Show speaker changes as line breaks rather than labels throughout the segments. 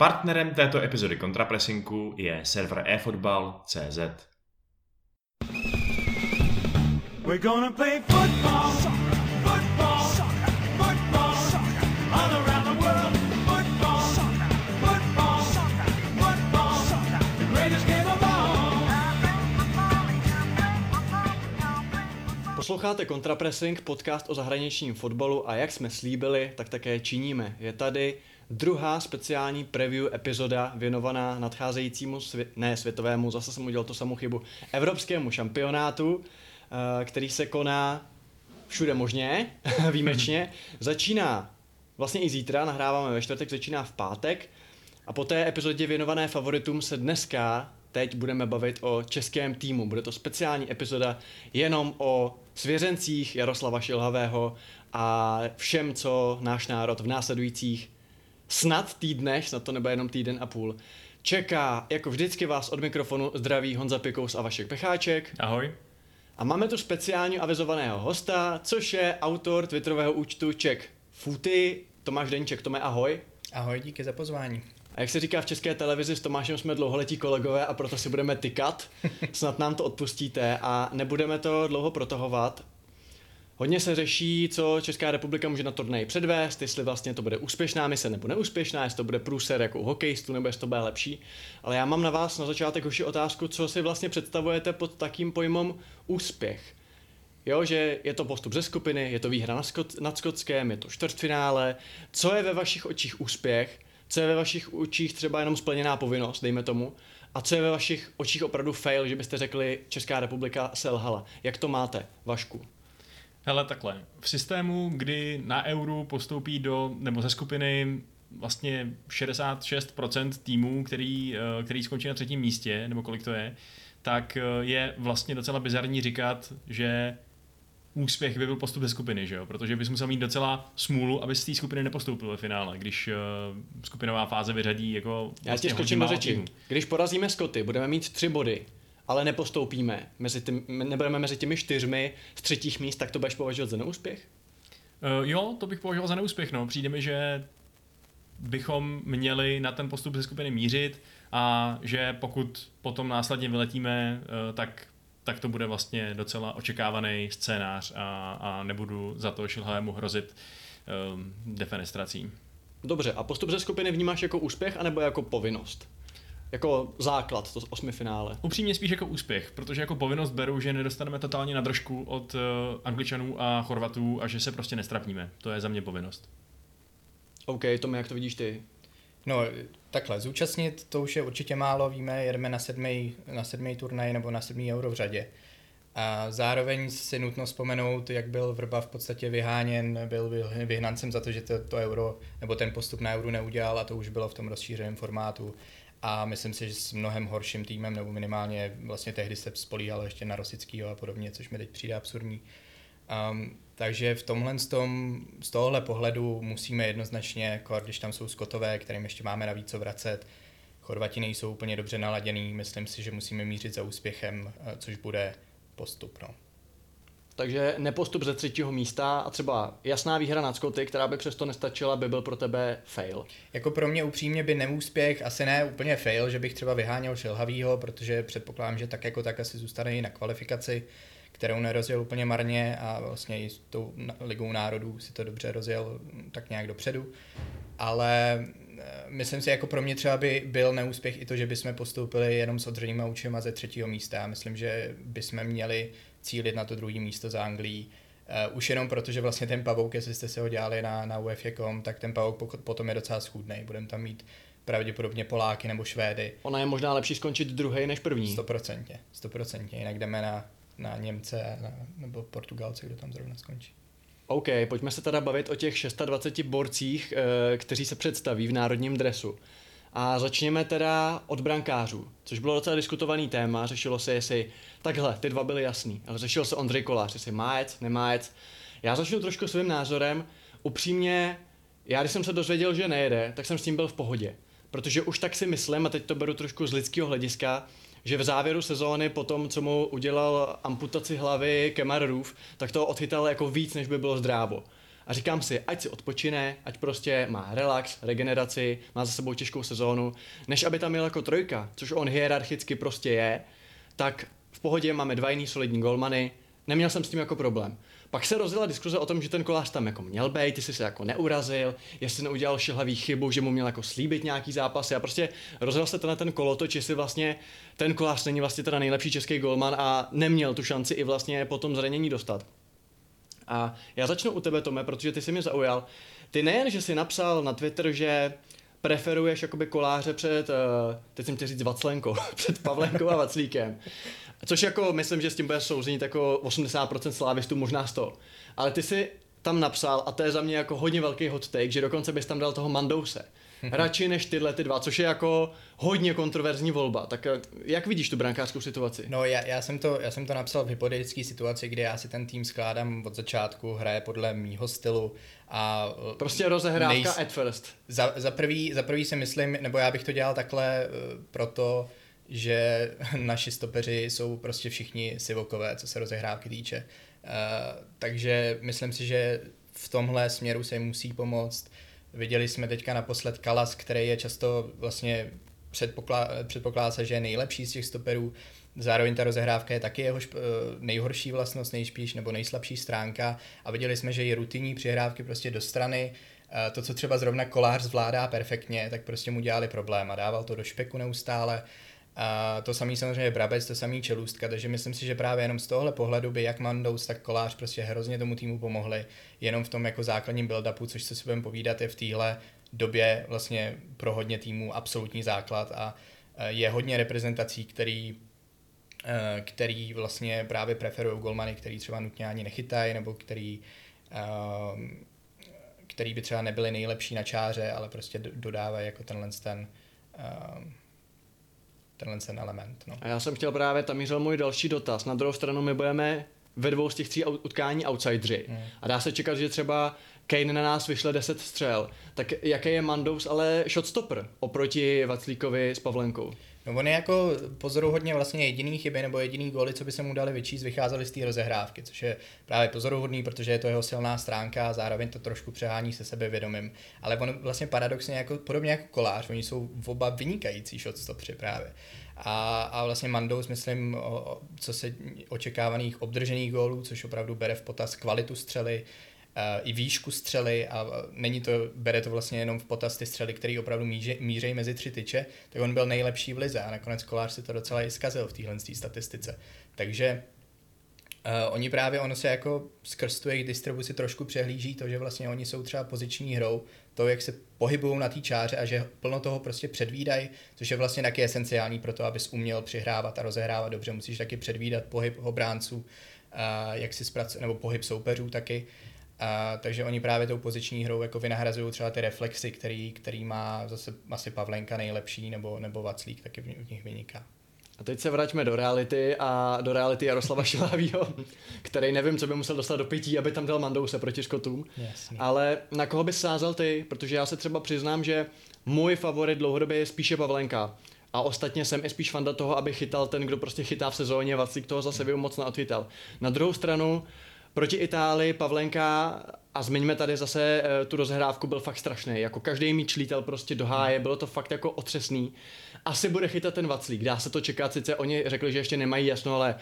Partnerem této epizody kontrapresinku je server eFootball.cz. We're gonna play football, football, football, all around the world. Football, football, football, the greatest game of all. Posloucháte Kontrapressing, podcast o zahraničním fotbalu a jak jsme slíbili, tak také činíme. Je tady druhá speciální preview epizoda věnovaná nadcházejícímu, svě- ne světovému, zase jsem udělal to samou chybu, evropskému šampionátu, eh, který se koná všude možně, výjimečně. Začíná vlastně i zítra, nahráváme ve čtvrtek, začíná v pátek a po té epizodě věnované favoritům se dneska teď budeme bavit o českém týmu. Bude to speciální epizoda jenom o svěřencích Jaroslava Šilhavého a všem, co náš národ v následujících snad týdnech, snad to nebude jenom týden a půl, čeká. Jako vždycky vás od mikrofonu zdraví Honza Pikous a Vašek Pecháček.
Ahoj.
A máme tu speciálně avizovaného hosta, což je autor twitterového účtu Ček Futy, Tomáš Deníček. Tome, ahoj.
Ahoj, díky za pozvání.
A jak se říká v české televizi, s Tomášem jsme dlouholetí kolegové a proto si budeme tykat. Snad nám to odpustíte a nebudeme to dlouho protahovat. Hodně se řeší, co Česká republika může na turnaji předvést, jestli vlastně to bude úspěšná mise nebo neúspěšná, jestli to bude průser jako u hokejistů nebo jestli to bude lepší. Ale já mám na vás na začátek už otázku, co si vlastně představujete pod takým pojmem úspěch. Jo, že je to postup ze skupiny, je to výhra nad, Skot- nad Skotskem, je to čtvrtfinále. Co je ve vašich očích úspěch? Co je ve vašich očích třeba jenom splněná povinnost, dejme tomu? A co je ve vašich očích opravdu fail, že byste řekli, Česká republika selhala? Jak to máte, Vašku?
Hele, takhle. V systému, kdy na euru postoupí do, nebo ze skupiny vlastně 66% týmů, který, eh, který skončí na třetím místě, nebo kolik to je, tak eh, je vlastně docela bizarní říkat, že úspěch by byl postup ze skupiny, že jo? protože bys musel mít docela smůlu, aby z té skupiny nepostoupil ve finále, když uh, skupinová fáze vyřadí jako
vlastně Já ti skočím do řeči. Když porazíme Skoty, budeme mít tři body, ale nepostoupíme, mezi tím, nebudeme mezi těmi čtyřmi z třetích míst, tak to budeš považovat za neúspěch?
Uh, jo, to bych považoval za neúspěch. No. Přijde mi, že bychom měli na ten postup ze skupiny mířit a že pokud potom následně vyletíme, uh, tak tak to bude vlastně docela očekávaný scénář a, a nebudu za to Šilhavému hrozit um, defenestrací.
Dobře, a postup ze skupiny vnímáš jako úspěch anebo jako povinnost? Jako základ, to osmi finále.
Upřímně spíš jako úspěch, protože jako povinnost beru, že nedostaneme totálně na držku od uh, Angličanů a Chorvatů a že se prostě nestrapníme. To je za mě povinnost.
OK, Tomi, jak to vidíš ty?
No, takhle, zúčastnit to už je určitě málo, víme, jedeme na sedmý, na sedmý turnaj nebo na sedmý euro v řadě. A zároveň si nutno vzpomenout, jak byl Vrba v podstatě vyháněn, byl vyhnancem za to, že to, to euro nebo ten postup na euro neudělal a to už bylo v tom rozšířeném formátu. A myslím si, že s mnohem horším týmem, nebo minimálně vlastně tehdy se spolíhalo ještě na Rosickýho a podobně, což mi teď přijde absurdní. Um, takže v tomhle tom, z tohohle pohledu musíme jednoznačně, jako když tam jsou skotové, kterým ještě máme navíc co vracet, Chorvati nejsou úplně dobře naladěný, myslím si, že musíme mířit za úspěchem, eh, což bude postup. No.
Takže nepostup ze třetího místa a třeba jasná výhra nad Skoty, která by přesto nestačila, by byl pro tebe fail.
Jako pro mě upřímně by neúspěch, asi ne úplně fail, že bych třeba vyháněl Šilhavýho, protože předpokládám, že tak jako tak asi zůstane i na kvalifikaci kterou nerozjel úplně marně a vlastně i s tou ligou národů si to dobře rozjel tak nějak dopředu. Ale eh, myslím si, jako pro mě třeba by byl neúspěch i to, že bychom postoupili jenom s odřenýma očima ze třetího místa. Myslím, že bychom měli cílit na to druhé místo za Anglií. Uh, už jenom proto, že vlastně ten pavouk, jestli jste se ho dělali na, na UEFA.com, tak ten pavouk potom je docela schůdný. Budeme tam mít pravděpodobně Poláky nebo Švédy.
Ona je možná lepší skončit druhý než první.
Stoprocentně, stoprocentně. Jinak jdeme na na Němce na, nebo Portugalce, kdo tam zrovna skončí.
OK, pojďme se teda bavit o těch 26 borcích, eh, kteří se představí v národním dresu. A začněme teda od brankářů, což bylo docela diskutovaný téma, řešilo se, jestli takhle, ty dva byly jasný, ale řešil se Ondřej Kolář, jestli má jet, nemá jet. Já začnu trošku svým názorem. Upřímně, já když jsem se dozvěděl, že nejede, tak jsem s tím byl v pohodě. Protože už tak si myslím, a teď to beru trošku z lidského hlediska, že v závěru sezóny po tom, co mu udělal amputaci hlavy Kemar Roof, tak to odchytal jako víc, než by bylo zdrávo. A říkám si, ať si odpočine, ať prostě má relax, regeneraci, má za sebou těžkou sezónu, než aby tam měl jako trojka, což on hierarchicky prostě je, tak v pohodě máme dva jiný solidní golmany, neměl jsem s tím jako problém. Pak se rozjela diskuze o tom, že ten kolář tam jako měl být, jsi se jako neurazil, jestli neudělal šilhavý chybu, že mu měl jako slíbit nějaký zápas. A prostě rozjel se tenhle ten kolotoč, jestli vlastně ten kolář není vlastně teda nejlepší český golman a neměl tu šanci i vlastně po tom zranění dostat. A já začnu u tebe, Tome, protože ty jsi mě zaujal. Ty nejen, že jsi napsal na Twitter, že preferuješ jakoby koláře před, uh, teď jsem chtěl říct Vaclenko, před Pavlenkou a Vaclíkem. Což jako myslím, že s tím bude souzenit jako 80% slávistů, možná 100. Ale ty si tam napsal, a to je za mě jako hodně velký hot take, že dokonce bys tam dal toho Mandouse. Radši než tyhle ty dva, což je jako hodně kontroverzní volba. Tak eh, jak vidíš tu brankářskou situaci?
No já, já, jsem to, já jsem to napsal v hypotetické situaci, kde já si ten tým skládám od začátku, hraje podle mýho stylu a...
Eh, prostě rozehrávka nejs... at first.
Za, za, prvý, za prvý si myslím, nebo já bych to dělal takhle uh, proto, že naši stopeři jsou prostě všichni sivokové, co se rozehrávky týče. Uh, takže myslím si, že v tomhle směru se jim musí pomoct. Viděli jsme teďka naposled Kalas, který je často vlastně předpokládá, předpokládá se, že je nejlepší z těch stoperů. Zároveň ta rozehrávka je taky jeho šp- eh, nejhorší vlastnost, nejspíš nebo nejslabší stránka a viděli jsme, že i rutinní přihrávky prostě do strany, eh, to, co třeba zrovna kolář zvládá perfektně, tak prostě mu dělali problém a dával to do špeku neustále. A to samý samozřejmě Brabec, to samý Čelůstka, takže myslím si, že právě jenom z tohle pohledu by jak Mandous, tak Kolář prostě hrozně tomu týmu pomohli, jenom v tom jako základním build-upu, což se si budeme povídat je v téhle době vlastně pro hodně týmů absolutní základ a e, je hodně reprezentací, který e, který vlastně právě preferují golmany, který třeba nutně ani nechytají, nebo který, e, který by třeba nebyli nejlepší na čáře, ale prostě dodávají jako tenhle ten tenhle ten element. No.
A já jsem chtěl právě, tam mířil můj další dotaz. Na druhou stranu my budeme ve dvou z těch tří utkání outsidři. Hmm. A dá se čekat, že třeba Kane na nás vyšle 10 střel. Tak jaký je Mandous ale shotstopper oproti Vaclíkovi s Pavlenkou?
No on je jako pozoruhodně vlastně jediný chyby nebo jediný góly, co by se mu dali vyčíst, vycházely z té rozehrávky, což je právě pozoruhodný, protože je to jeho silná stránka a zároveň to trošku přehání se sebevědomím. Ale on vlastně paradoxně jako, podobně jako kolář, oni jsou oba vynikající shotstopři právě. A, a vlastně Mandous, myslím, o, co se očekávaných obdržených gólů, což opravdu bere v potaz kvalitu střely, i výšku střely a není to, bere to vlastně jenom v potaz ty střely, které opravdu míře, mířejí mezi tři tyče, tak on byl nejlepší v lize a nakonec Kolář si to docela i zkazil v téhle statistice. Takže Uh, oni právě, ono se jako skrz tu jejich distribuci trošku přehlíží to, že vlastně oni jsou třeba poziční hrou, to, jak se pohybují na té čáře a že plno toho prostě předvídají, což je vlastně taky esenciální pro to, abys uměl přihrávat a rozehrávat dobře. Musíš taky předvídat pohyb obránců, uh, jak si zpracu- nebo pohyb soupeřů taky. A, takže oni právě tou poziční hrou jako vynahrazují třeba ty reflexy, který, který má zase asi Pavlenka nejlepší, nebo, nebo Vaclík taky v nich vyniká.
A teď se vraťme do reality a do reality Jaroslava Šilávího, který nevím, co by musel dostat do pití, aby tam dal Mandouse proti Škotům.
Jasně.
Ale na koho bys sázel ty? Protože já se třeba přiznám, že můj favorit dlouhodobě je spíše Pavlenka. A ostatně jsem i spíš fanda toho, aby chytal ten, kdo prostě chytá v sezóně, Vaclík toho zase by moc neodchytal. Na druhou stranu, Proti Itálii Pavlenka a zmiňme tady zase uh, tu rozhrávku, byl fakt strašný. Jako každý míč lítal prostě do háje, bylo to fakt jako otřesný. Asi bude chytat ten Vaclík, dá se to čekat, sice oni řekli, že ještě nemají jasno, ale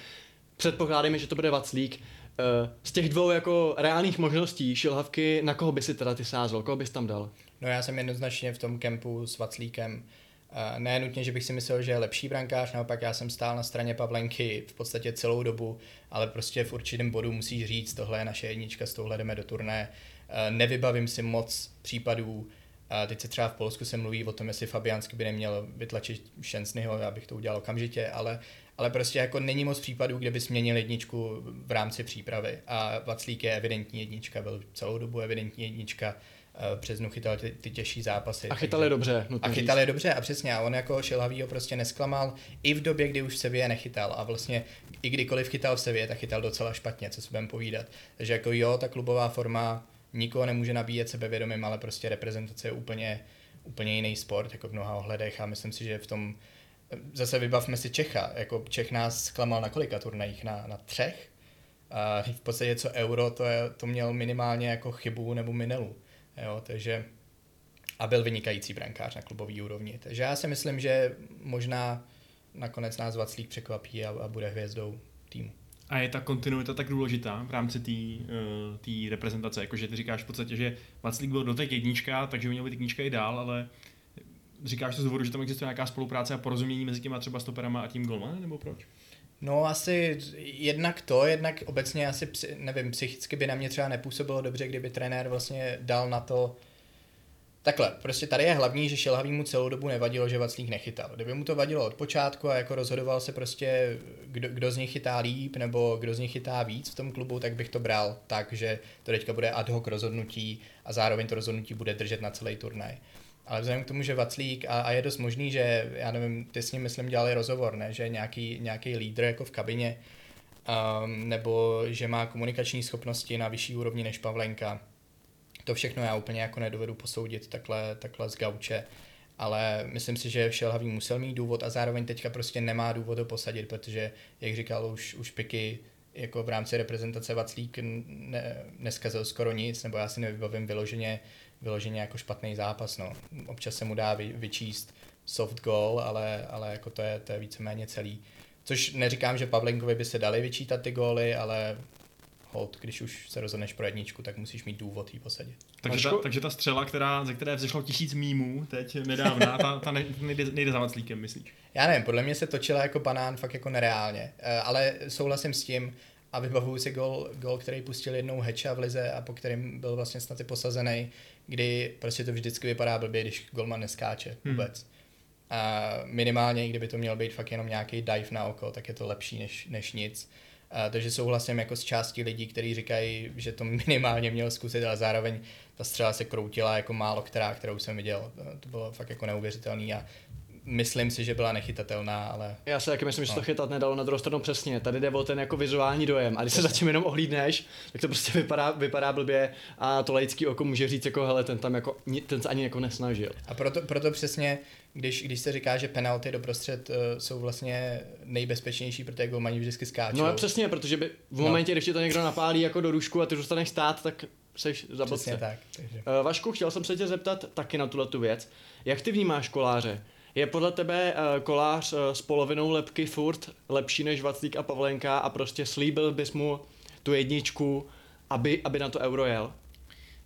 předpokládáme, že to bude Vaclík. Uh, z těch dvou jako reálných možností šilhavky, na koho by si teda ty sázel, koho bys tam dal?
No já jsem jednoznačně v tom kempu s Vaclíkem. Ne nutně, že bych si myslel, že je lepší brankář, naopak já jsem stál na straně Pavlenky v podstatě celou dobu, ale prostě v určitém bodu musíš říct, tohle je naše jednička, s touhle jdeme do turné. Nevybavím si moc případů, teď se třeba v Polsku se mluví o tom, jestli Fabiansky by neměl vytlačit Šensnyho, já bych to udělal okamžitě, ale, ale prostě jako není moc případů, kde by změnil jedničku v rámci přípravy. A Vaclík je evidentní jednička, byl celou dobu evidentní jednička, přes dnu chytal ty, ty těžší zápasy.
A chytal je dobře.
A chytal je dobře a přesně. A on jako Šilhavý ho prostě nesklamal i v době, kdy už v Sevě nechytal. A vlastně i kdykoliv chytal v Sevě, tak chytal docela špatně, co se budeme povídat. Takže jako jo, ta klubová forma nikoho nemůže nabíjet sebevědomím, ale prostě reprezentace je úplně, úplně jiný sport, jako v mnoha ohledech a myslím si, že v tom zase vybavme si Čecha, jako Čech nás zklamal na kolika turnajích, na, na třech, A v podstatě co euro, to, je, to měl minimálně jako chybu nebo minelu. Jo, takže a byl vynikající brankář na klubový úrovni. Takže já si myslím, že možná nakonec nás Vaclík překvapí a, a bude hvězdou týmu.
A je ta kontinuita tak důležitá v rámci té uh, reprezentace, jakože ty říkáš v podstatě, že Vaclík byl doteď jednička, takže měl být jednička i dál, ale říkáš to z důvodu, že tam existuje nějaká spolupráce a porozumění mezi těma třeba stoperama a tím golmanem, nebo proč?
No asi jednak to, jednak obecně asi, nevím, psychicky by na mě třeba nepůsobilo dobře, kdyby trenér vlastně dal na to, Takhle, prostě tady je hlavní, že Šilhavý mu celou dobu nevadilo, že Vaclík nechytal. Kdyby mu to vadilo od počátku a jako rozhodoval se prostě, kdo, kdo z nich chytá líp nebo kdo z nich chytá víc v tom klubu, tak bych to bral tak, že to teďka bude ad hoc rozhodnutí a zároveň to rozhodnutí bude držet na celý turnaj. Ale vzhledem k tomu, že Vaclík, a, a je dost možný, že, já nevím, ty s ním myslím dělali rozhovor, ne? že nějaký, nějaký lídr jako v kabině, um, nebo že má komunikační schopnosti na vyšší úrovni než Pavlenka, to všechno já úplně jako nedovedu posoudit takhle, takhle z gauče, ale myslím si, že Šelhavý musel mít důvod a zároveň teďka prostě nemá důvod ho posadit, protože, jak říkal už, už Piky, jako v rámci reprezentace Vaclík ne, neskazil skoro nic, nebo já si nevybavím vyloženě, vyloženě jako špatný zápas. No. Občas se mu dá vy, vyčíst soft goal, ale, ale jako to je, to je víceméně celý. Což neříkám, že Pavlenkovi by se dali vyčítat ty góly, ale hold, když už se rozhodneš pro jedničku, tak musíš mít důvod jí posadit.
Takže ta, takže ta střela, která, ze které vzešlo tisíc mýmů teď nedávna, ta, ta nejde, nejde za Vaclíkem, myslíš?
Já nevím, podle mě se točila jako banán fakt jako nereálně, eh, ale souhlasím s tím a vybavuju si gol, gol který pustil jednou Heča v lize a po kterým byl vlastně snad i posazený, kdy prostě to vždycky vypadá blbě, když golman neskáče hmm. vůbec. Hmm. A minimálně, kdyby to měl být fakt jenom nějaký dive na oko, tak je to lepší než, než nic. A, takže souhlasím jako s částí lidí, kteří říkají, že to minimálně měl zkusit, ale zároveň ta střela se kroutila jako málo která, kterou jsem viděl. To bylo fakt jako neuvěřitelný a myslím si, že byla nechytatelná, ale...
Já si taky myslím, no. že to chytat nedalo na druhou stranu přesně. Tady jde o ten jako vizuální dojem. A když se zatím jenom ohlídneš, tak to prostě vypadá, vypadá blbě a to laický oko může říct jako hele, ten tam jako, ten se ani jako nesnažil.
A proto, proto přesně, když, když se říká, že penalty doprostřed uh, jsou vlastně nejbezpečnější, protože golmani vždycky skáčou.
No a přesně, protože by v momentě, no. když ti to někdo napálí jako do rušku a ty zůstaneš stát, tak seš za Přesně
tak. Takže.
Uh, Vašku, chtěl jsem se tě zeptat taky na tuhle tu věc. Jak ty vnímáš koláře? Je podle tebe uh, kolář uh, s polovinou lepky furt lepší než Vaclík a Pavlenka a prostě slíbil bys mu tu jedničku, aby, aby na to euro jel?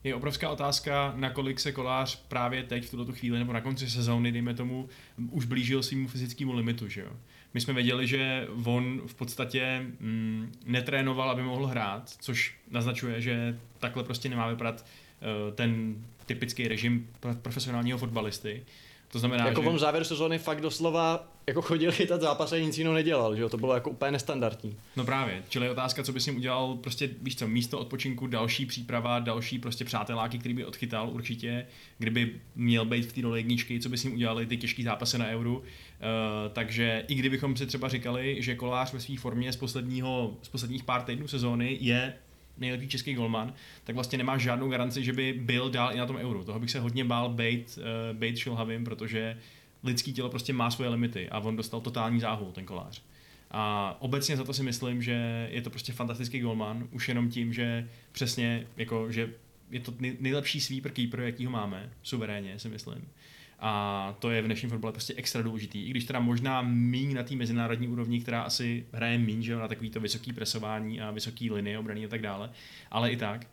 Je obrovská otázka, nakolik se kolář právě teď v tuto chvíli nebo na konci sezóny, dejme tomu, už blížil svým fyzickému limitu, že jo. My jsme věděli, že on v podstatě mm, netrénoval, aby mohl hrát, což naznačuje, že takhle prostě nemá vypadat uh, ten typický režim profesionálního fotbalisty.
To znamená, jako že... on v závěru sezóny fakt doslova jako chodil chytat zápas a nic jiného nedělal, že jo? To bylo jako úplně nestandardní.
No právě, čili otázka, co by s ním udělal, prostě víš co, místo odpočinku, další příprava, další prostě přáteláky, který by odchytal určitě, kdyby měl být v té roli jedničky, co by s ním udělali ty těžké zápasy na euru. Uh, takže i kdybychom si třeba říkali, že kolář ve své formě z, posledního, z posledních pár týdnů sezóny je nejlepší český golman, tak vlastně nemá žádnou garanci, že by byl dál i na tom euru. Toho bych se hodně bál bejt, uh, bejt šilhavým, protože lidský tělo prostě má svoje limity a on dostal totální záhul, ten kolář. A obecně za to si myslím, že je to prostě fantastický golman, už jenom tím, že přesně, jako, že je to nejlepší sweeper keeper, jaký ho máme, suverénně si myslím. A to je v dnešním fotbale prostě extra důležitý. I když teda možná míň na té mezinárodní úrovni, která asi hraje míň, že na takovýto vysoký presování a vysoký linie obrany a tak dále. Ale i tak.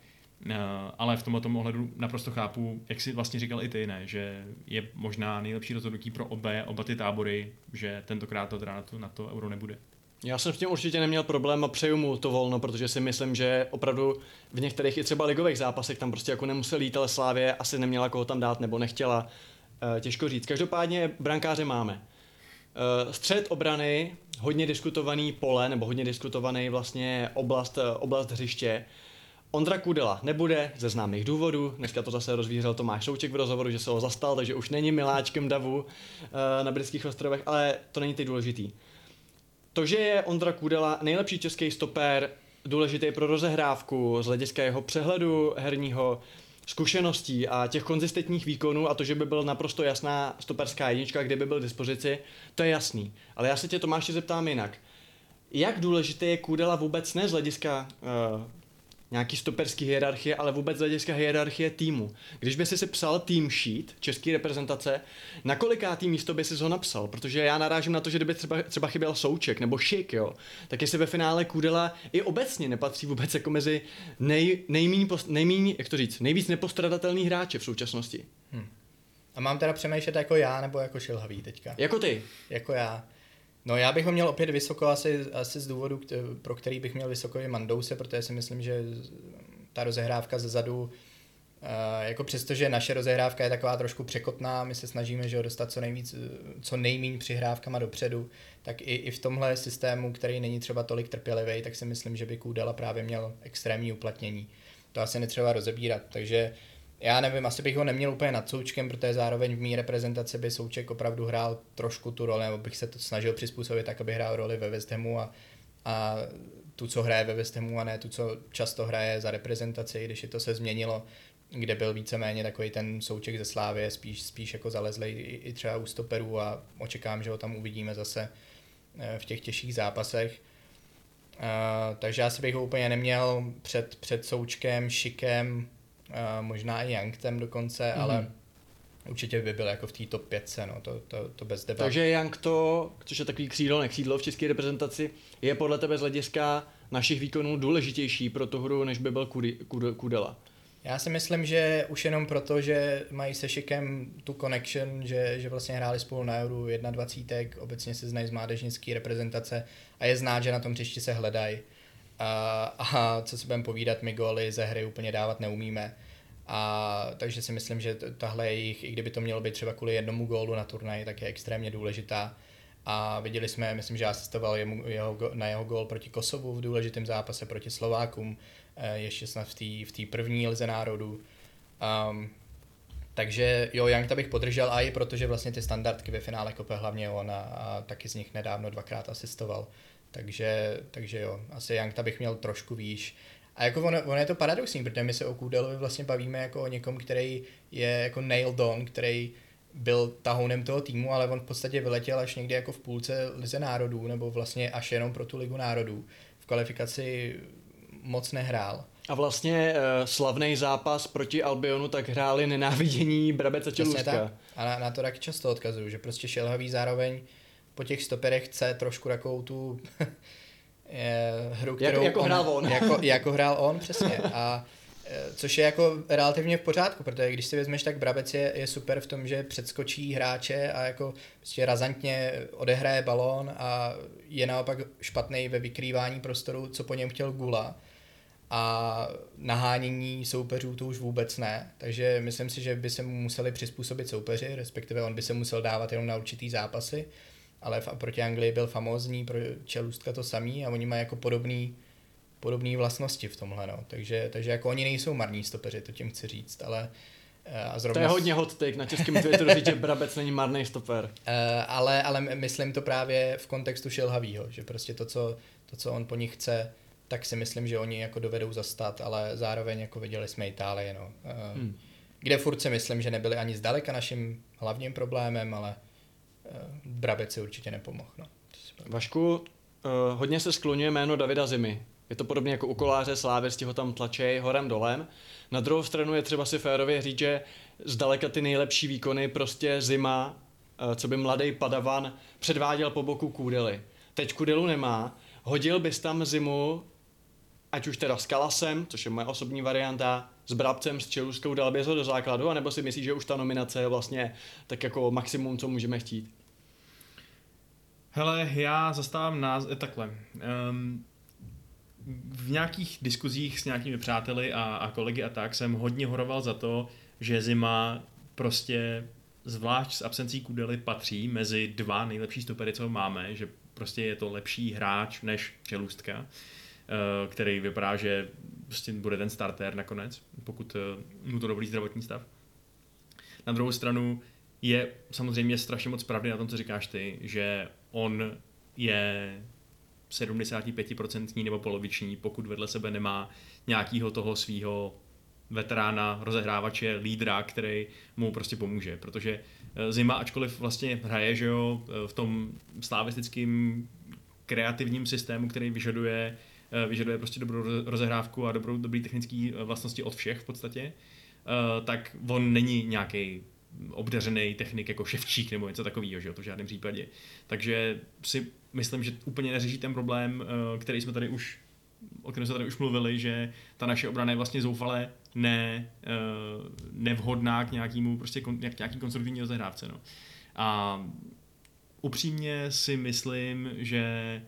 Uh, ale v tomto ohledu naprosto chápu, jak si vlastně říkal i ty, ne, že je možná nejlepší rozhodnutí pro obě, oba ty tábory, že tentokrát to teda na to, na to euro nebude.
Já jsem s tím určitě neměl problém a přeju mu to volno, protože si myslím, že opravdu v některých i třeba ligových zápasech tam prostě jako nemusel jít, ale Slávě asi neměla koho tam dát nebo nechtěla. Eh, těžko říct. Každopádně brankáře máme. Eh, střed obrany, hodně diskutovaný pole, nebo hodně diskutovaný vlastně oblast, eh, oblast hřiště. Ondra Kudela nebude ze známých důvodů, dneska to zase rozvířil Tomáš Souček v rozhovoru, že se ho zastal, takže už není miláčkem davu na britských ostrovech, ale to není teď důležitý. To, že je Ondra Kudela nejlepší český stoper, důležitý pro rozehrávku, z hlediska jeho přehledu herního, zkušeností a těch konzistentních výkonů a to, že by byl naprosto jasná stoperská jednička, kde by byl dispozici, to je jasný. Ale já se tě Tomáši zeptám jinak. jak důležité je Kůdela vůbec ne z hlediska uh, nějaký stoperský hierarchie, ale vůbec z hlediska hierarchie týmu. Když by si si psal team sheet české reprezentace, na kolikátý místo by si ho napsal? Protože já narážím na to, že kdyby třeba, třeba chyběl Souček nebo Šik, jo, tak jestli ve finále Kudela i obecně nepatří vůbec jako mezi nej, nejmíň, nejmíň, jak to říct, nejvíc nepostradatelný hráče v současnosti. Hmm.
A mám teda přemýšlet jako já nebo jako Šilhavý teďka?
Jako ty.
Jako já. No já bych ho měl opět vysoko asi, asi z důvodu, pro který bych měl vysoko i Mandouse, protože si myslím, že ta rozehrávka ze zadu, jako přestože naše rozehrávka je taková trošku překotná, my se snažíme že ho dostat co nejvíc, co nejméně přihrávkama dopředu, tak i, i v tomhle systému, který není třeba tolik trpělivý, tak si myslím, že by Kůdela právě měl extrémní uplatnění. To asi netřeba rozebírat, takže já nevím, asi bych ho neměl úplně nad Součkem, protože zároveň v mý reprezentaci by Souček opravdu hrál trošku tu roli, nebo bych se to snažil přizpůsobit tak, aby hrál roli ve West Hamu a, a tu, co hraje ve West Hamu a ne tu, co často hraje za reprezentaci, když je to se změnilo, kde byl víceméně takový ten souček ze Slávy, spíš, spíš jako zalezlej i, i třeba u stoperů a očekám, že ho tam uvidíme zase eh, v těch těžších zápasech. Uh, takže já si bych ho úplně neměl před, před Součkem, Šikem, možná i Youngtem dokonce, mm-hmm. ale určitě by byl jako v té top 5, no, to, to, to bez debat.
Takže Young to, což je takový křídlo, nekřídlo v české reprezentaci, je podle tebe z hlediska našich výkonů důležitější pro tu hru, než by byl Kudela.
Já si myslím, že už jenom proto, že mají se Šikem tu connection, že, že vlastně hráli spolu na Euro 21, obecně se znají z mládežnické reprezentace a je znát, že na tom příště se hledají a, co si budeme povídat, my góly ze hry úplně dávat neumíme. A takže si myslím, že tahle jejich, i kdyby to mělo být třeba kvůli jednomu gólu na turnaji, tak je extrémně důležitá. A viděli jsme, myslím, že asistoval jemu, jeho, na jeho gól proti Kosovu v důležitém zápase proti Slovákům, eh, ještě snad v té v první lize národů. Um, takže jo, Young bych podržel a i protože vlastně ty standardky ve finále kope hlavně on a, a taky z nich nedávno dvakrát asistoval. Takže, takže jo, asi Youngta bych měl trošku výš. A jako ono, ono je to paradoxní, protože my se o Kudelovi vlastně bavíme jako o někom, který je jako nailed on, který byl tahounem toho týmu, ale on v podstatě vyletěl až někdy jako v půlce Lize národů, nebo vlastně až jenom pro tu Ligu národů. V kvalifikaci moc nehrál.
A vlastně uh, slavný zápas proti Albionu tak hráli nenávidění Brabec a Čelůstka.
A na, na to tak často odkazuju, že prostě šelhavý zároveň po těch stoperech chce trošku takovou tu hru, kterou
jako, jako
on,
hrál on.
Jako, jako hrál on, přesně. A e, což je jako relativně v pořádku, protože když si vezmeš, tak Brabec je, je super v tom, že předskočí hráče a jako prostě razantně odehraje balón a je naopak špatný ve vykrývání prostoru, co po něm chtěl Gula a nahánění soupeřů to už vůbec ne. Takže myslím si, že by se mu museli přizpůsobit soupeři, respektive on by se musel dávat jenom na určitý zápasy ale proti Anglii byl famózní, pro Čelůstka to samý a oni mají jako podobný, podobné vlastnosti v tomhle, no. takže, takže jako oni nejsou marní stopeři, to tím chci říct, ale
eh, a zrovna... To je hodně hot take, na českém Twitteru říct, že Brabec není marný stoper. Uh,
ale, ale myslím to právě v kontextu Šilhavýho, že prostě to co, to, co on po nich chce, tak si myslím, že oni jako dovedou zastat, ale zároveň jako viděli jsme Itálii, no. Uh, hmm. Kde furt si myslím, že nebyli ani zdaleka naším hlavním problémem, ale Brabec si určitě nepomohl. No.
Vašku, uh, hodně se skloňuje jméno Davida Zimy. Je to podobně jako u koláře, slávěsti ho tam tlačej horem dolem. Na druhou stranu je třeba si férově říct, že zdaleka ty nejlepší výkony prostě Zima, uh, co by mladý padavan, předváděl po boku Kůdely. Teď Kudelu nemá. Hodil bys tam Zimu, ať už teda s Kalasem, což je moje osobní varianta, s Brabcem, s Čeluskou, dal bys ho do základu, anebo si myslíš, že už ta nominace je vlastně tak jako maximum, co můžeme chtít?
Hele, já zastávám nás eh, takhle. Um, v nějakých diskuzích s nějakými přáteli a, a kolegy a tak jsem hodně horoval za to, že Zima prostě zvlášť s absencí Kudely patří mezi dva nejlepší stopery, co máme, že prostě je to lepší hráč než Čelůstka, uh, který vypadá, že prostě bude ten starter nakonec, pokud uh, mu to dovolí zdravotní stav. Na druhou stranu je samozřejmě strašně moc pravdy na tom, co říkáš ty, že on je 75% nebo poloviční, pokud vedle sebe nemá nějakýho toho svého veterána, rozehrávače, lídra, který mu prostě pomůže, protože eh, Zima, ačkoliv vlastně hraje, že jo, eh, v tom slavistickém kreativním systému, který vyžaduje, eh, vyžaduje prostě dobrou rozehrávku a dobrou, dobrý technický eh, vlastnosti od všech v podstatě, tak on není nějaký obdařený technik jako ševčík nebo něco takového, že jo, to v žádném případě. Takže si myslím, že úplně neřeší ten problém, který jsme tady už o kterém jsme tady už mluvili, že ta naše obrana je vlastně zoufale ne, nevhodná k nějakému prostě k nějaký konstruktivní rozehrávce. No. A upřímně si myslím, že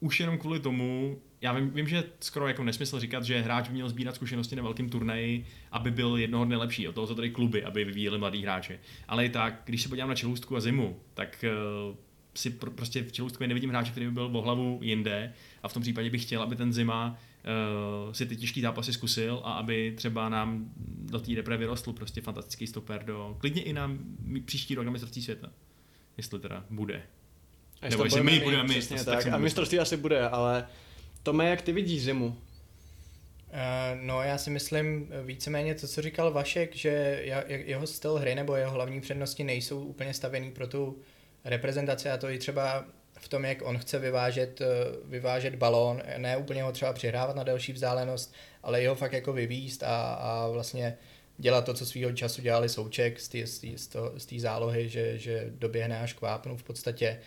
už jenom kvůli tomu, já vím, vím, že skoro jako nesmysl říkat, že hráč by měl sbírat zkušenosti na velkém turnaji, aby byl jednoho dne lepší. O toho jsou tady kluby, aby vyvíjeli mladý hráče. Ale i tak, když se podívám na Čelůstku a Zimu, tak uh, si pr- prostě v Čelůstku nevidím hráče, který by byl v hlavu jinde a v tom případě bych chtěl, aby ten Zima uh, si ty těžké zápasy zkusil a aby třeba nám do té repre vyrostl prostě fantastický stoper do klidně i na příští rok na mistrovství světa jestli teda bude.
A Nebo jestli my budeme. Přesně tak. tak. A mistrovství asi bude, ale Tome, jak ty vidíš zimu? Uh,
no já si myslím víceméně to, co říkal Vašek, že jeho styl hry nebo jeho hlavní přednosti nejsou úplně stavěný pro tu reprezentaci a to i třeba v tom, jak on chce vyvážet, eh, vyvážet balón, ne úplně ho třeba přihrávat na delší vzdálenost, ale jeho fakt jako vyvíst a, a vlastně dělat to, co svýho času dělali Souček z té zálohy, že, že doběhne až k vápnu v podstatě.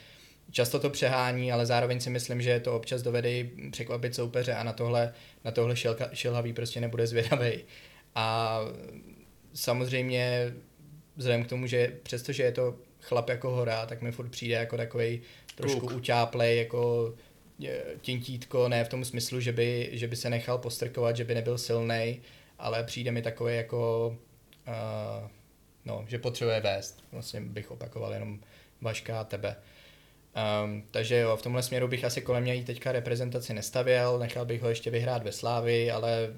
Často to přehání, ale zároveň si myslím, že to občas dovede překvapit soupeře a na tohle, na tohle šilka, šilhavý prostě nebude zvědavý. A samozřejmě vzhledem k tomu, že přestože je to chlap jako hora, tak mi furt přijde jako takový trošku Kluk. utáplej, jako tintítko, ne v tom smyslu, že by, že by se nechal postrkovat, že by nebyl silný, ale přijde mi takový jako, uh, no, že potřebuje vést. Vlastně bych opakoval jenom Vaška a tebe. Um, takže jo, v tomhle směru bych asi kolem něj teďka reprezentaci nestavěl, nechal bych ho ještě vyhrát ve Slávi, ale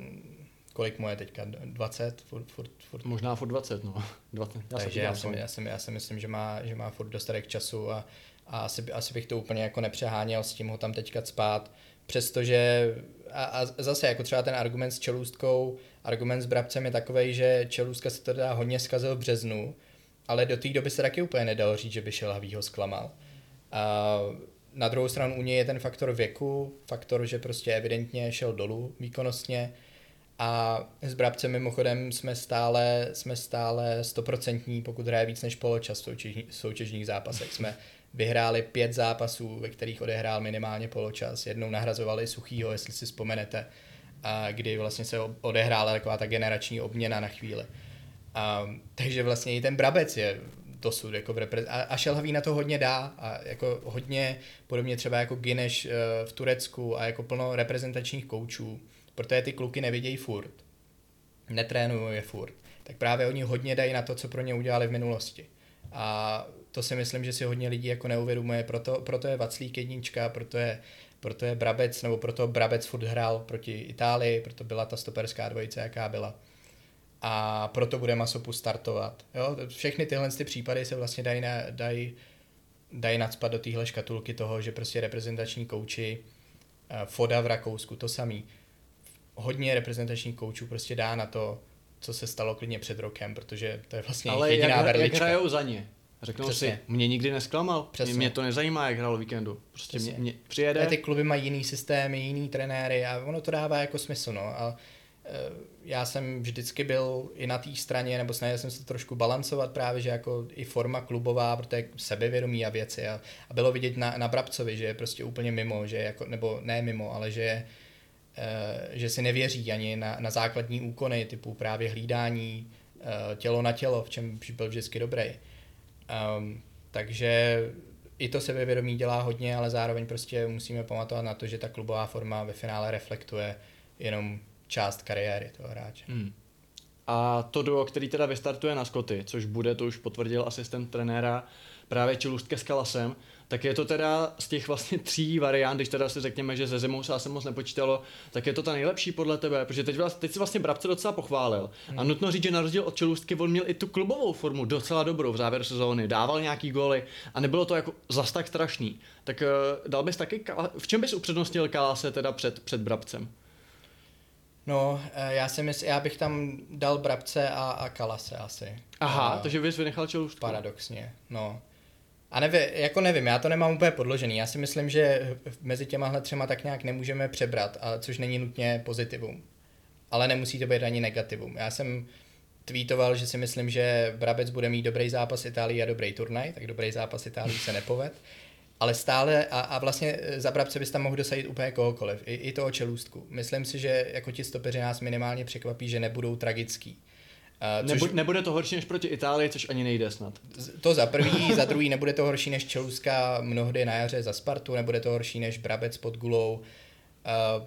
kolik mu je teďka? 20? Furt, furt,
furt. Možná furt 20, no. 20.
Já Takže já si, já, si, já si myslím, že má, že má furt dostatek času a, a asi, asi bych to úplně jako nepřeháněl s tím ho tam teďka spát, přestože a, a zase jako třeba ten argument s čelůstkou, argument s Brabcem je takový, že čelůstka se to dá hodně zkazil v březnu, ale do té doby se taky úplně nedalo říct, že by Šelhavýho zklamal. A na druhou stranu u něj je ten faktor věku, faktor, že prostě evidentně šel dolů výkonnostně a s Brabcem mimochodem jsme stále, jsme stále stoprocentní, pokud hraje víc než poločas v soutěžních zápasech. Jsme vyhráli pět zápasů, ve kterých odehrál minimálně poločas. Jednou nahrazovali Suchýho, jestli si vzpomenete, a kdy vlastně se odehrála taková ta generační obměna na chvíli. A, takže vlastně i ten Brabec je dosud jako v repre- a, a Šelhavý na to hodně dá a jako hodně podobně třeba jako Gineš uh, v Turecku a jako plno reprezentačních koučů, protože ty kluky nevidějí furt, netrénují je furt, tak právě oni hodně dají na to, co pro ně udělali v minulosti. A to si myslím, že si hodně lidí jako neuvědomuje, proto, proto je Vaclík jednička, proto je, proto je Brabec, nebo proto Brabec furt hrál proti Itálii, proto byla ta stoperská dvojice, jaká byla. A proto bude Masopu startovat. Jo? Všechny tyhle ty případy se vlastně dají, na, dají, dají nadspat do téhle škatulky toho, že prostě reprezentační kouči, eh, Foda v Rakousku, to samý. Hodně reprezentačních koučů prostě dá na to, co se stalo klidně před rokem, protože to je vlastně
Ale
jediná
jak,
verlička.
jak hrajou za ně? Řeknou Přesně. si, mě nikdy nesklamal, Přesně. mě, mě to nezajímá, jak hrál víkendu. Prostě mě, mě přijede.
A ty kluby mají jiný systémy, jiný trenéry a ono to dává jako smysl. No. A já jsem vždycky byl i na té straně, nebo snažil jsem se trošku balancovat právě, že jako i forma klubová, protože sebevědomí a věci. A, a bylo vidět na, na Brabcovi, že je prostě úplně mimo, že jako, nebo ne mimo, ale že je, e, že si nevěří ani na, na základní úkony, typu právě hlídání, e, tělo na tělo, v čem byl vždycky dobrý. Um, takže i to sebevědomí dělá hodně, ale zároveň prostě musíme pamatovat na to, že ta klubová forma ve finále reflektuje jenom část kariéry toho hráče. Hmm.
A to duo, který teda vystartuje na Skoty, což bude, to už potvrdil asistent trenéra, právě Čilůstke s Kalasem, tak je to teda z těch vlastně tří variant, když teda si řekněme, že ze zimou se asi moc nepočítalo, tak je to ta nejlepší podle tebe, protože teď, vlastně, teď si vlastně Brabce docela pochválil. Hmm. A nutno říct, že na rozdíl od Čelůstky on měl i tu klubovou formu docela dobrou v závěru sezóny, dával nějaký góly a nebylo to jako zas tak strašný. Tak uh, dal bys taky, v čem bys upřednostnil Kalase teda před, před Brabcem?
No, eh, já si myslím, já bych tam dal Brabce a, a Kalase asi.
Aha, a, takže bys vynechal Čelůstku.
Paradoxně, no. A nevím, jako nevím, já to nemám úplně podložený. Já si myslím, že mezi těma třema tak nějak nemůžeme přebrat, a což není nutně pozitivum. Ale nemusí to být ani negativum. Já jsem tweetoval, že si myslím, že Brabec bude mít dobrý zápas Itálii a dobrý turnaj, tak dobrý zápas Itálii se nepoved. Ale stále, a, a vlastně za Brabce bys tam mohl dosadit úplně kohokoliv, i, i toho čelůstku. Myslím si, že jako ti stopeři nás minimálně překvapí, že nebudou tragický.
Uh, což... nebude to horší než proti Itálii, což ani nejde snad.
To za prvý, za druhý nebude to horší než Čeluska mnohdy na jaře za Spartu, nebude to horší než Brabec pod Gulou. Uh,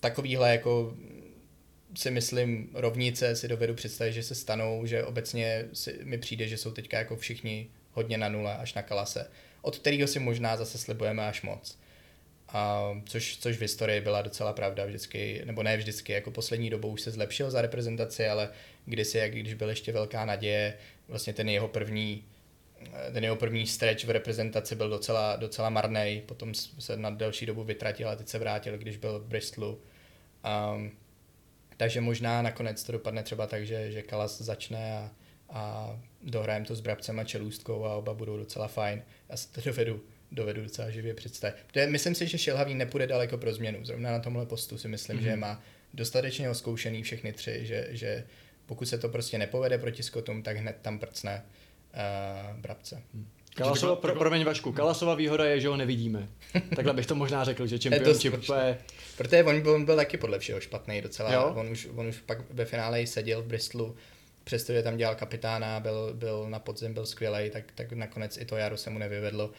takovýhle jako si myslím rovnice si dovedu představit, že se stanou, že obecně si, mi přijde, že jsou teďka jako všichni hodně na nule až na kalase, od kterého si možná zase slibujeme až moc. A což, což v historii byla docela pravda vždycky, nebo ne vždycky, jako poslední dobou už se zlepšil za reprezentaci, ale kdysi, jak když byl ještě velká naděje, vlastně ten jeho první ten jeho první stretch v reprezentaci byl docela, docela marný, potom se na delší dobu vytratil a teď se vrátil, když byl v Bristolu. Um, takže možná nakonec to dopadne třeba tak, že, že Kalas začne a, a dohrajeme to s Brabcem a Čelůstkou a oba budou docela fajn. Já si to dovedu, dovedu docela živě představit. Protože myslím si, že Šilhavý nepůjde daleko pro změnu. Zrovna na tomhle postu si myslím, mm-hmm. že má dostatečně oskoušený všechny tři, že, že pokud se to prostě nepovede proti Skotům, tak hned tam prcne uh, Brabce. Hmm.
Kalasova, pro, promiň Vašku, Kalasova výhoda je, že ho nevidíme. Takhle bych to možná řekl, že Championship
je... Protože on byl, on byl taky podle všeho špatný docela. Jo? On, už, on už pak ve finále seděl v Bristolu, přestože tam dělal kapitána, byl, byl na podzim, byl skvělý, tak, tak nakonec i to jaro se mu nevyvedlo.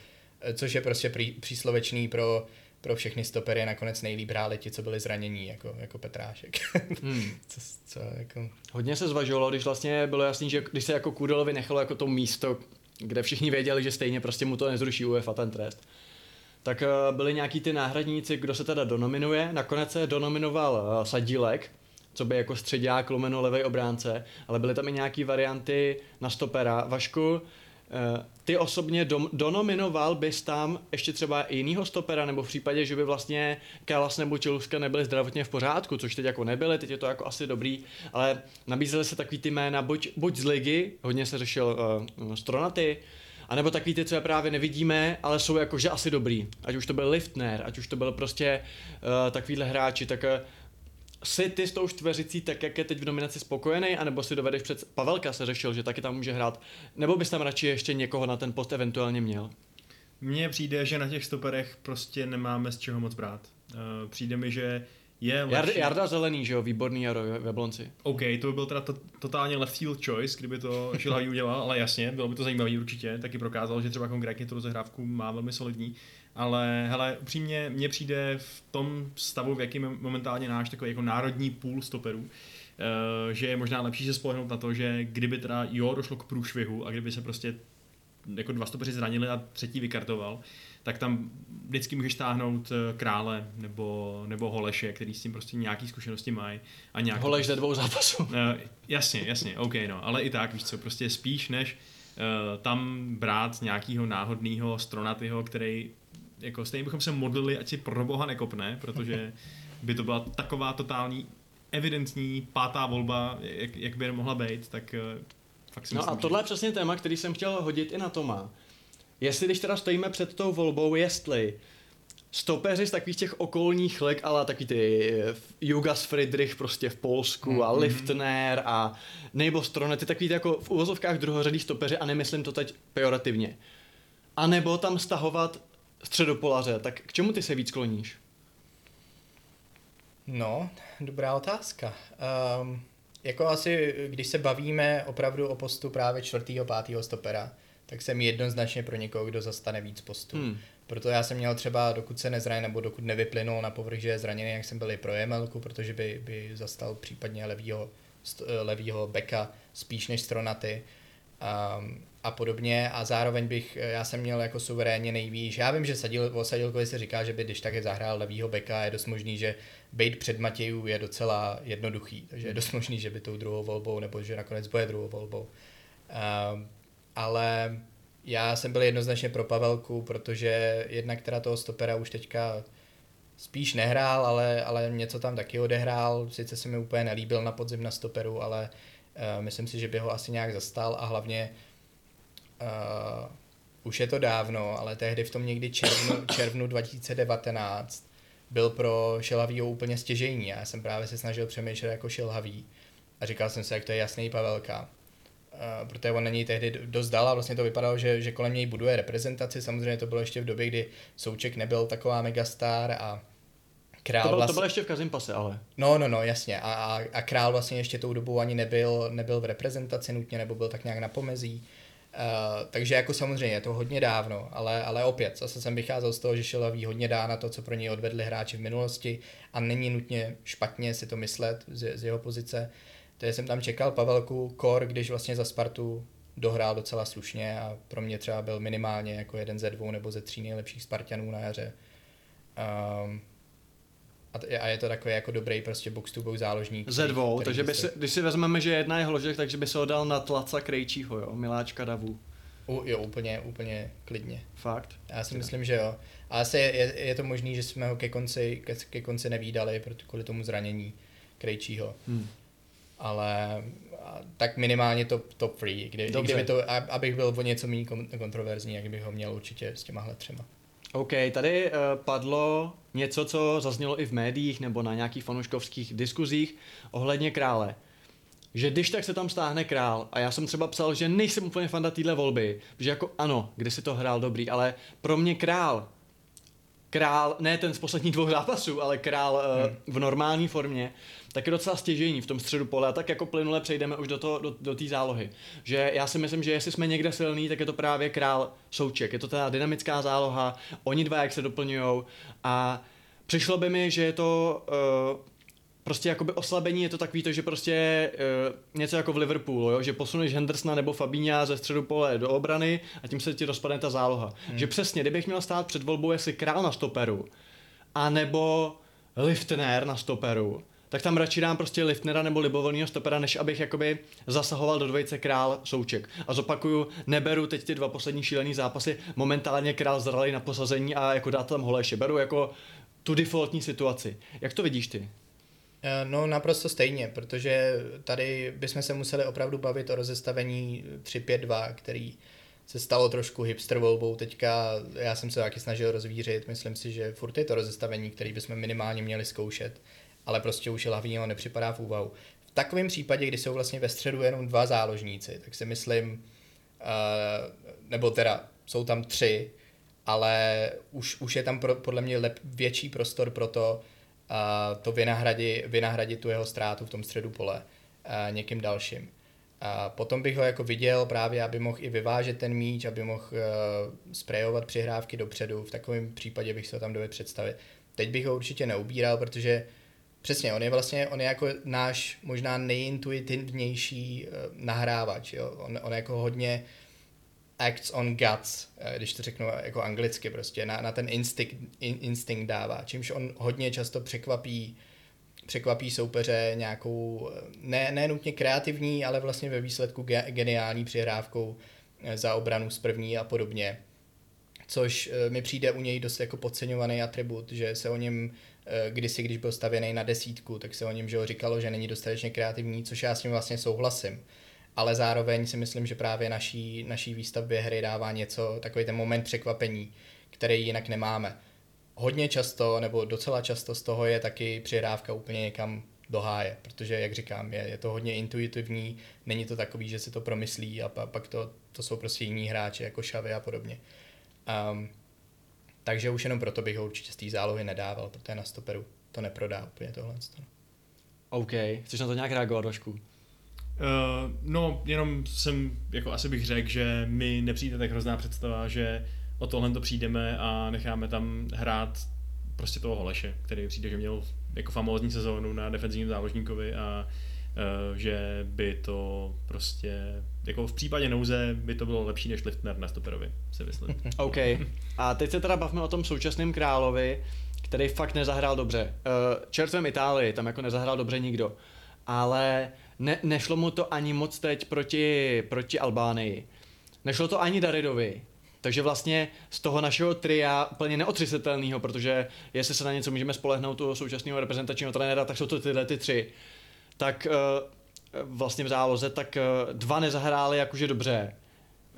Což je prostě prý, příslovečný pro pro všechny stopery nakonec nejlíp hráli ti, co byli zranění, jako, jako Petrášek. Hmm. co, co, jako...
Hodně se zvažovalo, když vlastně bylo jasný, že když se jako Kudelovi nechalo jako to místo, kde všichni věděli, že stejně prostě mu to nezruší UEFA ten trest, tak eh, byli nějaký ty náhradníci, kdo se teda donominuje. Nakonec se donominoval eh, Sadílek, co by jako středák lomeno levej obránce, ale byly tam i nějaký varianty na stopera. Vašku, Eh, ty osobně dom, donominoval bys tam ještě třeba jinýho stopera, nebo v případě, že by vlastně Kalas nebo Čeluska nebyli zdravotně v pořádku, což teď jako nebyly, teď je to jako asi dobrý, ale nabízely se takový ty jména, buď, buď z ligy, hodně se řešil uh, Stronaty, a nebo takový ty, co je právě nevidíme, ale jsou jakože asi dobrý. Ať už to byl Liftner, ať už to byl prostě uh, takovýhle hráči, tak uh, jsi ty s tou čtveřicí tak, jak je teď v nominaci spokojený, anebo si dovedeš před... Pavelka se řešil, že taky tam může hrát, nebo bys tam radši ještě někoho na ten post eventuálně měl?
Mně přijde, že na těch stoperech prostě nemáme z čeho moc brát. Uh, přijde mi, že je
lepší... Jarda Zelený, že jo, výborný jaro v Jablonci.
OK, to by byl teda to, totálně left field choice, kdyby to Šilhavý udělal, ale jasně, bylo by to zajímavý určitě, taky prokázal, že třeba konkrétně tu rozehrávku má velmi solidní ale hele, upřímně mně přijde v tom stavu, v jakým momentálně náš takový jako národní půl stoperů, uh, že je možná lepší se spolehnout na to, že kdyby teda jo došlo k průšvihu a kdyby se prostě jako dva stopeři zranili a třetí vykartoval, tak tam vždycky můžeš táhnout eh, krále nebo, nebo Holeše, který s tím prostě nějaký zkušenosti mají. A nějak
Holeš ze dvou zápasů. Uh,
jasně, jasně, OK, no, ale i tak, víš co, prostě spíš než tam brát nějakého náhodného stronatyho, který jako stejně bychom se modlili, ať si pro boha nekopne, protože by to byla taková totální evidentní pátá volba, jak, jak by mohla být, tak uh, fakt si
No myslím, a tohle že... je přesně téma, který jsem chtěl hodit i na Toma. Jestli když teda stojíme před tou volbou, jestli stopeři z takových těch okolních leg, ale taky ty eh, Jugas Friedrich prostě v Polsku mm-hmm. a Liftner a nebo Strone, ty takový ty jako v uvozovkách druhořadý stopeři a nemyslím to teď pejorativně. A nebo tam stahovat středopolaře, tak k čemu ty se víc kloníš?
No, dobrá otázka. Um, jako asi, když se bavíme opravdu o postu právě čtvrtého, pátého stopera, tak jsem jednoznačně pro někoho, kdo zastane víc postů. Hmm. Proto já jsem měl třeba, dokud se nezraně, nebo dokud nevyplynul na povrch, že je zraněný, jak jsem byl i pro Jemelku, protože by, by zastal případně levýho, levýho beka spíš než stronaty. Um, a podobně. A zároveň bych, eh, já jsem měl jako suverénně nejvíc, já vím, že Sadil, o Sadilkovi se říká, že by když tak zahrál levýho beka, je dost možný, že být před Matějů je docela jednoduchý, takže je dost možný, že by tou druhou volbou, nebo že nakonec bude druhou volbou. Uh, ale já jsem byl jednoznačně pro Pavelku, protože jednak teda toho stopera už teďka spíš nehrál, ale, ale něco tam taky odehrál, sice se mi úplně nelíbil na podzim na stoperu, ale uh, myslím si, že by ho asi nějak zastal a hlavně uh, už je to dávno, ale tehdy v tom někdy červnu, červnu 2019 byl pro Šilhavýho úplně stěžejní. Já jsem právě se snažil přemýšlet jako Šilhavý a říkal jsem si, jak to je jasný Pavelka. Uh, protože on není tehdy dost dal a vlastně to vypadalo, že, že kolem něj buduje reprezentaci. Samozřejmě to bylo ještě v době, kdy Souček nebyl taková megastar a
král to byl, vlastně... to byl ještě v Kazimpase, ale.
No, no, no, jasně. A, a, a král vlastně ještě tou dobou ani nebyl, nebyl v reprezentaci nutně, nebo byl tak nějak na pomezí. Uh, takže jako samozřejmě je to hodně dávno, ale, ale opět, zase jsem vycházel z toho, že Šilavý hodně dá na to, co pro něj odvedli hráči v minulosti a není nutně špatně si to myslet z, z jeho pozice. Takže jsem tam čekal Pavelku Kor, když vlastně za Spartu dohrál docela slušně a pro mě třeba byl minimálně jako jeden ze dvou nebo ze tří nejlepších Spartanů na jaře. Um, a je to takový jako dobrý prostě box to box záložník.
Ze dvou, který takže by si, když si vezmeme, že jedna je hložek, takže by se ho dal na tlaca Krejčího, jo, Miláčka Davu.
U, jo, úplně, úplně klidně.
Fakt?
Já si myslím, že jo. A asi je, je, je to možný, že jsme ho ke konci, ke, ke konci nevídali, proto kvůli tomu zranění Krejčího. Hmm. Ale tak minimálně top, top free. Kdy, kdyby to, abych byl o něco méně kontroverzní, jak bych ho měl určitě s těmahle třema.
OK, tady uh, padlo něco, co zaznělo i v médiích nebo na nějakých fanouškovských diskuzích ohledně krále. Že když tak se tam stáhne král a já jsem třeba psal, že nejsem úplně fanda téhle volby, že jako ano, když si to hrál dobrý, ale pro mě král král, ne ten z posledních dvou zápasů, ale král eh, hmm. v normální formě, tak je docela stěžení v tom středu pole a tak jako plynule přejdeme už do té do, do zálohy. Že já si myslím, že jestli jsme někde silný, tak je to právě král Souček. Je to ta dynamická záloha, oni dva jak se doplňují a přišlo by mi, že je to uh, prostě jakoby oslabení je to takový to, že prostě uh, něco jako v Liverpoolu, jo? že posuneš Hendersona nebo Fabíňa ze středu pole do obrany a tím se ti rozpadne ta záloha. Hmm. Že přesně, kdybych měl stát před volbou, jestli král na stoperu, a nebo Liftner na stoperu, tak tam radši dám prostě Liftnera nebo libovolného stopera, než abych jakoby zasahoval do dvojice král souček. A zopakuju, neberu teď ty dva poslední šílený zápasy, momentálně král zralý na posazení a jako dát tam holeše. Beru jako tu defaultní situaci. Jak to vidíš ty?
Eh, no naprosto stejně, protože tady bychom se museli opravdu bavit o rozestavení 3-5-2, který se stalo trošku hipster volbou teďka, já jsem se taky snažil rozvířit, myslím si, že furt je to rozestavení, který bychom minimálně měli zkoušet, ale prostě už hlavního nepřipadá v úvahu. V takovém případě, kdy jsou vlastně ve středu jenom dva záložníci, tak si myslím, uh, nebo teda jsou tam tři, ale už, už je tam pro, podle mě lep, větší prostor pro to, uh, to vynahradit, vynahradit tu jeho ztrátu v tom středu pole uh, někým dalším. A potom bych ho jako viděl právě, aby mohl i vyvážet ten míč, aby mohl uh, sprejovat přihrávky dopředu. V takovém případě bych se ho tam dovedl představit. Teď bych ho určitě neubíral, protože přesně, on je vlastně, on je jako náš možná nejintuitivnější uh, nahrávač. Jo? On, on je jako hodně acts on guts, uh, když to řeknu jako anglicky prostě, na, na ten instinct, in, instinct dává, čímž on hodně často překvapí překvapí soupeře nějakou, ne, ne nutně kreativní, ale vlastně ve výsledku ge, geniální přihrávkou eh, za obranu z první a podobně. Což eh, mi přijde u něj dost jako podceňovaný atribut, že se o něm eh, kdysi, když byl stavěný na desítku, tak se o něm že ho říkalo, že není dostatečně kreativní, což já s tím vlastně souhlasím. Ale zároveň si myslím, že právě naší, naší výstavbě hry dává něco, takový ten moment překvapení, který jinak nemáme hodně často, nebo docela často z toho je taky přihrávka úplně někam do háje, protože, jak říkám, je, je to hodně intuitivní, není to takový, že si to promyslí a pa, pak to, to jsou prostě jiní hráči, jako Šavy a podobně. Um, takže už jenom proto bych ho určitě z té zálohy nedával, protože na stoperu to neprodá úplně tohle.
OK, chceš na to nějak reagovat, trošku? Uh,
no, jenom jsem, jako asi bych řekl, že mi nepřijde tak hrozná představa, že o tohle to přijdeme a necháme tam hrát prostě toho Holeše, který přijde, že měl jako famózní sezónu na defenzivním záložníkovi a uh, že by to prostě, jako v případě nouze by to bylo lepší než Liftner na stoperovi, si myslím.
OK. A teď se teda bavíme o tom současném královi, který fakt nezahrál dobře. Uh, čerstvém Itálii, tam jako nezahrál dobře nikdo. Ale ne, nešlo mu to ani moc teď proti, proti Albánii. Nešlo to ani Daridovi, takže vlastně z toho našeho tria úplně neotřesitelného, protože jestli se na něco můžeme spolehnout u současného reprezentačního trenéra, tak jsou to tyhle ty tři. Tak uh, vlastně v záloze, tak uh, dva nezahráli jakože dobře,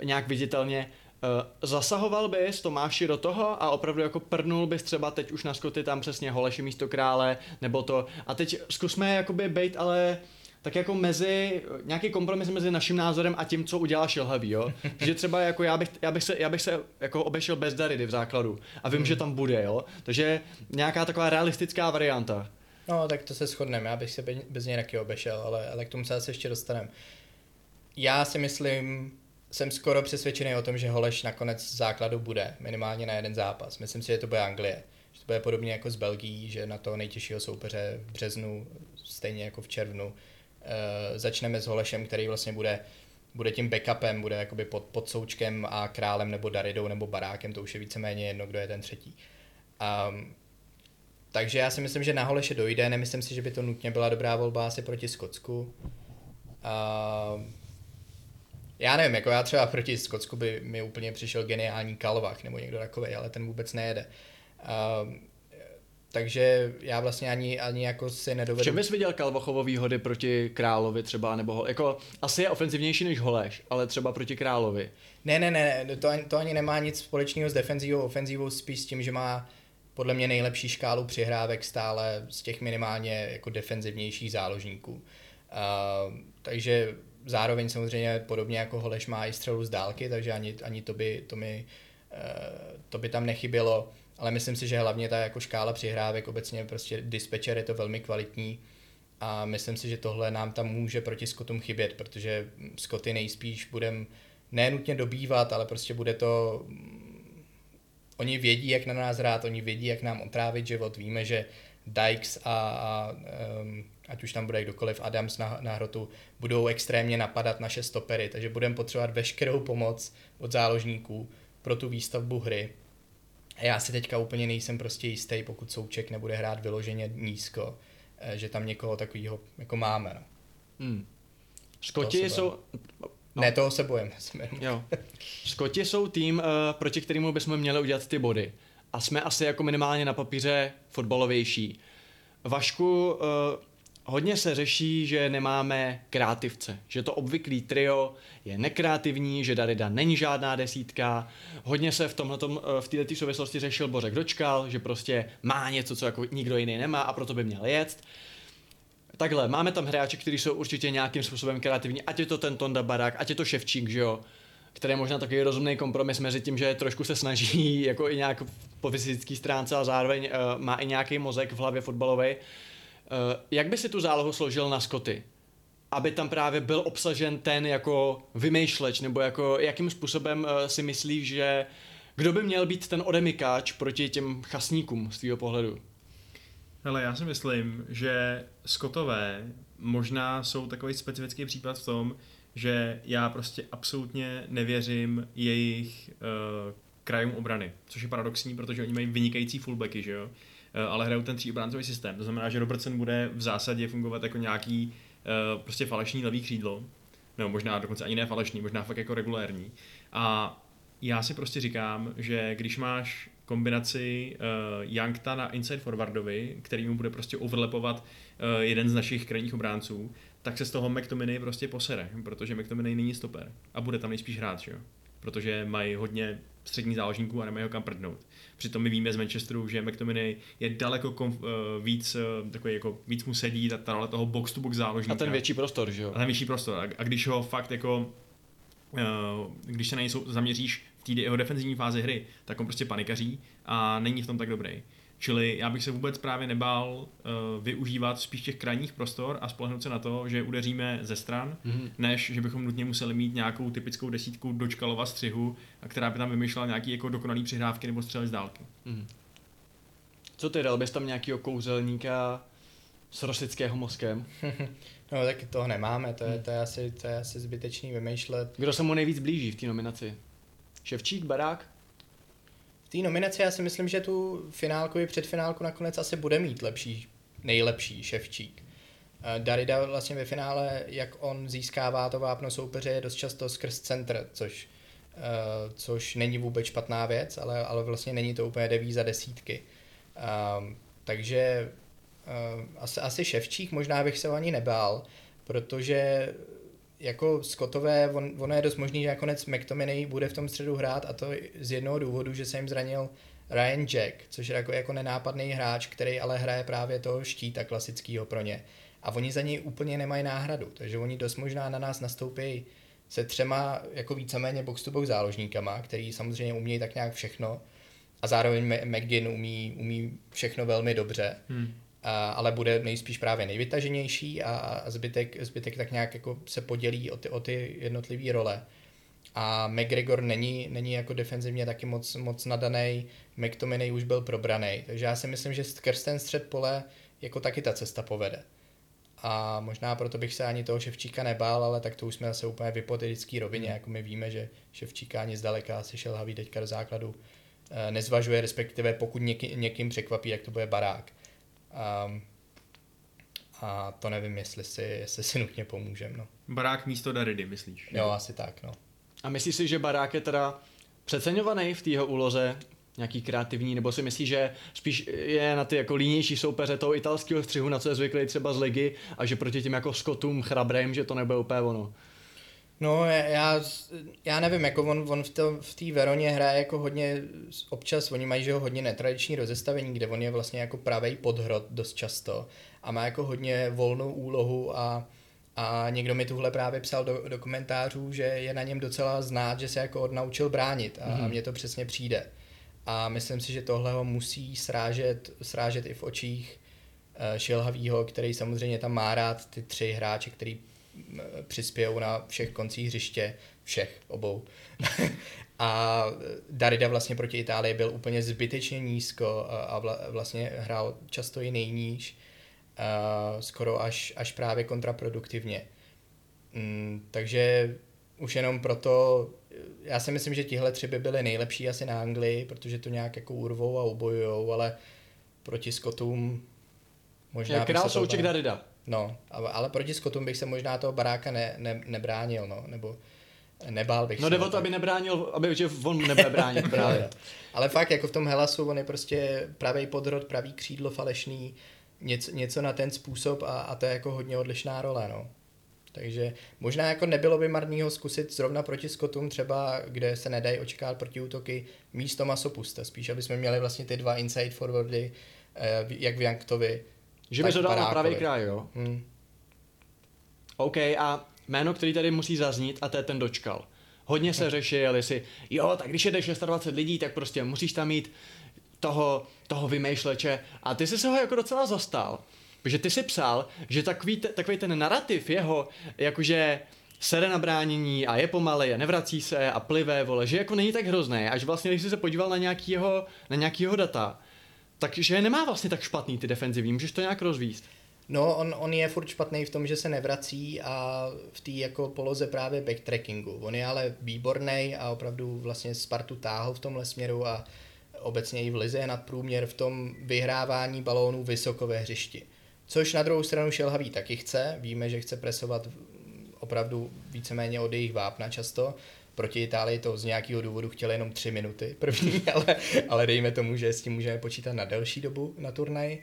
nějak viditelně. zasahoval bys Tomáši do toho a opravdu jako prnul bys třeba teď už na Skoty tam přesně Holeši místo krále, nebo to. A teď zkusme jakoby bejt ale tak jako mezi, nějaký kompromis mezi naším názorem a tím, co udělá Šilhavý, jo. že třeba jako já bych, já bych se, já bych se jako obešel bez Daridy v základu a vím, hmm. že tam bude, jo. Takže nějaká taková realistická varianta.
No, tak to se shodneme, já bych se bez něj taky obešel, ale, ale k tomu se asi ještě dostaneme. Já si myslím, jsem skoro přesvědčený o tom, že Holeš nakonec z základu bude, minimálně na jeden zápas. Myslím si, že to bude Anglie. Že to bude podobně jako s Belgií, že na to nejtěžšího soupeře v březnu, stejně jako v červnu, začneme s Holešem, který vlastně bude bude tím backupem, bude jakoby pod, pod součkem a králem nebo Daridou nebo barákem, to už je víceméně jedno, kdo je ten třetí. Um, takže já si myslím, že na Holeše dojde, nemyslím si, že by to nutně byla dobrá volba asi proti Skotsku. Uh, já nevím, jako já třeba proti Skotsku by mi úplně přišel geniální Kalvach nebo někdo takový, ale ten vůbec nejede. Uh, takže já vlastně ani, ani jako si nedovedu...
V čem bys viděl Kalvachovo výhody proti Královi třeba, nebo jako asi je ofenzivnější než Holeš, ale třeba proti Královi.
Ne, ne, ne, to, to ani nemá nic společného s defenzivou, ofenzivou, spíš s tím, že má podle mě nejlepší škálu přihrávek stále z těch minimálně jako defenzivnějších záložníků. Uh, takže zároveň samozřejmě podobně jako Holeš má i střelu z dálky, takže ani, ani to, by, to, mi, uh, to by tam nechybělo ale myslím si, že hlavně ta jako škála přihrávek, obecně prostě dispečer je to velmi kvalitní a myslím si, že tohle nám tam může proti Skotům chybět, protože Skoty nejspíš budem nenutně dobývat, ale prostě bude to oni vědí, jak na nás hrát, oni vědí, jak nám otrávit život. Víme, že Dykes a, a um, ať už tam bude kdokoliv, Adams na, na hrotu, budou extrémně napadat naše stopery, takže budeme potřebovat veškerou pomoc od záložníků pro tu výstavbu hry já si teďka úplně nejsem prostě jistý, pokud Souček nebude hrát vyloženě nízko, eh, že tam někoho takového jako máme. No.
Hmm. Skoti jsou...
No. Ne, toho se bojím.
Jo. Skoti jsou tým, uh, proti kterému bychom měli udělat ty body. A jsme asi jako minimálně na papíře fotbalovější. Vašku, uh, Hodně se řeší, že nemáme kreativce, že to obvyklý trio je nekreativní, že Darida není žádná desítka. Hodně se v tomhletom, eh, v této souvislosti řešil Bořek Dočkal, že prostě má něco, co jako nikdo jiný nemá a proto by měl jet. Takhle, máme tam hráči, kteří jsou určitě nějakým způsobem kreativní, ať je to ten Tonda Barák, ať je to Ševčík, že jo, který je možná takový rozumný kompromis mezi tím, že trošku se snaží jako i nějak po fyzické stránce a zároveň uh, má i nějaký mozek v hlavě fotbalový. Eh, jak by si tu zálohu složil na Scotty? Aby tam právě byl obsažen ten jako vymýšleč, nebo jako jakým způsobem eh, si myslíš, že kdo by měl být ten odemykáč proti těm chasníkům z tvého pohledu?
Ale já si myslím, že Skotové možná jsou takový specifický případ v tom, že já prostě absolutně nevěřím jejich uh, krajům obrany, což je paradoxní, protože oni mají vynikající fullbacky, že jo? Eh, ale hrajou ten tříobráncový systém. To znamená, že Robertson bude v zásadě fungovat jako nějaký uh, prostě falešný levý křídlo, nebo možná dokonce ani ne falešný, možná fakt jako regulérní. A já si prostě říkám, že když máš kombinaci uh, na inside forwardovi, který mu bude prostě overlepovat uh, jeden z našich krajních obránců, tak se z toho McTominay prostě posere, protože McTominay není stoper a bude tam nejspíš hrát, že jo? protože mají hodně středních záložníků a nemají ho kam prdnout. Přitom my víme z Manchesteru, že McTominay je daleko konf, uh, víc, uh, takový jako víc mu sedí ta, ta toho box to box záložníka.
A ten větší prostor, že jo?
A ten větší prostor. A, a když ho fakt jako, uh, když se na něj zaměříš v té jeho defenzivní fázi hry, tak on prostě panikaří a není v tom tak dobrý. Čili já bych se vůbec právě nebál uh, využívat spíš těch krajních prostor a spolehnout se na to, že udeříme ze stran, mm-hmm. než že bychom nutně museli mít nějakou typickou desítku dočkalova střihu, která by tam vymýšlela nějaký jako dokonalý přihrávky nebo střely z dálky. Mm-hmm.
Co ty, dal bys tam nějakého kouzelníka s rosického mozkem?
no tak toho nemáme, to je, hmm. to je, asi, to je asi zbytečný vymýšlet.
Kdo se mu nejvíc blíží v té nominaci? Ševčík, Barák?
Té nominaci já si myslím, že tu finálku i předfinálku nakonec asi bude mít lepší, nejlepší Ševčík. Eh, Darida vlastně ve finále, jak on získává to vápno soupeře, je dost často skrz centr, což, uh, což není vůbec špatná věc, ale, ale vlastně není to úplně devíza desítky. Uh, takže uh, asi, asi Ševčík, možná bych se o ani nebál, protože jako Scottové, on, ono je dost možný, že nakonec McTominay bude v tom středu hrát a to z jednoho důvodu, že se jim zranil Ryan Jack, což je jako, jako nenápadný hráč, který ale hraje právě toho štíta klasického pro ně. A oni za něj úplně nemají náhradu, takže oni dost možná na nás nastoupí se třema jako víceméně box to box záložníkama, který samozřejmě umějí tak nějak všechno a zároveň McGinn umí, umí všechno velmi dobře. Hmm a, ale bude nejspíš právě nejvytaženější a, a zbytek, zbytek tak nějak jako se podělí o ty, o ty jednotlivé role. A McGregor není, není jako defenzivně taky moc, moc nadaný, McTominay už byl probraný, takže já si myslím, že skrz ten střed pole jako taky ta cesta povede. A možná proto bych se ani toho Ševčíka nebál, ale tak to už jsme zase úplně v hypotetické rovině, jako my víme, že Ševčíka ani zdaleka si šel Haví teďka do základu eh, nezvažuje, respektive pokud něký, někým překvapí, jak to bude barák. Um, a to nevím, jestli si, jestli si nutně pomůžem. No.
Barák místo Daridy, myslíš?
Jo, asi tak. No.
A myslíš si, že Barák je teda přeceňovaný v tého úloze nějaký kreativní, nebo si myslíš, že spíš je na ty jako línější soupeře toho italského střihu, na co je zvyklý třeba z ligy, a že proti těm jako Scottům, Chrabrem, že to nebude úplně ono?
No, já, já nevím, jako on, on v, to, v té Veroně hraje jako hodně, občas oni mají že ho hodně netradiční rozestavení, kde on je vlastně jako pravý podhrot dost často a má jako hodně volnou úlohu a, a někdo mi tuhle právě psal do, do komentářů, že je na něm docela znát, že se jako odnaučil bránit a, mm. a mně to přesně přijde. A myslím si, že tohle ho musí srážet, srážet i v očích uh, Šilhavýho, který samozřejmě tam má rád ty tři hráče, který přispějou na všech koncích hřiště, všech obou. a Darida vlastně proti Itálii byl úplně zbytečně nízko a vlastně hrál často i nejníž, skoro až, až právě kontraproduktivně. Mm, takže už jenom proto, já si myslím, že tihle tři by byly nejlepší asi na Anglii, protože to nějak jako urvou a obojujou, ale proti Skotům
možná... Král souček Darida.
No, ale proti Skotům bych se možná toho baráka ne, ne, nebránil, no, nebo nebál bych
No jde o to, aby nebránil, aby, že on nebude bránit právě.
ale fakt, jako v tom Helasu, on je prostě pravý podrod, pravý křídlo falešný, něco, něco na ten způsob a, a to je jako hodně odlišná role, no. Takže možná jako nebylo by marného zkusit zrovna proti Skotům třeba, kde se nedají očekávat proti útoky místo Masopusta, spíš aby jsme měli vlastně ty dva inside forwardy, eh, jak v Janktovi,
že by to dal na pravý kraj, jo? Hmm. OK, a jméno, který tady musí zaznít, a to je ten dočkal. Hodně se řešil, jestli, jo, tak když jedeš 26 lidí, tak prostě musíš tam mít toho, toho vymýšleče. A ty jsi se ho jako docela zastal. Protože ty si psal, že takový, takový ten narrativ jeho, jakože sere na bránění a je pomalej a nevrací se a plivé, vole, že jako není tak hrozný. Až vlastně, když jsi se podíval na nějakýho, na nějakýho data, takže nemá vlastně tak špatný ty defenzivní, můžeš to nějak rozvíst?
No, on, on je furt špatný v tom, že se nevrací a v té jako poloze právě backtrackingu. On je ale výborný a opravdu vlastně Spartu táhl v tomhle směru a obecně i v lize je nadprůměr v tom vyhrávání balónů vysoko ve hřišti. Což na druhou stranu Šelhavý taky chce. Víme, že chce presovat opravdu víceméně od jejich vápna často, Proti Itálii to z nějakého důvodu chtěli jenom tři minuty první, ale, ale dejme tomu, že s tím můžeme počítat na delší dobu na turnaj.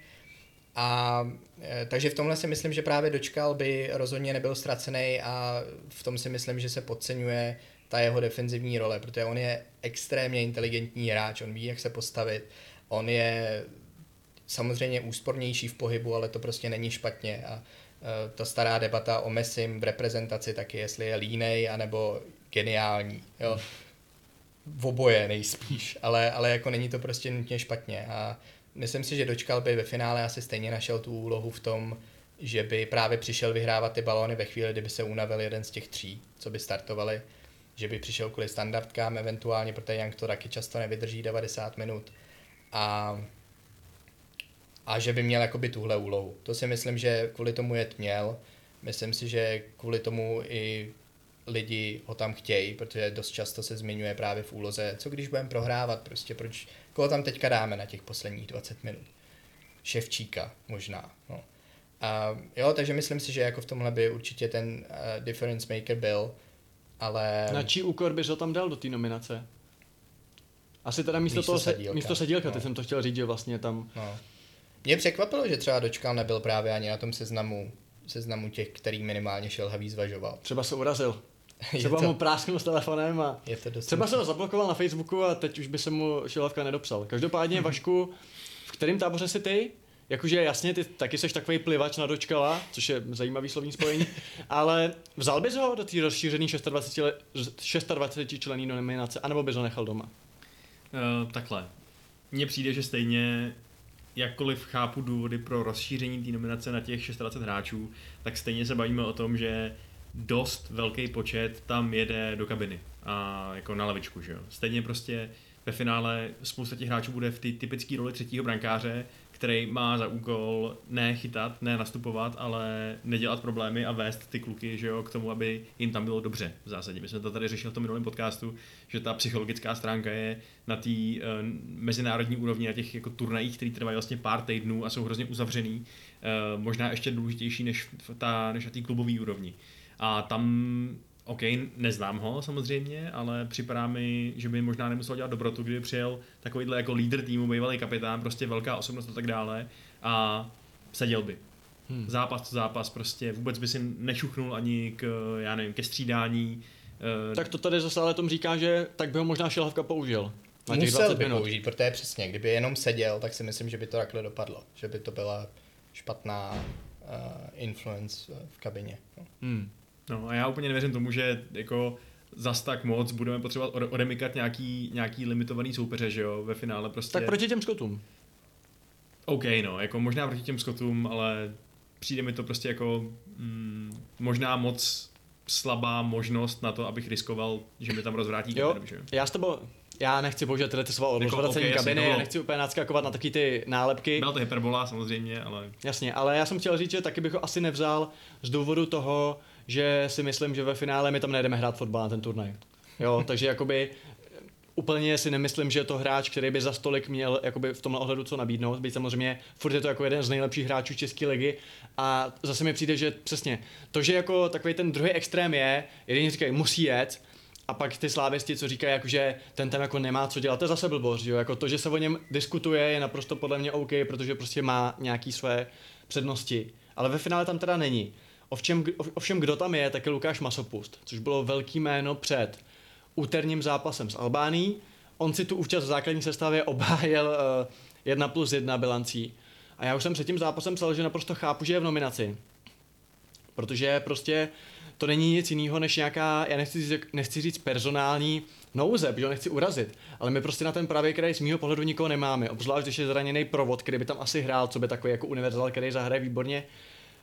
A e, takže v tomhle si myslím, že právě dočkal by rozhodně nebyl ztracený a v tom si myslím, že se podceňuje ta jeho defenzivní role, protože on je extrémně inteligentní hráč, on ví, jak se postavit, on je samozřejmě úspornější v pohybu, ale to prostě není špatně a e, ta stará debata o Messim v reprezentaci taky, jestli je línej, anebo geniální, jo. V oboje nejspíš, ale, ale jako není to prostě nutně špatně a myslím si, že dočkal by ve finále asi stejně našel tu úlohu v tom, že by právě přišel vyhrávat ty balóny ve chvíli, kdyby se unavil jeden z těch tří, co by startovali, že by přišel kvůli standardkám eventuálně, protože Young to taky často nevydrží 90 minut a, a že by měl jakoby tuhle úlohu. To si myslím, že kvůli tomu je měl. Myslím si, že kvůli tomu i lidi ho tam chtějí, protože dost často se zmiňuje právě v úloze, co když budeme prohrávat, prostě proč, koho tam teďka dáme na těch posledních 20 minut. Ševčíka možná. No. A, jo, takže myslím si, že jako v tomhle by určitě ten uh, difference maker byl, ale...
Na čí úkor bys ho tam dal do té nominace? Asi teda místo, místo toho sedílka. místo sedílka, no. ty jsem to chtěl říct, že vlastně tam...
No. Mě překvapilo, že třeba Dočkal nebyl právě ani na tom seznamu seznamu těch, který minimálně šelhavý zvažoval.
Třeba se urazil.
Je
Třeba
to-
mu prásknul s telefonem a
Je to dost
třeba se ho zablokoval na Facebooku a teď už by se mu Šilovka nedopsal. Každopádně, Vašku, v kterém táboře jsi ty? Jakože jasně, ty taky jsi takový plivač na dočkala, což je zajímavý slovní spojení, ale vzal bys ho do té rozšířené 26, le- 26 členní nominace, anebo bys ho nechal doma?
Uh, takhle. Mně přijde, že stejně jakkoliv chápu důvody pro rozšíření té nominace na těch 26 hráčů, tak stejně se bavíme o tom, že dost velký počet tam jede do kabiny a jako na lavičku, že jo. Stejně prostě ve finále spousta těch hráčů bude v té typické roli třetího brankáře, který má za úkol ne chytat, ne nastupovat, ale nedělat problémy a vést ty kluky že jo, k tomu, aby jim tam bylo dobře v zásadě. My jsme to tady řešili v tom minulém podcastu, že ta psychologická stránka je na té uh, mezinárodní úrovni, na těch jako turnajích, které trvají vlastně pár týdnů a jsou hrozně uzavřený, uh, možná ještě důležitější než, ta, než na té klubové úrovni. A tam OK, neznám ho samozřejmě, ale připadá mi, že by možná nemusel dělat dobrotu, kdyby přijel takovýhle jako lídr týmu, bývalý kapitán, prostě velká osobnost a tak dále a seděl by.
Hmm.
Zápas co zápas, prostě vůbec by si nešuchnul ani k, já nevím, ke střídání. eh,
Tak to tady zase ale tom říká, že tak by ho možná Šilhavka použil. Na těch
Musel
20
by
minut.
použít, protože přesně, kdyby jenom seděl, tak si myslím, že by to takhle dopadlo. Že by to byla špatná uh, influence v kabině. No.
Hmm.
No a já úplně nevěřím tomu, že jako zas tak moc budeme potřebovat ode- odemykat nějaký, nějaký limitovaný soupeře, že jo, ve finále prostě.
Tak proti těm skotům.
OK, no, jako možná proti těm skotům, ale přijde mi to prostě jako mm, možná moc slabá možnost na to, abych riskoval, že mi tam rozvrátí
Jo,
kabinu, že jo.
já s tebou, já nechci použít tyhle ty slova o
Jako,
rozvracení
ok, jasně,
kabiny, já nechci úplně nadskakovat na taky ty nálepky.
Byla to hyperbola samozřejmě, ale
Jasně, ale já jsem chtěl říct, že taky bych ho asi nevzal z důvodu toho, že si myslím, že ve finále my tam nejdeme hrát fotbal na ten turnaj. Jo, takže jakoby úplně si nemyslím, že je to hráč, který by za stolik měl jakoby v tomhle ohledu co nabídnout. Byť samozřejmě furt je to jako jeden z nejlepších hráčů České ligy a zase mi přijde, že přesně to, že jako takový ten druhý extrém je, jeden říkají musí jet, a pak ty slávisti, co říkají, jako, že ten tam jako nemá co dělat, to je zase blbost, jo? Jako to, že se o něm diskutuje, je naprosto podle mě OK, protože prostě má nějaký své přednosti. Ale ve finále tam teda není. Ovšem, ovšem kdo tam je, tak je Lukáš Masopust, což bylo velký jméno před úterním zápasem s Albánií. On si tu účast v základní sestavě obhájil uh, 1 plus 1 bilancí. A já už jsem před tím zápasem psal, že naprosto chápu, že je v nominaci. Protože prostě to není nic jiného než nějaká, já nechci říct, nechci říct personální nouze, protože ho nechci urazit, ale my prostě na ten pravý kraj z mýho pohledu nikoho nemáme, obzvlášť když je zraněný provod, který by tam asi hrál, co by takový jako univerzál, který zahraje výborně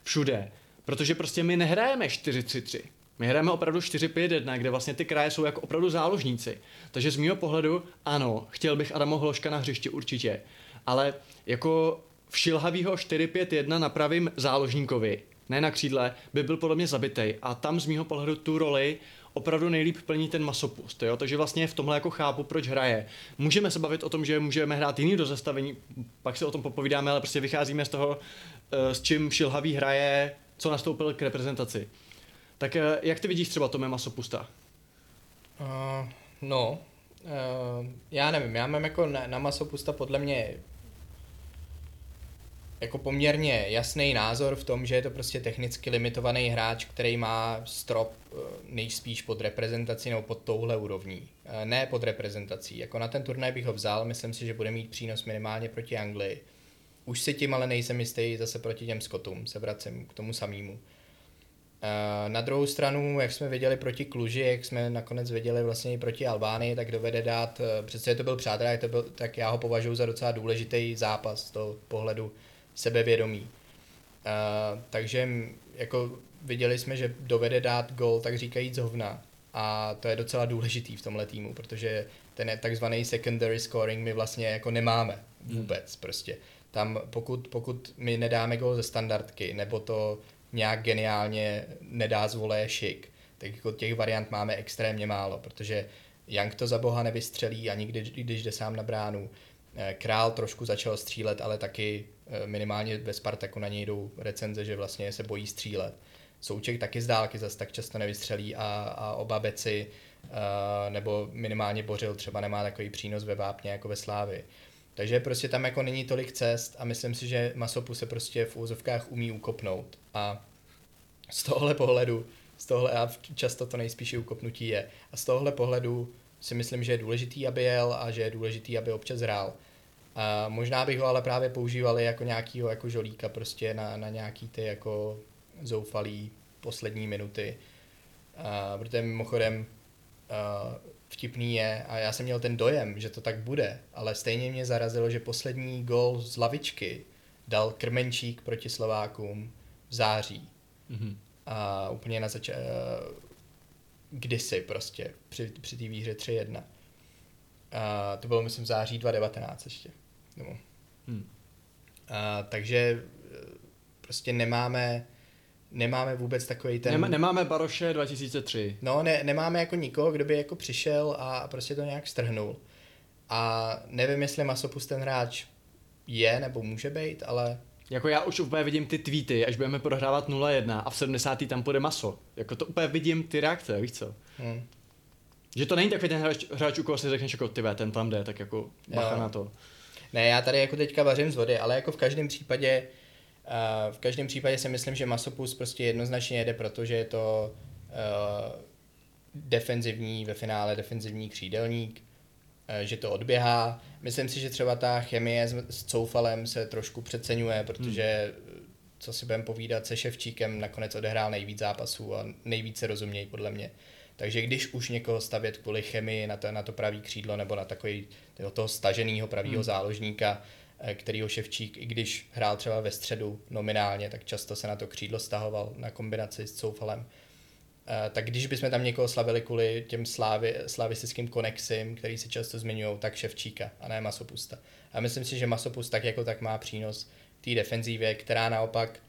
všude. Protože prostě my nehrajeme 4-3-3. My hrajeme opravdu 4-5-1, kde vlastně ty kraje jsou jako opravdu záložníci. Takže z mýho pohledu, ano, chtěl bych Adamo Hloška na hřišti určitě. Ale jako všilhavýho 4-5-1 na pravým záložníkovi, ne na křídle, by byl podle mě zabitej. A tam z mýho pohledu tu roli opravdu nejlíp plní ten masopust, jo? takže vlastně v tomhle jako chápu, proč hraje. Můžeme se bavit o tom, že můžeme hrát jiný do zastavení, pak se o tom popovídáme, ale prostě vycházíme z toho, eh, s čím Šilhavý hraje, co nastoupil k reprezentaci. Tak eh, jak ty vidíš třeba Tome Masopusta?
Uh, no, uh, já nevím, já mám jako na, na Masopusta podle mě jako poměrně jasný názor v tom, že je to prostě technicky limitovaný hráč, který má strop nejspíš pod reprezentací nebo pod touhle úrovní. Ne pod reprezentací. Jako na ten turnaj bych ho vzal, myslím si, že bude mít přínos minimálně proti Anglii. Už si tím ale nejsem jistý zase proti těm Skotům, se vracím k tomu samému. Eh, Na druhou stranu, jak jsme viděli proti Kluži, jak jsme nakonec viděli vlastně i proti Albánii, tak dovede dát, eh, přece to byl přátelé, to byl, tak já ho považuji za docela důležitý zápas z toho pohledu sebevědomí. Uh, takže m, jako viděli jsme, že dovede dát gol, tak říkajíc hovna. A to je docela důležitý v tomhle týmu, protože ten takzvaný secondary scoring my vlastně jako nemáme vůbec prostě. Tam pokud, pokud my nedáme gol ze standardky, nebo to nějak geniálně nedá z voleje šik, tak jako těch variant máme extrémně málo, protože Young to za boha nevystřelí ani když, když jde sám na bránu. Eh, Král trošku začal střílet, ale taky eh, minimálně ve Spartaku na něj jdou recenze, že vlastně se bojí střílet. Souček taky z dálky zase tak často nevystřelí a, a oba beci eh, nebo minimálně Bořil třeba nemá takový přínos ve vápně jako ve Slávi. Takže prostě tam jako není tolik cest a myslím si, že Masopu se prostě v úzovkách umí ukopnout. A z tohohle pohledu, z tohle, a často to nejspíš i ukopnutí je, a z tohohle pohledu si myslím, že je důležitý, aby jel a že je důležitý, aby občas hrál. A možná bych ho ale právě používali jako nějakýho jako žolíka prostě na, na nějaký ty jako zoufalý poslední minuty. A, protože mimochodem a, vtipný je, a já jsem měl ten dojem, že to tak bude, ale stejně mě zarazilo, že poslední gol z lavičky dal Krmenčík proti Slovákům v září. Mm-hmm. A úplně na začátku, kdysi prostě, při, při té výhře 3-1. A to bylo, myslím, v září 2019 ještě. Nebo. Hmm. A, takže e, prostě nemáme nemáme vůbec takový ten...
Nemá, nemáme Baroše 2003.
No, ne, nemáme jako nikoho, kdo by jako přišel a prostě to nějak strhnul. A nevím, jestli Masopus ten hráč je nebo může být, ale...
Jako já už úplně vidím ty tweety, až budeme prohrávat 0-1 a v 70. tam půjde maso. Jako to úplně vidím ty reakce, víš co? Hmm. Že to není takový ten hráč, hráč u koho si řekneš jako ty ten tam jde, tak jako bacha jo. na to.
Ne, já tady jako teďka vařím z vody, ale jako v každém případě uh, v každém případě si myslím, že Masopus prostě jednoznačně jede, protože je to uh, defenzivní, ve finále defenzivní křídelník, uh, že to odběhá. Myslím si, že třeba ta chemie s, Coufalem se trošku přeceňuje, protože hmm. co si budeme povídat, se Ševčíkem nakonec odehrál nejvíc zápasů a nejvíce rozumějí podle mě. Takže když už někoho stavět kvůli chemii na to, na to pravý křídlo nebo na takový toho staženého pravého hmm. záložníka, eh, kterýho Ševčík, i když hrál třeba ve středu nominálně, tak často se na to křídlo stahoval na kombinaci s Coufalem. Eh, tak když bychom tam někoho slavili kvůli těm slávy, slavistickým konexím, který se často zmiňují, tak Ševčíka a ne Masopusta. A myslím si, že Masopust tak jako tak má přínos té defenzívě, která naopak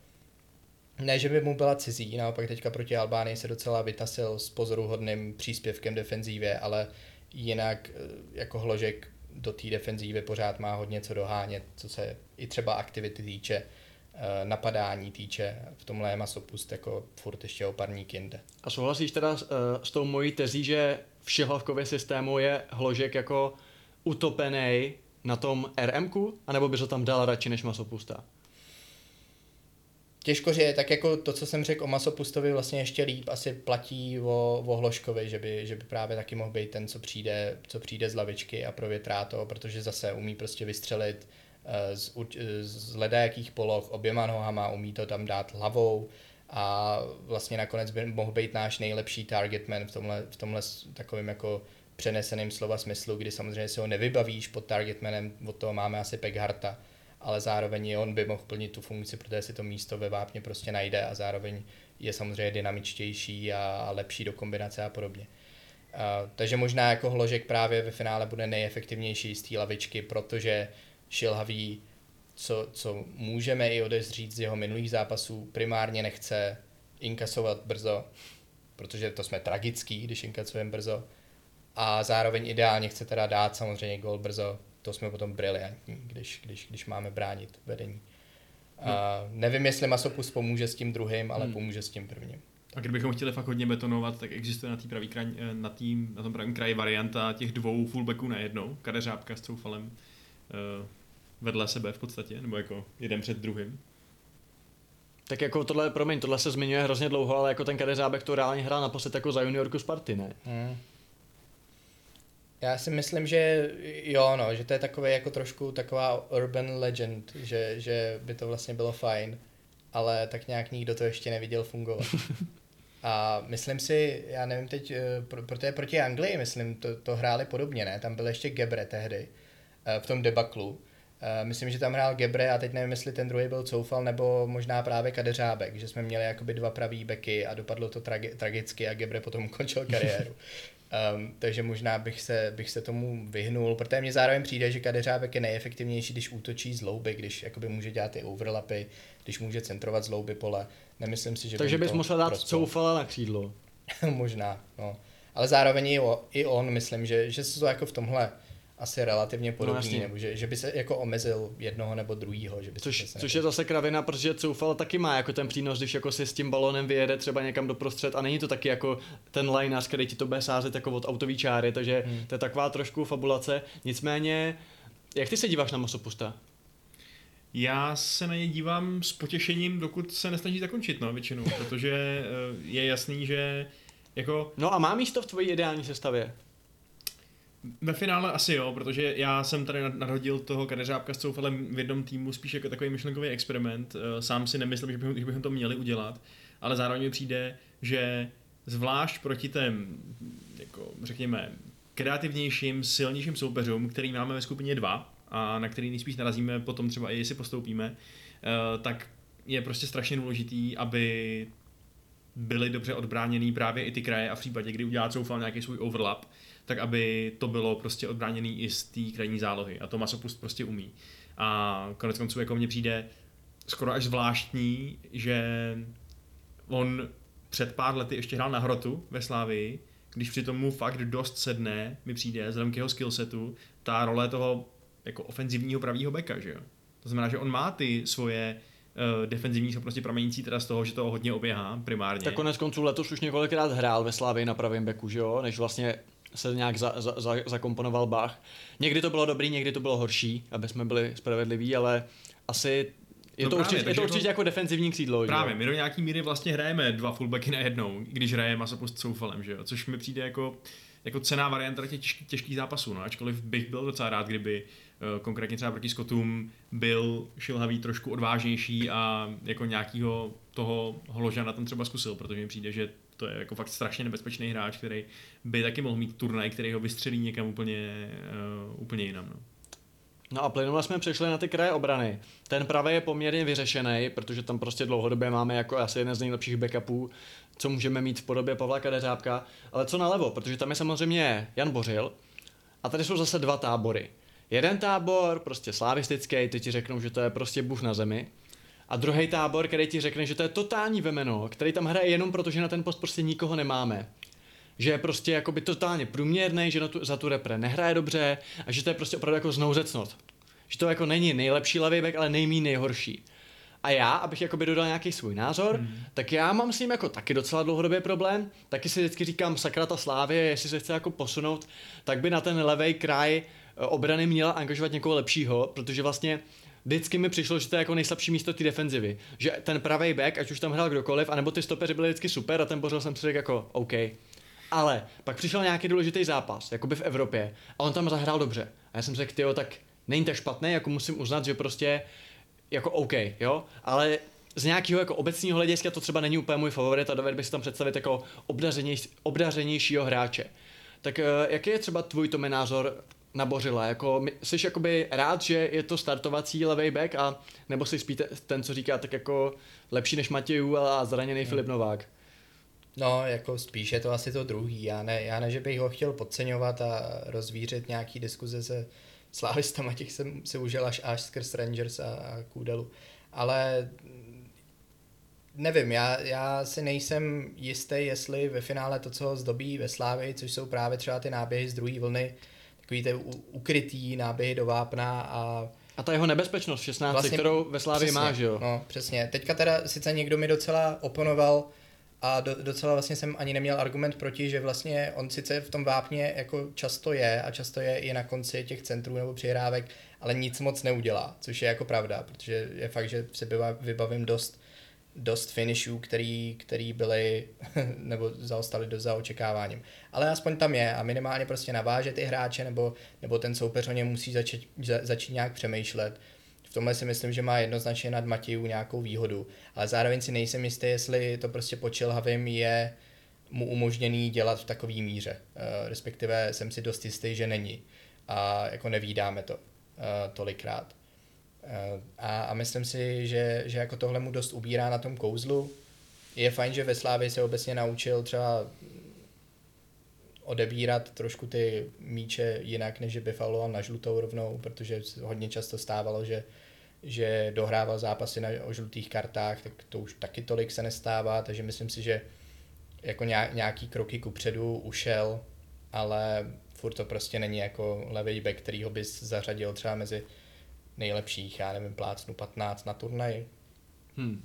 ne, že by mu byla cizí, naopak teďka proti Albánii se docela vytasil s pozoruhodným příspěvkem defenzívě, ale jinak eh, jako hložek do té defenzívy pořád má hodně co dohánět, co se i třeba aktivity týče, eh, napadání týče, v tomhle je masopust jako furt ještě oparník jinde.
A souhlasíš teda s, eh, s tou mojí tezí, že v šihlavkově systému je hložek jako utopený na tom RMku, anebo by to tam dal radši než masopusta?
Těžko že tak jako to, co jsem řekl o Masopustovi, vlastně ještě líp asi platí o, o Hloškovi, že by, že by právě taky mohl být ten, co přijde, co přijde z lavičky a provětrá to, protože zase umí prostě vystřelit uh, z, z ledajakých poloh oběma nohama, umí to tam dát hlavou a vlastně nakonec by mohl být náš nejlepší targetman v tomhle, v tomhle takovým jako přeneseným slova smyslu, kdy samozřejmě si ho nevybavíš pod targetmanem, od toho máme asi Pegharta, ale zároveň i on by mohl plnit tu funkci, protože si to místo ve vápně prostě najde a zároveň je samozřejmě dynamičtější a lepší do kombinace a podobně. Uh, takže možná jako hložek právě ve finále bude nejefektivnější z té lavičky, protože šilhavý, co, co můžeme i odezřít z jeho minulých zápasů, primárně nechce inkasovat brzo, protože to jsme tragický, když inkasujeme brzo. A zároveň ideálně chce teda dát samozřejmě gol brzo, to jsme potom briliantní, když, když, když máme bránit vedení. A nevím, jestli Masopus pomůže s tím druhým, ale hmm. pomůže s tím prvním.
A kdybychom chtěli fakt hodně betonovat, tak existuje na, tý pravý kraj, eh, na, tý, na tom pravém kraji varianta těch dvou fullbacků na jednou, kadeřábka s Coufalem uh, vedle sebe v podstatě, nebo jako jeden před druhým.
Tak jako tohle, promiň, tohle se zmiňuje hrozně dlouho, ale jako ten kadeřábek to reálně hrál naposled jako za juniorku Sparty, ne? Hmm.
Já si myslím, že jo, no, že to je takové jako trošku taková urban legend, že, že by to vlastně bylo fajn, ale tak nějak nikdo to ještě neviděl fungovat. A myslím si, já nevím teď, eh, protože proti Anglii, myslím, to, to hráli podobně, ne? Tam byl ještě Gebre tehdy, eh, v tom debaklu. Eh, myslím, že tam hrál Gebre a teď nevím, jestli ten druhý byl Coufal nebo možná právě Kadeřábek, že jsme měli jakoby dva pravý beky a dopadlo to tragi- tragicky a Gebre potom ukončil kariéru. Um, takže možná bych se, bych se tomu vyhnul, protože mně zároveň přijde, že kadeřábek je nejefektivnější, když útočí z louby, když jakoby může dělat ty overlapy, když může centrovat z louby pole. Nemyslím si, že
Takže bys musel dát coufala na křídlo.
možná, no. Ale zároveň i, o, i on, myslím, že, že se to jako v tomhle asi relativně no, podobný, no, nebo že, že by se jako omezil jednoho nebo druhýho. Že by
což,
se
což je zase kravina, protože Coufal taky má jako ten přínos, když jako si s tím balonem vyjede třeba někam doprostřed a není to taky jako ten lineař, který ti to bude sázet jako od autový čáry, takže hmm. to je taková trošku fabulace. Nicméně, jak ty se díváš na Masopusta?
Já se na ně dívám s potěšením, dokud se nesnaží zakončit, no, většinou, protože eh, je jasný, že jako...
No a má místo v tvojí ideální sestavě?
Ve finále asi jo, protože já jsem tady nadhodil toho kadeřábka s Coufalem v jednom týmu spíš jako takový myšlenkový experiment. Eh, sám si nemyslím, že bychom, že bychom to měli udělat, ale zároveň mi přijde, že zvlášť proti těm, jako řekněme, kreativnějším, silnějším soupeřům, který máme ve skupině 2 a na který nejspíš narazíme potom třeba i jestli postoupíme, eh, tak je prostě strašně důležitý, aby byly dobře odbráněný právě i ty kraje a v případě, kdy udělá Coufal nějaký svůj overlap, tak aby to bylo prostě odbráněný i z té krajní zálohy. A to Masopust prostě umí. A konec konců jako mně přijde skoro až zvláštní, že on před pár lety ještě hrál na hrotu ve Slávii, když přitom mu fakt dost sedne, mi přijde, vzhledem k jeho skillsetu, ta role toho jako ofenzivního pravýho beka, že jo. To znamená, že on má ty svoje uh, defenzivní schopnosti pramenící teda z toho, že to hodně oběhá primárně.
Tak konec konců letos už několikrát hrál ve Slávii na pravém beku, že jo, než vlastně se nějak za, za, za, zakomponoval Bach. Někdy to bylo dobrý, někdy to bylo horší, aby jsme byli spravedliví, ale asi je, no to, právě, určitě, je to určitě to... jako defenzivní křídlo.
Právě, jo? my do nějaký míry vlastně hrajeme dva fullbacky na jednou, když hrajeme Masopust s Soufalem, že jo? což mi přijde jako, jako cená varianta těch těžkých, těžkých zápasů, no? ačkoliv bych byl docela rád, kdyby uh, konkrétně třeba proti Skotům byl šilhavý trošku odvážnější a jako nějakýho toho holožana tam třeba zkusil, protože mi přijde, že to je jako fakt strašně nebezpečný hráč, který by taky mohl mít turnaj, který ho vystřelí někam úplně, uh, úplně jinam. No.
No a plynule jsme přešli na ty kraje obrany. Ten pravý je poměrně vyřešený, protože tam prostě dlouhodobě máme jako asi jeden z nejlepších backupů, co můžeme mít v podobě Pavla Kadeřábka. Ale co nalevo, protože tam je samozřejmě Jan Bořil a tady jsou zase dva tábory. Jeden tábor, prostě slavistický, ty ti řeknou, že to je prostě bůh na zemi. A druhý tábor, který ti řekne, že to je totální vemeno, který tam hraje jenom proto, že na ten post prostě nikoho nemáme že je prostě jakoby totálně průměrný, že na tu, za tu repre nehraje dobře a že to je prostě opravdu jako znouzecnost. Že to jako není nejlepší levý back, ale nejmí nejhorší. A já, abych jakoby dodal nějaký svůj názor, hmm. tak já mám s ním jako taky docela dlouhodobě problém. Taky si vždycky říkám, sakra ta slávě, jestli se chce jako posunout, tak by na ten levý kraj eh, obrany měla angažovat někoho lepšího, protože vlastně vždycky mi přišlo, že to je jako nejslabší místo té defenzivy. Že ten pravý back, ať už tam hrál kdokoliv, anebo ty stopeři byly vždycky super a ten pořád jsem si řekl jako OK. Ale pak přišel nějaký důležitý zápas, jakoby v Evropě, a on tam zahrál dobře. A já jsem řekl, tyjo, tak není tak špatný, jako musím uznat, že prostě jako OK, jo, ale z nějakého jako obecního hlediska to třeba není úplně můj favorit a dovedl bych si tam představit jako obdařenější, obdařenějšího hráče. Tak uh, jaký je třeba tvůj tome názor na Bořila? Jako, jsi jakoby rád, že je to startovací levý back a nebo si spíte ten, co říká, tak jako lepší než Matějů a zraněný hmm. Filip Novák?
No, jako spíš je to asi to druhý. Já ne, já ne, že bych ho chtěl podceňovat a rozvířit nějaký diskuze se slávistama, těch jsem si užil až, až skrz Rangers a, a Kůdelu. Ale nevím, já, já si nejsem jistý, jestli ve finále to, co ho zdobí ve Slávii, což jsou právě třeba ty náběhy z druhé vlny, takový ty ukrytý náběhy do vápna a
a ta jeho nebezpečnost 16, vlastně, kterou ve Slávii má, že jo?
No, přesně. Teďka teda sice někdo mi docela oponoval, a do, docela vlastně jsem ani neměl argument proti, že vlastně on sice v tom vápně jako často je a často je i na konci těch centrů nebo přihrávek, ale nic moc neudělá, což je jako pravda, protože je fakt, že se vybavím dost, dost finishů, který, který byly nebo zaostali do za očekáváním. Ale aspoň tam je a minimálně prostě naváže ty hráče nebo, nebo ten soupeř o něm musí začít, za, začít nějak přemýšlet v tomhle si myslím, že má jednoznačně nad Matějů nějakou výhodu, ale zároveň si nejsem jistý, jestli to prostě po Čilhavým je mu umožněný dělat v takové míře. Uh, respektive jsem si dost jistý, že není. A jako nevídáme to uh, tolikrát. Uh, a, a myslím si, že, že jako tohle mu dost ubírá na tom kouzlu. Je fajn, že ve Slávě se obecně naučil třeba odebírat trošku ty míče jinak, než by fauloval na žlutou rovnou, protože hodně často stávalo, že že dohrával zápasy na, o žlutých kartách, tak to už taky tolik se nestává, takže myslím si, že jako nějaký kroky kupředu ušel, ale furt to prostě není jako levý back, který ho bys zařadil třeba mezi nejlepších, já nevím, plácnu 15 na turnaj.
Hmm.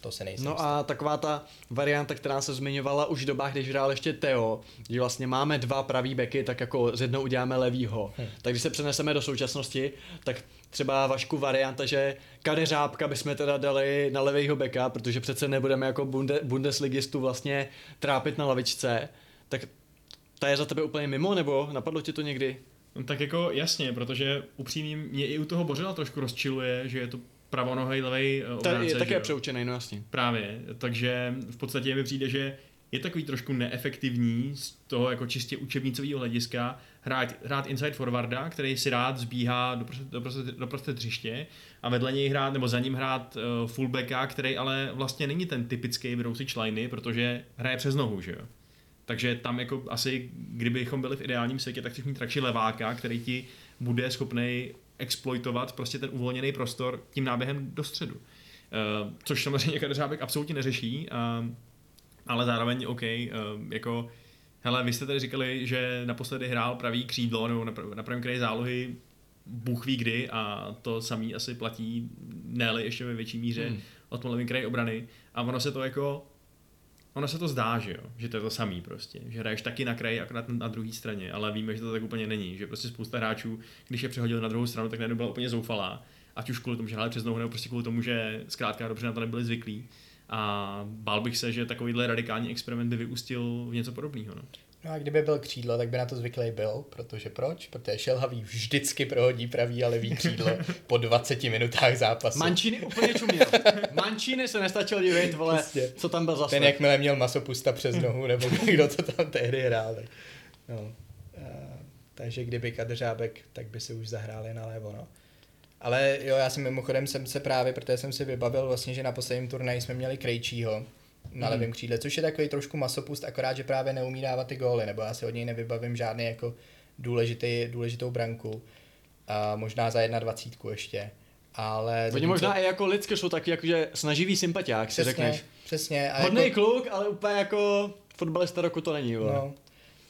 to se nejsem
No
jistý.
a taková ta varianta, která se zmiňovala už v dobách, když hrál ještě Teo, že vlastně máme dva pravý beky, tak jako z jednou uděláme levýho. Hmm. Tak když se přeneseme do současnosti, tak třeba Vašku varianta, že Kadeřábka bychom teda dali na levýho beka, protože přece nebudeme jako bunde, bundesligistu vlastně trápit na lavičce, tak ta je za tebe úplně mimo, nebo napadlo ti to někdy?
No, tak jako jasně, protože upřímně mě i u toho Bořila trošku rozčiluje, že je to pravonohej, levej uh,
To je
obránce,
také přeučený, no jasně.
Právě, takže v podstatě mi přijde, že je takový trošku neefektivní z toho jako čistě učebnicového hlediska hrát, hrát inside forwarda, který si rád zbíhá do prostřed, do prostřed, do prostřed hřiště a vedle něj hrát, nebo za ním hrát uh, fullbacka, který ale vlastně není ten typický brousič liney, protože hraje přes nohu, že jo. Takže tam jako asi, kdybychom byli v ideálním světě, tak chceš mít radši leváka, který ti bude schopný exploitovat prostě ten uvolněný prostor tím náběhem do středu. Uh, což samozřejmě Kadeřábek absolutně neřeší, uh, ale zároveň OK, uh, jako hele, vy jste tady říkali, že naposledy hrál pravý křídlo nebo na, na pravém kraji zálohy Bůh ví kdy a to samý asi platí ne ještě ve větší míře hmm. od tom levém kraji obrany a ono se to jako Ono se to zdá, že jo, že to je to samý prostě, že hraješ taky na kraji, akorát na druhé straně, ale víme, že to tak úplně není, že prostě spousta hráčů, když je přehodil na druhou stranu, tak najednou byla úplně zoufalá, ať už kvůli tomu, že hráli přes nohu, nebo prostě kvůli tomu, že zkrátka dobře na to nebyli zvyklí. A bál bych se, že takovýhle radikální experiment by vyústil v něco podobného. No.
No a kdyby byl křídlo, tak by na to zvyklý byl, protože proč? Protože Šelhavý vždycky prohodí pravý a levý křídlo po 20 minutách zápasu.
Mančíny úplně čuměl. Mančíny se nestačil divit, vole,
Prostě.
co tam byl za
Ten jakmile měl masopusta přes nohu, nebo kdo to tam tehdy hrál. Tak, no. Uh, takže kdyby Kadřábek, tak by si už zahráli na levo, no. Ale jo, já jsem mimochodem jsem se právě, protože jsem si vybavil vlastně, že na posledním turnaji jsme měli Krejčího na levém křídle, což je takový trošku masopust, akorát, že právě neumí dávat ty góly, nebo já si od něj nevybavím žádný jako důležitý, důležitou branku. A možná za 1,20 ještě. Ale
Oni možná i jako lidsky jsou taky jakože snaživý sympatiák, si řekneš.
Přesně. A
Hodný
jako,
kluk, ale úplně jako fotbalista roku to není, vole.
No,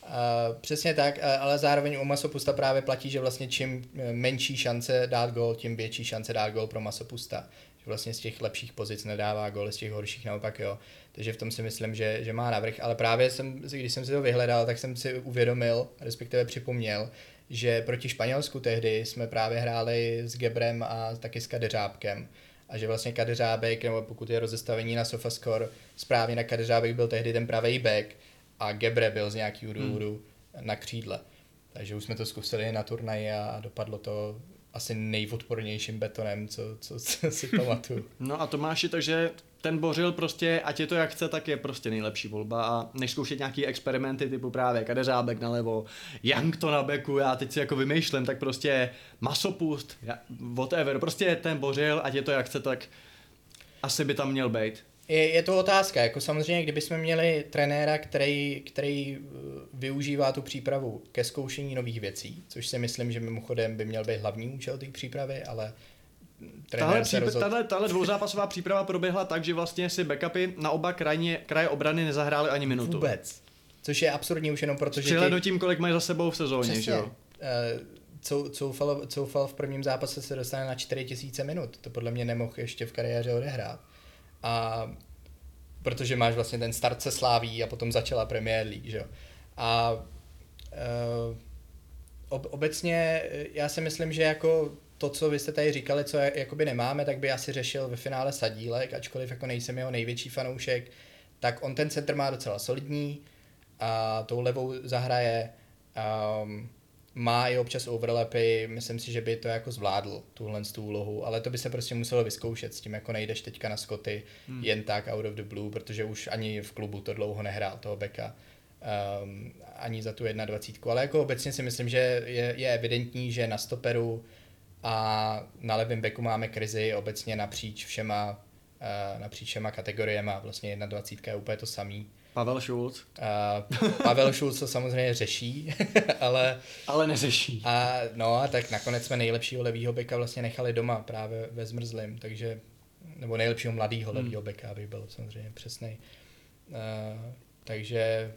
a přesně tak, ale zároveň u Masopusta právě platí, že vlastně čím eh, menší šance dát gol, tím větší šance dát gol pro Masopusta. Že vlastně z těch lepších pozic nedává gol, z těch horších naopak jo. Takže v tom si myslím, že, že má navrh. Ale právě jsem, když jsem si to vyhledal, tak jsem si uvědomil, respektive připomněl, že proti Španělsku tehdy jsme právě hráli s Gebrem a taky s Kadeřábkem. A že vlastně Kadeřábek, nebo pokud je rozestavení na Sofascore, správně na Kadeřábek byl tehdy ten pravý back a Gebre byl z nějakého důvodu hmm. na křídle. Takže už jsme to zkusili na turnaji a dopadlo to asi nejodpornějším betonem, co, co, co si pamatuju.
No a Tomáši, takže ten Bořil prostě, ať je to jak chce, tak je prostě nejlepší volba a než zkoušet nějaký experimenty typu právě Kadeřábek nalevo, Young to na beku, já teď si jako vymýšlím, tak prostě masopust, whatever, prostě ten Bořil, ať je to jak chce, tak asi by tam měl být.
Je, je to otázka, jako samozřejmě, kdybychom měli trenéra, který, který uh, využívá tu přípravu ke zkoušení nových věcí, což si myslím, že mimochodem by měl být hlavní účel té přípravy, ale
Tahle,
se
příp-
rozhodl...
tahle, tahle dvouzápasová příprava proběhla tak, že vlastně si backupy na oba krajně, kraje obrany nezahrály ani minutu.
Vůbec. Což je absurdní už jenom proto, že ti-
přihlednutím, kolik mají za sebou v sezóně, že jo?
Eh, Cou- Coufal, Coufal v prvním zápase se dostane na 4000 minut. To podle mě nemohl ještě v kariéře odehrát. A protože máš vlastně ten start se sláví a potom začala Premier League, že jo. A uh, ob, obecně eh, já si myslím, že jako to, co vy jste tady říkali, co jakoby nemáme, tak by asi řešil ve finále Sadílek, ačkoliv jako nejsem jeho největší fanoušek, tak on ten center má docela solidní a tou levou zahraje, um, má i občas overlapy, myslím si, že by to jako zvládl, tuhle z tu úlohu, ale to by se prostě muselo vyzkoušet, s tím jako nejdeš teďka na Scotty hmm. jen tak out of the blue, protože už ani v klubu to dlouho nehrál toho beka, um, ani za tu 1.20, ale jako obecně si myslím, že je, je evidentní, že na stoperu a na levém beku máme krizi obecně napříč všema, uh, napříč všema kategoriemi, vlastně 1.20 je úplně to samý.
Pavel Schulz.
Uh, Pavel Šulc to samozřejmě řeší, ale
Ale neřeší.
a no a tak nakonec jsme nejlepšího levýho beka vlastně nechali doma právě ve zmrzlém, takže nebo nejlepšího mladýho hmm. levýho beka, aby byl samozřejmě přesný. Uh, takže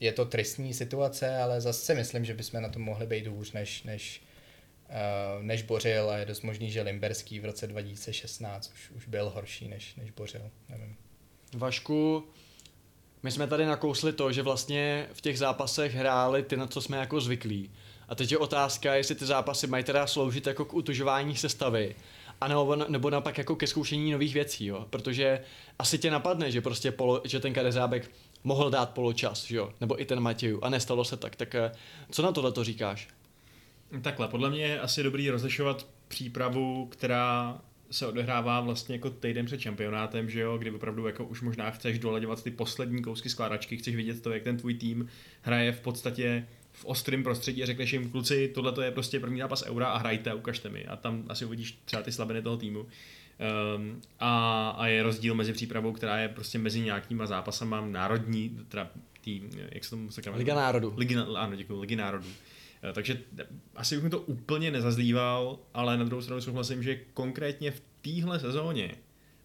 je to tristní situace, ale zase myslím, že bychom na tom mohli být hůř, než, než než Bořil a je dost možný, že Limberský v roce 2016 už, už byl horší než, než Bořil. Nevím.
Vašku, my jsme tady nakousli to, že vlastně v těch zápasech hráli ty, na co jsme jako zvyklí. A teď je otázka, jestli ty zápasy mají teda sloužit jako k utužování sestavy, a nebo, nebo napak jako ke zkoušení nových věcí, jo? protože asi tě napadne, že prostě polo, že ten Kadezábek mohl dát poločas, jo? nebo i ten Matěju a nestalo se tak, tak eh, co na tohle to říkáš?
Takhle, podle mě je asi dobrý rozlišovat přípravu, která se odehrává vlastně jako týden před šampionátem, že jo, kdy opravdu jako už možná chceš dolaďovat ty poslední kousky skládačky, chceš vidět to, jak ten tvůj tým hraje v podstatě v ostrém prostředí a řekneš jim, kluci, tohle je prostě první zápas eura a hrajte, ukažte mi. A tam asi uvidíš třeba ty slabiny toho týmu. Um, a, a, je rozdíl mezi přípravou, která je prostě mezi nějakýma zápasama národní, teda tý, jak se tomu se
Liga národů.
Liga, ano, děkuji, Ligy národů. Uh, takže asi bych mi to úplně nezazlíval, ale na druhou stranu souhlasím, že konkrétně v téhle sezóně,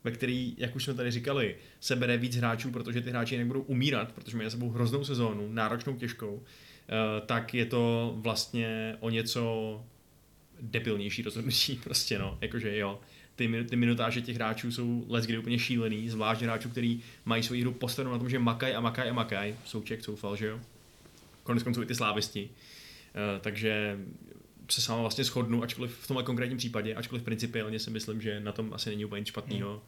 ve který, jak už jsme tady říkali, se bere víc hráčů, protože ty hráči jinak budou umírat, protože mají za sebou hroznou sezónu, náročnou, těžkou, Eh, tak je to vlastně o něco debilnější rozhodnutí prostě, no, jakože jo, ty, ty minutáže těch hráčů jsou let kdy úplně šílený, zvlášť hráčů, který mají svou hru postavenou na tom, že makaj a makaj a makaj, Souček, Soufal, že jo, konec konců i ty slávisti, takže se sama vlastně shodnu, ačkoliv v tomhle konkrétním případě, ačkoliv principiálně si myslím, že na tom asi není úplně nic špatného. Hmm.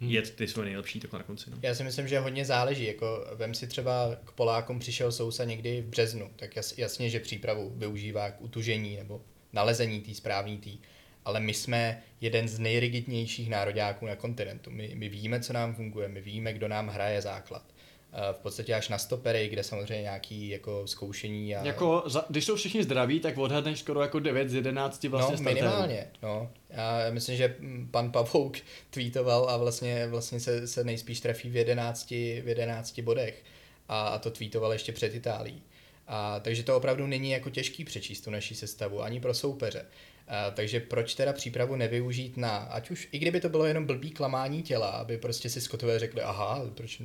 Hmm. jet ty svoje nejlepší takhle na konci. No.
Já si myslím, že hodně záleží. Jako, vem si třeba k Polákům přišel Sousa někdy v březnu, tak jas, jasně, že přípravu využívá k utužení nebo nalezení té správné tý. Ale my jsme jeden z nejrigidnějších nároďáků na kontinentu. My, my víme, co nám funguje, my víme, kdo nám hraje základ v podstatě až na stopery, kde samozřejmě nějaký jako zkoušení. A...
Jako, za, když jsou všichni zdraví, tak odhadneš skoro jako 9 z 11 vlastně
No, minimálně, no. Já myslím, že pan Pavouk tweetoval a vlastně, vlastně se, se nejspíš trefí v 11, v 11 bodech. A, a to tweetoval ještě před Itálií. A, takže to opravdu není jako těžký přečíst tu naší sestavu, ani pro soupeře. A, takže proč teda přípravu nevyužít na, ať už, i kdyby to bylo jenom blbý klamání těla, aby prostě si skotové řekli, aha, proč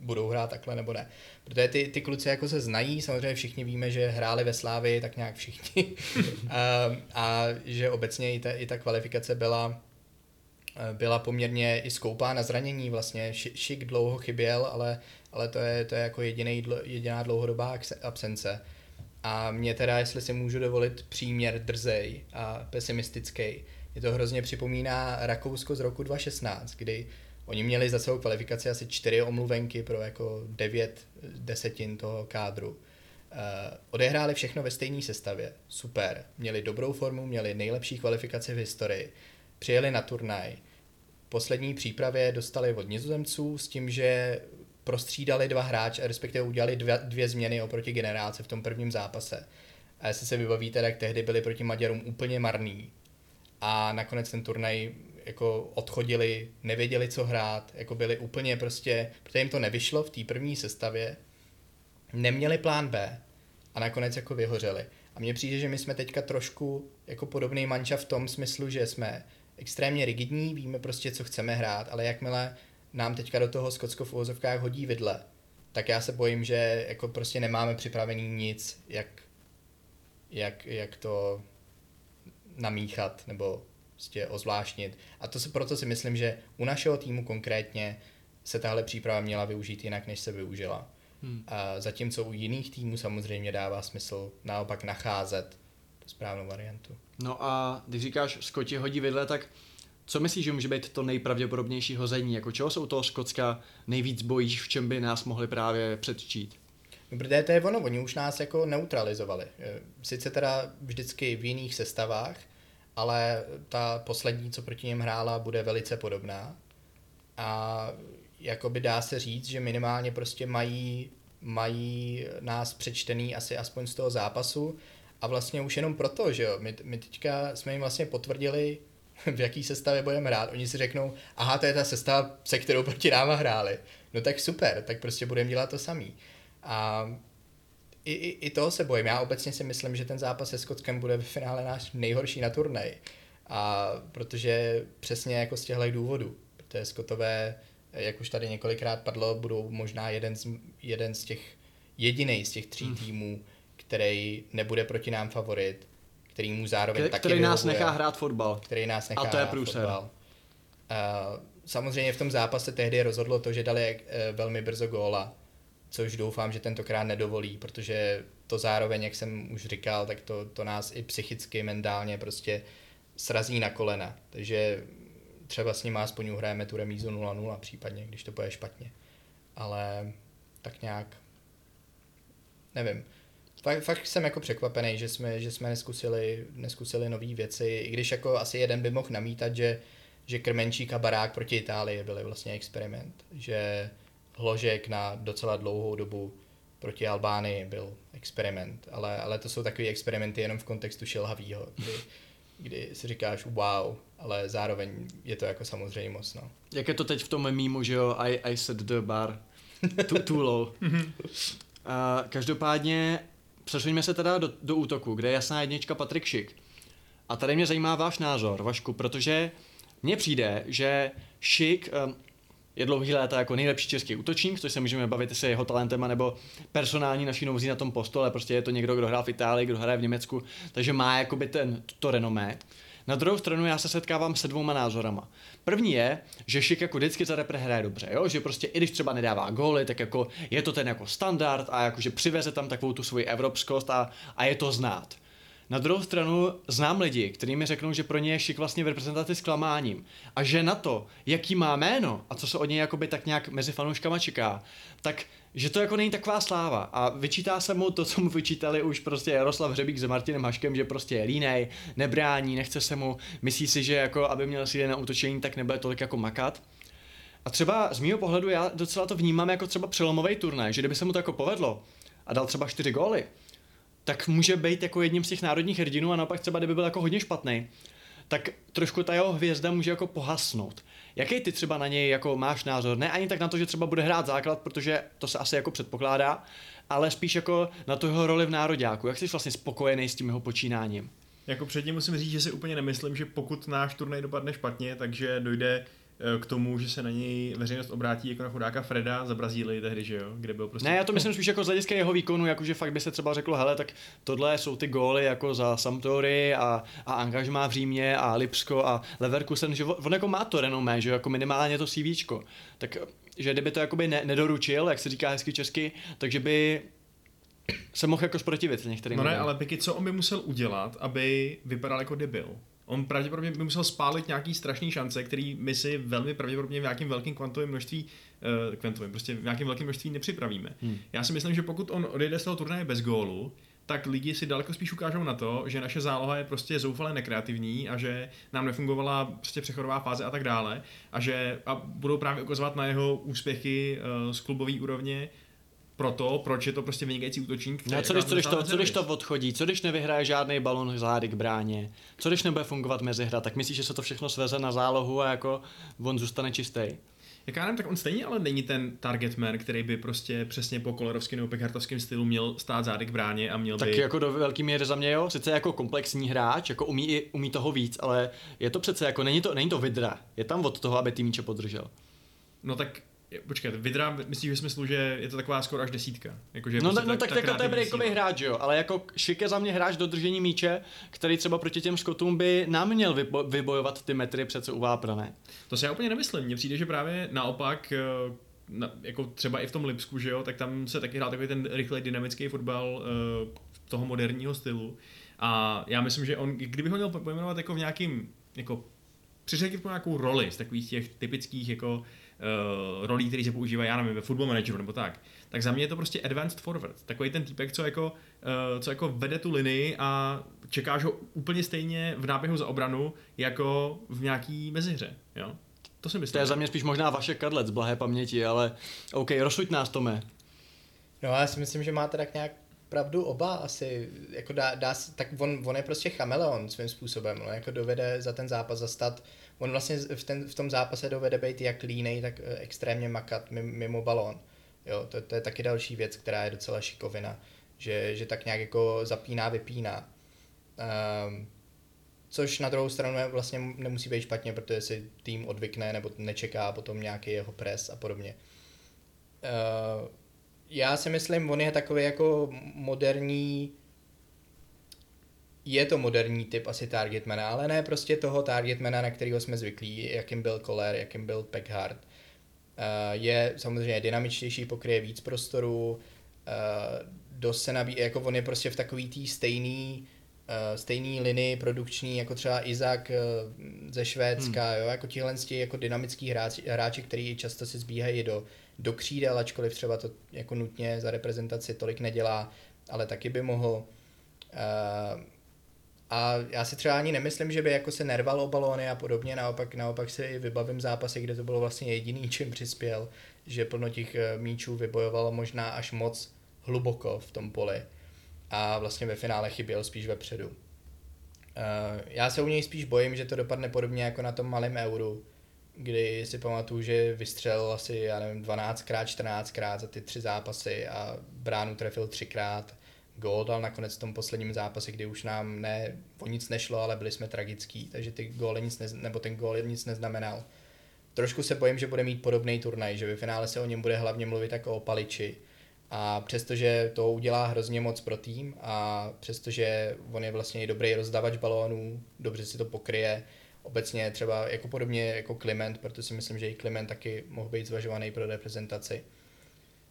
budou hrát takhle nebo ne. Protože ty, ty kluci jako se znají, samozřejmě všichni víme, že hráli ve Slávii, tak nějak všichni. a, a že obecně i ta, i ta kvalifikace byla byla poměrně i skoupá na zranění, vlastně Šik dlouho chyběl, ale, ale to, je, to je jako jediný, jediná dlouhodobá absence. A mě teda, jestli si můžu dovolit příměr drzej a pesimistický, je to hrozně připomíná Rakousko z roku 2016, kdy Oni měli za celou kvalifikaci asi čtyři omluvenky pro jako devět desetin toho kádru. Uh, odehráli všechno ve stejné sestavě. Super. Měli dobrou formu, měli nejlepší kvalifikaci v historii. Přijeli na turnaj. Poslední přípravě dostali od nizozemců s tím, že prostřídali dva hráče, respektive udělali dvě, dvě změny oproti generáce v tom prvním zápase. A jestli se vybavíte, tak tehdy byli proti Maďarům úplně marný. A nakonec ten turnaj jako odchodili, nevěděli, co hrát, jako byli úplně prostě, protože jim to nevyšlo v té první sestavě, neměli plán B a nakonec jako vyhořeli. A mně přijde, že my jsme teďka trošku jako podobný manča v tom smyslu, že jsme extrémně rigidní, víme prostě, co chceme hrát, ale jakmile nám teďka do toho Skotsko v uvozovkách hodí vidle, tak já se bojím, že jako prostě nemáme připravený nic, jak, jak, jak to namíchat, nebo prostě ozvláštnit. A to se proto si myslím, že u našeho týmu konkrétně se tahle příprava měla využít jinak, než se využila. Hmm. A zatímco u jiných týmů samozřejmě dává smysl naopak nacházet tu správnou variantu.
No a když říkáš Skoti hodí vidle, tak co myslíš, že může být to nejpravděpodobnější hození? Jako čeho jsou toho Skotska nejvíc bojíš, v čem by nás mohli právě předčít?
No, protože to je ono, oni už nás jako neutralizovali. Sice teda vždycky v jiných sestavách, ale ta poslední, co proti něm hrála, bude velice podobná. A jakoby dá se říct, že minimálně prostě mají, mají nás přečtený asi aspoň z toho zápasu a vlastně už jenom proto, že jo, my, my teďka jsme jim vlastně potvrdili, v jaký sestavě budeme hrát. Oni si řeknou, aha, to je ta sestava, se kterou proti náma hráli. No tak super, tak prostě budeme dělat to samý. A i, i, i toho se bojím. Já obecně si myslím, že ten zápas se Skotskem bude ve finále náš nejhorší na turnej. A protože přesně jako z těchto důvodů. Protože Skotové, jak už tady několikrát padlo, budou možná jeden z, jeden z těch, jediný z těch tří hmm. týmů, který nebude proti nám favorit, který mu zároveň
Který,
taky
který nás
vyhovuje,
nechá hrát fotbal.
který nás nechá
A to je průser.
fotbal. Uh, samozřejmě v tom zápase tehdy rozhodlo to, že dali uh, velmi brzo góla, což doufám, že tentokrát nedovolí, protože to zároveň, jak jsem už říkal, tak to, to nás i psychicky, mentálně prostě srazí na kolena. Takže třeba s ním aspoň uhrajeme tu remízu 0-0 případně, když to bude špatně. Ale tak nějak, nevím. Fakt, fakt jsem jako překvapený, že jsme, že jsme neskusili, neskusili nové věci, i když jako asi jeden by mohl namítat, že, že Krmenčík a Barák proti Itálii byly vlastně experiment, že Hložek na docela dlouhou dobu proti Albánii byl experiment, ale, ale to jsou takové experimenty jenom v kontextu šilhavýho, kdy, kdy si říkáš wow, ale zároveň je to jako samozřejmost. No.
Jak je to teď v tom mýmu, že jo, I, I set the bar too, too low. Uh, každopádně přesuňme se teda do, do útoku, kde je jasná jednička Patrik Šik. A tady mě zajímá váš názor, Vašku, protože mně přijde, že Šik um, je dlouhý léta jako nejlepší český útočník, což se můžeme bavit se jeho talentem, nebo personální naší nouzí na tom postu, ale prostě je to někdo, kdo hrál v Itálii, kdo hraje v Německu, takže má jakoby ten, to renomé. Na druhou stranu já se setkávám se dvouma názorama. První je, že Šik jako vždycky za repre hraje dobře, jo? že prostě i když třeba nedává góly, tak jako je to ten jako standard a jakože přiveze tam takovou tu svoji evropskost a, a je to znát. Na druhou stranu znám lidi, kteří mi řeknou, že pro ně je Šik vlastně v reprezentaci zklamáním. A že na to, jaký má jméno a co se od něj jakoby tak nějak mezi fanouškama čeká, tak že to jako není taková sláva. A vyčítá se mu to, co mu vyčítali už prostě Jaroslav Hřebík s Martinem Haškem, že prostě je línej, nebrání, nechce se mu, myslí si, že jako aby měl síly na útočení, tak nebude tolik jako makat. A třeba z mýho pohledu já docela to vnímám jako třeba přelomový turnaj, že kdyby se mu to jako povedlo a dal třeba čtyři góly, tak může být jako jedním z těch národních hrdinů a naopak třeba kdyby byl jako hodně špatný, tak trošku ta jeho hvězda může jako pohasnout. Jaký ty třeba na něj jako máš názor? Ne ani tak na to, že třeba bude hrát základ, protože to se asi jako předpokládá, ale spíš jako na tu jeho roli v nároďáku. Jak jsi vlastně spokojený s tím jeho počínáním?
Jako předtím musím říct, že si úplně nemyslím, že pokud náš turnaj dopadne špatně, takže dojde k tomu, že se na něj veřejnost obrátí jako na chudáka Freda za Brazílii tehdy, že jo, kde byl prostě...
Ne, já to myslím spíš jako z hlediska jeho výkonu, jakože fakt by se třeba řeklo, hele, tak tohle jsou ty góly jako za Sampdory a, a angažmá v Římě a Lipsko a Leverkusen, že on jako má to renomé, že jo, jako minimálně to CVčko. Tak že kdyby to jakoby ne, nedoručil, jak se říká hezky česky, takže by se mohl jako sprotivit některým.
No ne, ale Piky, co on by musel udělat, aby vypadal jako debil? On pravděpodobně by musel spálit nějaký strašný šance, který my si velmi pravděpodobně v nějakém velkém kvantovém množství, uh, kvantovém, prostě v nějakém velkém množství nepřipravíme.
Hmm.
Já si myslím, že pokud on odejde z toho turnaje bez gólu, tak lidi si daleko spíš ukážou na to, že naše záloha je prostě zoufale nekreativní a že nám nefungovala prostě přechodová fáze a tak dále a že a budou právě ukazovat na jeho úspěchy uh, z klubové úrovně proto, proč je to prostě vynikající útočník.
No, a co když, co, když to, co když to odchodí, co když nevyhraje žádný balon zády k bráně, co když nebude fungovat mezihra, tak myslíš, že se to všechno sveze na zálohu a jako on zůstane čistý?
Jak já nevím, tak on stejně ale není ten target man, který by prostě přesně po kolerovském nebo pekhartovském stylu měl stát zády k bráně a měl
Tak
by...
jako do velký míry za mě jo, sice jako komplexní hráč, jako umí, i- umí toho víc, ale je to přece jako, není to, není to vidra, je tam od toho, aby ty míče podržel.
No tak počkej, Vidra, myslíš ve smyslu, že je to taková skoro až desítka? Jako, že je
No,
prostě
no tak, tak jako to je breakový
síla.
hráč, jo, ale jako Šik je za mě hráč do držení míče, který třeba proti těm Skotům by nám měl vybo- vybojovat ty metry přece uváprané.
To si já úplně nemyslím. Mně přijde, že právě naopak, eh, na, jako třeba i v tom Lipsku, že jo, tak tam se taky hrál takový ten rychlej dynamický fotbal uh, toho moderního stylu. A já myslím, že on, kdyby ho měl pojmenovat jako v nějakým, jako přiřadit po nějakou roli z takových těch typických jako uh, rolí, které se používají, já nevím, ve football manageru nebo tak, tak za mě je to prostě advanced forward. Takový ten týpek, co jako, uh, co jako vede tu linii a čekáš ho úplně stejně v náběhu za obranu, jako v nějaký mezihře. Jo? To si myslím.
To je za mě spíš možná vaše kadlec z blahé paměti, ale OK, rozsuď nás, Tome.
No já si myslím, že máte tak nějak pravdu oba asi, jako dá, dá tak on, on je prostě chameleon svým způsobem, no, jako dovede za ten zápas zastat, on vlastně v, ten, v tom zápase dovede být jak línej, tak eh, extrémně makat mimo, balón. Jo, to, to, je taky další věc, která je docela šikovina, že, že tak nějak jako zapíná, vypíná. Um, což na druhou stranu je vlastně nemusí být špatně, protože si tým odvykne nebo nečeká potom nějaký jeho pres a podobně. Uh, já si myslím, on je takový jako moderní je to moderní typ asi targetmana, ale ne prostě toho targetmana, na kterého jsme zvyklí, jakým byl Koller, jakým byl Peckhard. Uh, je samozřejmě dynamičtější, pokryje víc prostoru, uh, dost se nabí, jako on je prostě v takový tý stejný, uh, stejný linii produkční, jako třeba Izak ze Švédska, hmm. jo, jako tihle jako dynamický hráči, hráči, který často si zbíhají do, do křídel, ačkoliv třeba to jako nutně za reprezentaci tolik nedělá, ale taky by mohl. Uh, a já si třeba ani nemyslím, že by jako se nerval o balóny a podobně, naopak, naopak si vybavím zápasy, kde to bylo vlastně jediný, čím přispěl, že plno těch eh, míčů vybojovalo možná až moc hluboko v tom poli a vlastně ve finále chyběl spíš vepředu. Uh, já se u něj spíš bojím, že to dopadne podobně jako na tom malém euru, kdy si pamatuju, že vystřelil asi, já nevím, 12krát, 14krát za ty tři zápasy a bránu trefil třikrát gól dal nakonec v tom posledním zápase, kdy už nám ne, o nic nešlo, ale byli jsme tragický, takže ty góly nic nez, nebo ten gól nic neznamenal. Trošku se bojím, že bude mít podobný turnaj, že ve finále se o něm bude hlavně mluvit jako o paliči. A přestože to udělá hrozně moc pro tým a přestože on je vlastně i dobrý rozdavač balónů, dobře si to pokryje, obecně třeba jako podobně jako Kliment, protože si myslím, že i Kliment taky mohl být zvažovaný pro reprezentaci,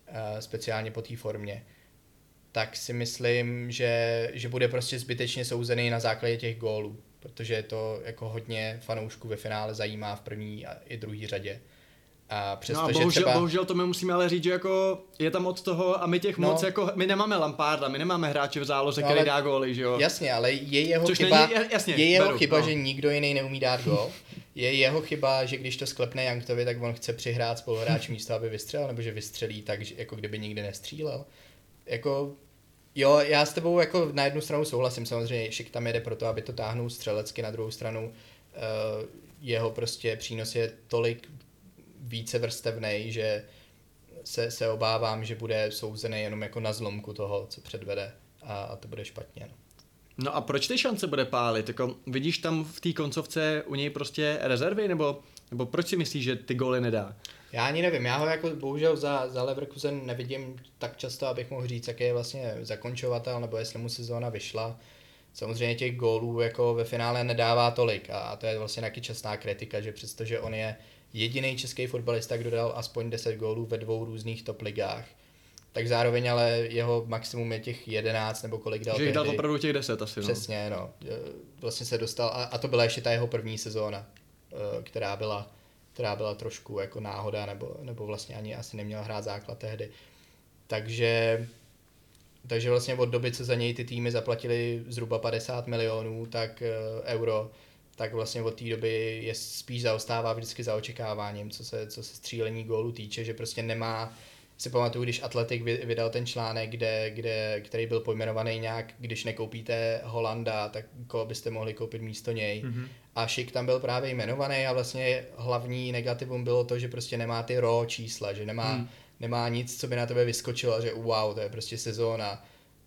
eh, speciálně po té formě tak si myslím, že, že bude prostě zbytečně souzený na základě těch gólů, protože to jako hodně fanoušků ve finále zajímá v první a i druhé řadě.
A přesto, no a bohužel, třeba... bohužel to my musíme ale říct, že jako je tam od toho a my těch no. moc jako, my nemáme Lamparda, my nemáme hráče v záloze, no, který dá góly, že jo?
Jasně, ale je jeho Což chyba, není, jasně, je jeho beru, chyba no. že nikdo jiný neumí dát gól. je jeho chyba, že když to sklepne Janktovi, tak on chce přihrát spoluhráč místo, aby vystřelil, nebo že vystřelí tak, že jako kdyby nikdy nestřílel. Jako Jo, já s tebou jako na jednu stranu souhlasím, samozřejmě Šik tam jede proto, aby to táhnul střelecky, na druhou stranu uh, jeho prostě přínos je tolik více vrstevný, že se, se obávám, že bude souzený jenom jako na zlomku toho, co předvede a, a to bude špatně. No.
No a proč ty šance bude pálit? Jako, vidíš tam v té koncovce u něj prostě rezervy, nebo, nebo proč si myslíš, že ty góly nedá?
Já ani nevím, já ho jako bohužel za, za Leverkusen nevidím tak často, abych mohl říct, jaký je vlastně zakončovatel, nebo jestli mu sezóna vyšla. Samozřejmě těch gólů jako ve finále nedává tolik a to je vlastně taky častá kritika, že přestože on je jediný český fotbalista, kdo dal aspoň 10 gólů ve dvou různých top ligách, tak zároveň ale jeho maximum je těch 11 nebo kolik dal.
Že jich dal opravdu těch 10 asi.
No. Přesně, no. Vlastně se dostal, a, a to byla ještě ta jeho první sezóna, eh, která byla která byla trošku jako náhoda, nebo, nebo vlastně ani asi neměl hrát základ tehdy. Takže, takže vlastně od doby, co za něj ty týmy zaplatili zhruba 50 milionů tak uh, euro, tak vlastně od té doby je spíš zaostává vždycky za očekáváním, co se, co se střílení gólu týče, že prostě nemá si pamatuju, když Atletik vydal ten článek, kde, kde, který byl pojmenovaný nějak, když nekoupíte Holanda, tak koho byste mohli koupit místo něj. Mm-hmm. A Šik tam byl právě jmenovaný a vlastně hlavní negativum bylo to, že prostě nemá ty raw čísla, že nemá, mm. nemá nic, co by na tebe vyskočilo, že wow, to je prostě sezóna,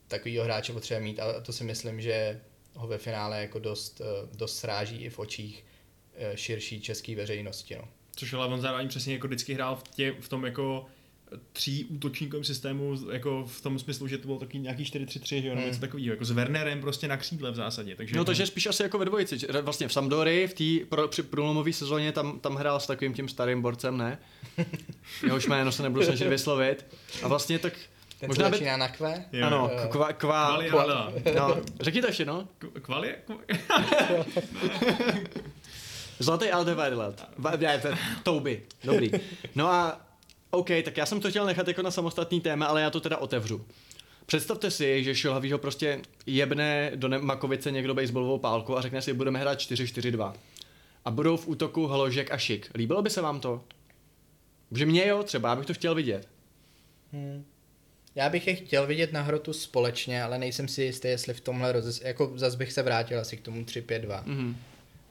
takovýho hráče potřeba mít a to si myslím, že ho ve finále jako dost, eh, dost sráží i v očích eh, širší české veřejnosti. No.
Což ale on zároveň přesně jako vždycky hrál v, tě, v tom jako tří útočníkovém systému, jako v tom smyslu, že to bylo taky nějaký 4-3-3, že jo, hmm. něco takového, jako s Wernerem prostě na křídle v zásadě. Takže
no, takže spíš asi jako ve dvojici. Vlastně v Sampdory v té pro, při průlomové sezóně tam, tam hrál s takovým tím starým borcem, ne? Jehož jméno se nebudu snažit vyslovit. A vlastně tak
ten Možná by... na kve?
Jo. Ano, kva, kva, kva, no, řekni to ještě, no.
Kvalie?
Zlatý Aldevarlat. Touby. Dobrý. No a OK, tak já jsem to chtěl nechat jako na samostatný téma, ale já to teda otevřu. Představte si, že Šilhavýho prostě jebne do Makovice někdo baseballovou pálku a řekne si, budeme hrát 4-4-2. A budou v útoku Haložek a Šik. Líbilo by se vám to? Že mě jo, třeba, abych to chtěl vidět.
Hmm. Já bych je chtěl vidět na hrotu společně, ale nejsem si jistý, jestli v tomhle rozes... Jako zase bych se vrátil asi k tomu 3-5-2. Mm-hmm.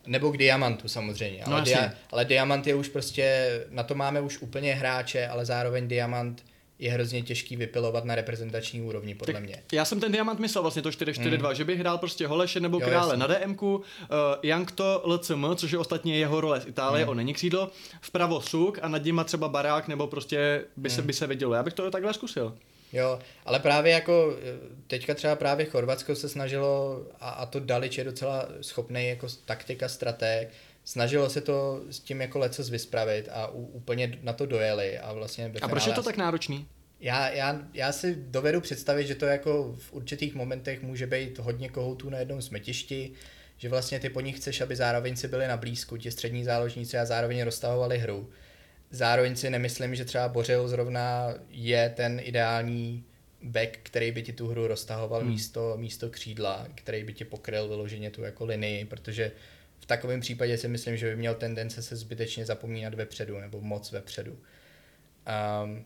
Nebo k Diamantu samozřejmě. Ale, no, dia, ale Diamant je už prostě, na to máme už úplně hráče, ale zároveň Diamant je hrozně těžký vypilovat na reprezentační úrovni, podle tak mě.
Já jsem ten diamant myslel vlastně to 4-4-2, mm. že bych hrál prostě Holeše nebo jo, Krále jasný. na DMku, uh, Jankto LCM, což je ostatně jeho role z Itálie, mm. on není křídlo, vpravo Suk a nad nima třeba Barák nebo prostě by, mm. se, by se vidělo. Já bych to takhle zkusil.
Jo, ale právě jako teďka třeba právě Chorvatsko se snažilo, a, a to Dalič je docela schopný jako taktika, strateg, snažilo se to s tím jako leco vyspravit a u, úplně na to dojeli a vlastně
A proč je to tak náročný?
Já, já, já si dovedu představit, že to jako v určitých momentech může být hodně kohoutů na jednom smetišti, že vlastně ty po nich chceš, aby zároveň si byli na blízku, ti střední záložníci a zároveň roztahovali hru. Zároveň si nemyslím, že třeba Bořil zrovna je ten ideální back, který by ti tu hru roztahoval hmm. místo, místo křídla, který by ti pokryl vyloženě tu jako linii, protože v takovém případě si myslím, že by měl tendence se zbytečně zapomínat vepředu nebo moc vepředu. Um,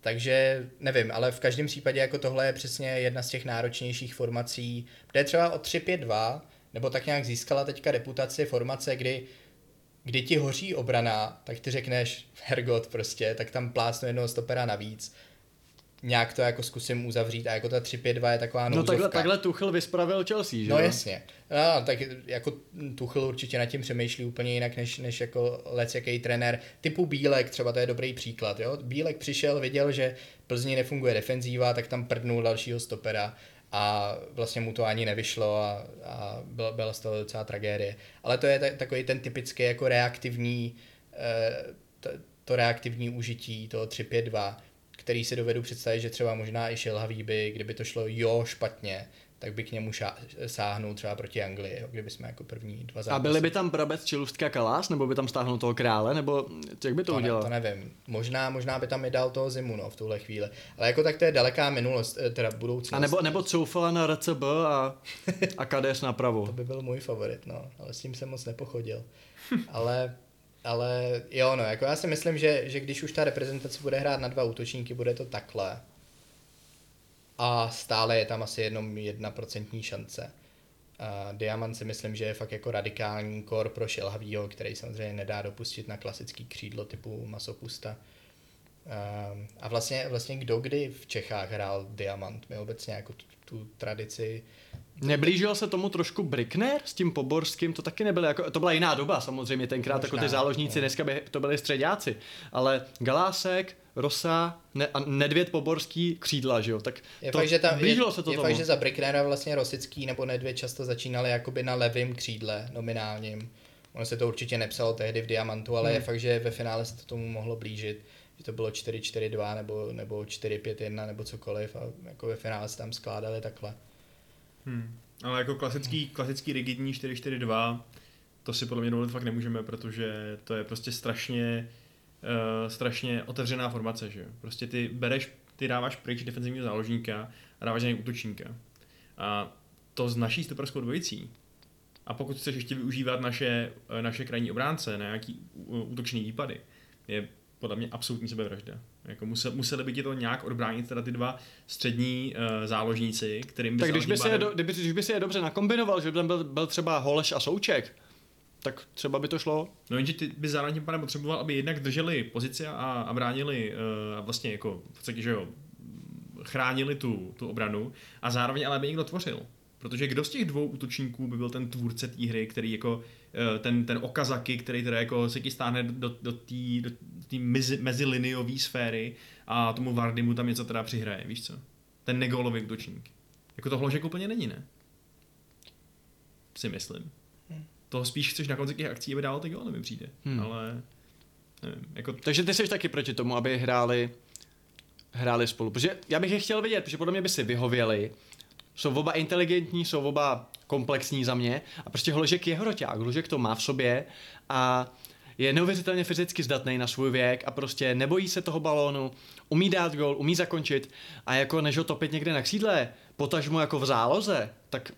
takže nevím, ale v každém případě jako tohle je přesně jedna z těch náročnějších formací, kde třeba o 3-5-2, nebo tak nějak získala teďka reputaci formace, kdy kdy ti hoří obrana, tak ty řekneš Hergot prostě, tak tam plácnu jednoho stopera navíc nějak to jako zkusím uzavřít a jako ta 3-5-2 je taková
nouzovka. No takhle, takhle Tuchel vyspravil Chelsea, že
No jasně. No, tak jako Tuchel určitě nad tím přemýšlí úplně jinak než, než jako lec jaký trenér. Typu Bílek, třeba to je dobrý příklad. Jo? Bílek přišel, viděl, že Plzni nefunguje defenzíva, tak tam prdnul dalšího stopera a vlastně mu to ani nevyšlo a, a byla, byla z toho docela tragédie. Ale to je t- takový ten typický jako reaktivní, eh, to, to reaktivní užití toho 3-5-2, který si dovedu představit, že třeba možná i šilhavý by, kdyby to šlo jo špatně, tak by k němu šá, sáhnul třeba proti Anglii, jo, kdyby jsme jako první dva zápasy.
A byli by tam Brabec, Čilustka, Kalás, nebo by tam stáhnul toho krále, nebo jak by to,
to
udělal?
Ne, to nevím. Možná, možná by tam i dal toho zimu, no, v tuhle chvíli. Ale jako tak to je daleká minulost, eh, teda budoucnost.
A nebo, nebo Coufala na RCB a, a Kades napravo.
to by byl můj favorit, no, ale s tím jsem moc nepochodil. ale ale jo, no, jako já si myslím, že, že když už ta reprezentace bude hrát na dva útočníky, bude to takhle. A stále je tam asi jenom jedna procentní šance. A Diamant si myslím, že je fakt jako radikální kor pro Šelhavýho, který samozřejmě nedá dopustit na klasický křídlo typu Masopusta. A vlastně, vlastně kdo kdy v Čechách hrál Diamant? My obecně jako tu, tu tradici
Neblížil se tomu trošku Brickner s tím Poborským, to taky nebylo jako, to byla jiná doba samozřejmě, tenkrát Možná, jako ty záložníci, no. dneska by to byli středáci, ale Galásek, Rosa ne, a Nedvěd Poborský křídla, že jo, tak
je to, fakt, že tam, blížilo je, se to je tomu. fakt, že za Bricknera vlastně Rosický nebo Nedvěd často začínali jakoby na levém křídle nominálním. Ono se to určitě nepsalo tehdy v Diamantu, ale hmm. je fakt, že ve finále se to tomu mohlo blížit že to bylo 4-4-2 nebo, nebo 4-5-1 nebo cokoliv a jako ve finále se tam skládali takhle.
Hmm. Ale jako klasický, klasický rigidní 4-4-2, to si podle mě dovolit fakt nemůžeme, protože to je prostě strašně, uh, strašně otevřená formace, že jo. Prostě ty bereš, ty dáváš pryč defenzivního záložníka a dáváš na něj útočníka. A to s naší stoperskou dvojicí. A pokud chceš ještě využívat naše, eh, naše krajní obránce na nějaký útočný výpady, je podle mě absolutní sebevražda. Jako musel, museli by ti to nějak odbránit teda ty dva střední uh, záložníci, kterým by
Tak když by, si je do, kdyby, když by si je dobře nakombinoval, že by tam byl, byl třeba Holeš a Souček, tak třeba by to šlo.
No jenže ty by zároveň pádem potřeboval, aby jednak drželi pozici a, a bránili uh, vlastně jako v podstatě, že jo, chránili tu, tu obranu a zároveň ale by někdo tvořil. Protože kdo z těch dvou útočníků by byl ten tvůrce té hry, který jako eh, ten, ten Okazaki, který teda jako se ti stáhne do, do té do mezi, meziliniové sféry a tomu Vardymu tam něco teda přihraje, víš co? Ten negolový útočník. Jako to hložek úplně není, ne? Si myslím. To spíš chceš na konci těch akcí, aby dál ty góly, mi přijde. Hmm. Ale nevím, jako...
Takže ty jsi taky proti tomu, aby hráli hráli spolu. Protože já bych je chtěl vidět, protože podle mě by si vyhověli, jsou oba inteligentní, jsou oba komplexní za mě a prostě Hložek je hroťák, Hložek to má v sobě a je neuvěřitelně fyzicky zdatný na svůj věk a prostě nebojí se toho balónu, umí dát gol, umí zakončit a jako než ho topit někde na křídle, potažmu jako v záloze, tak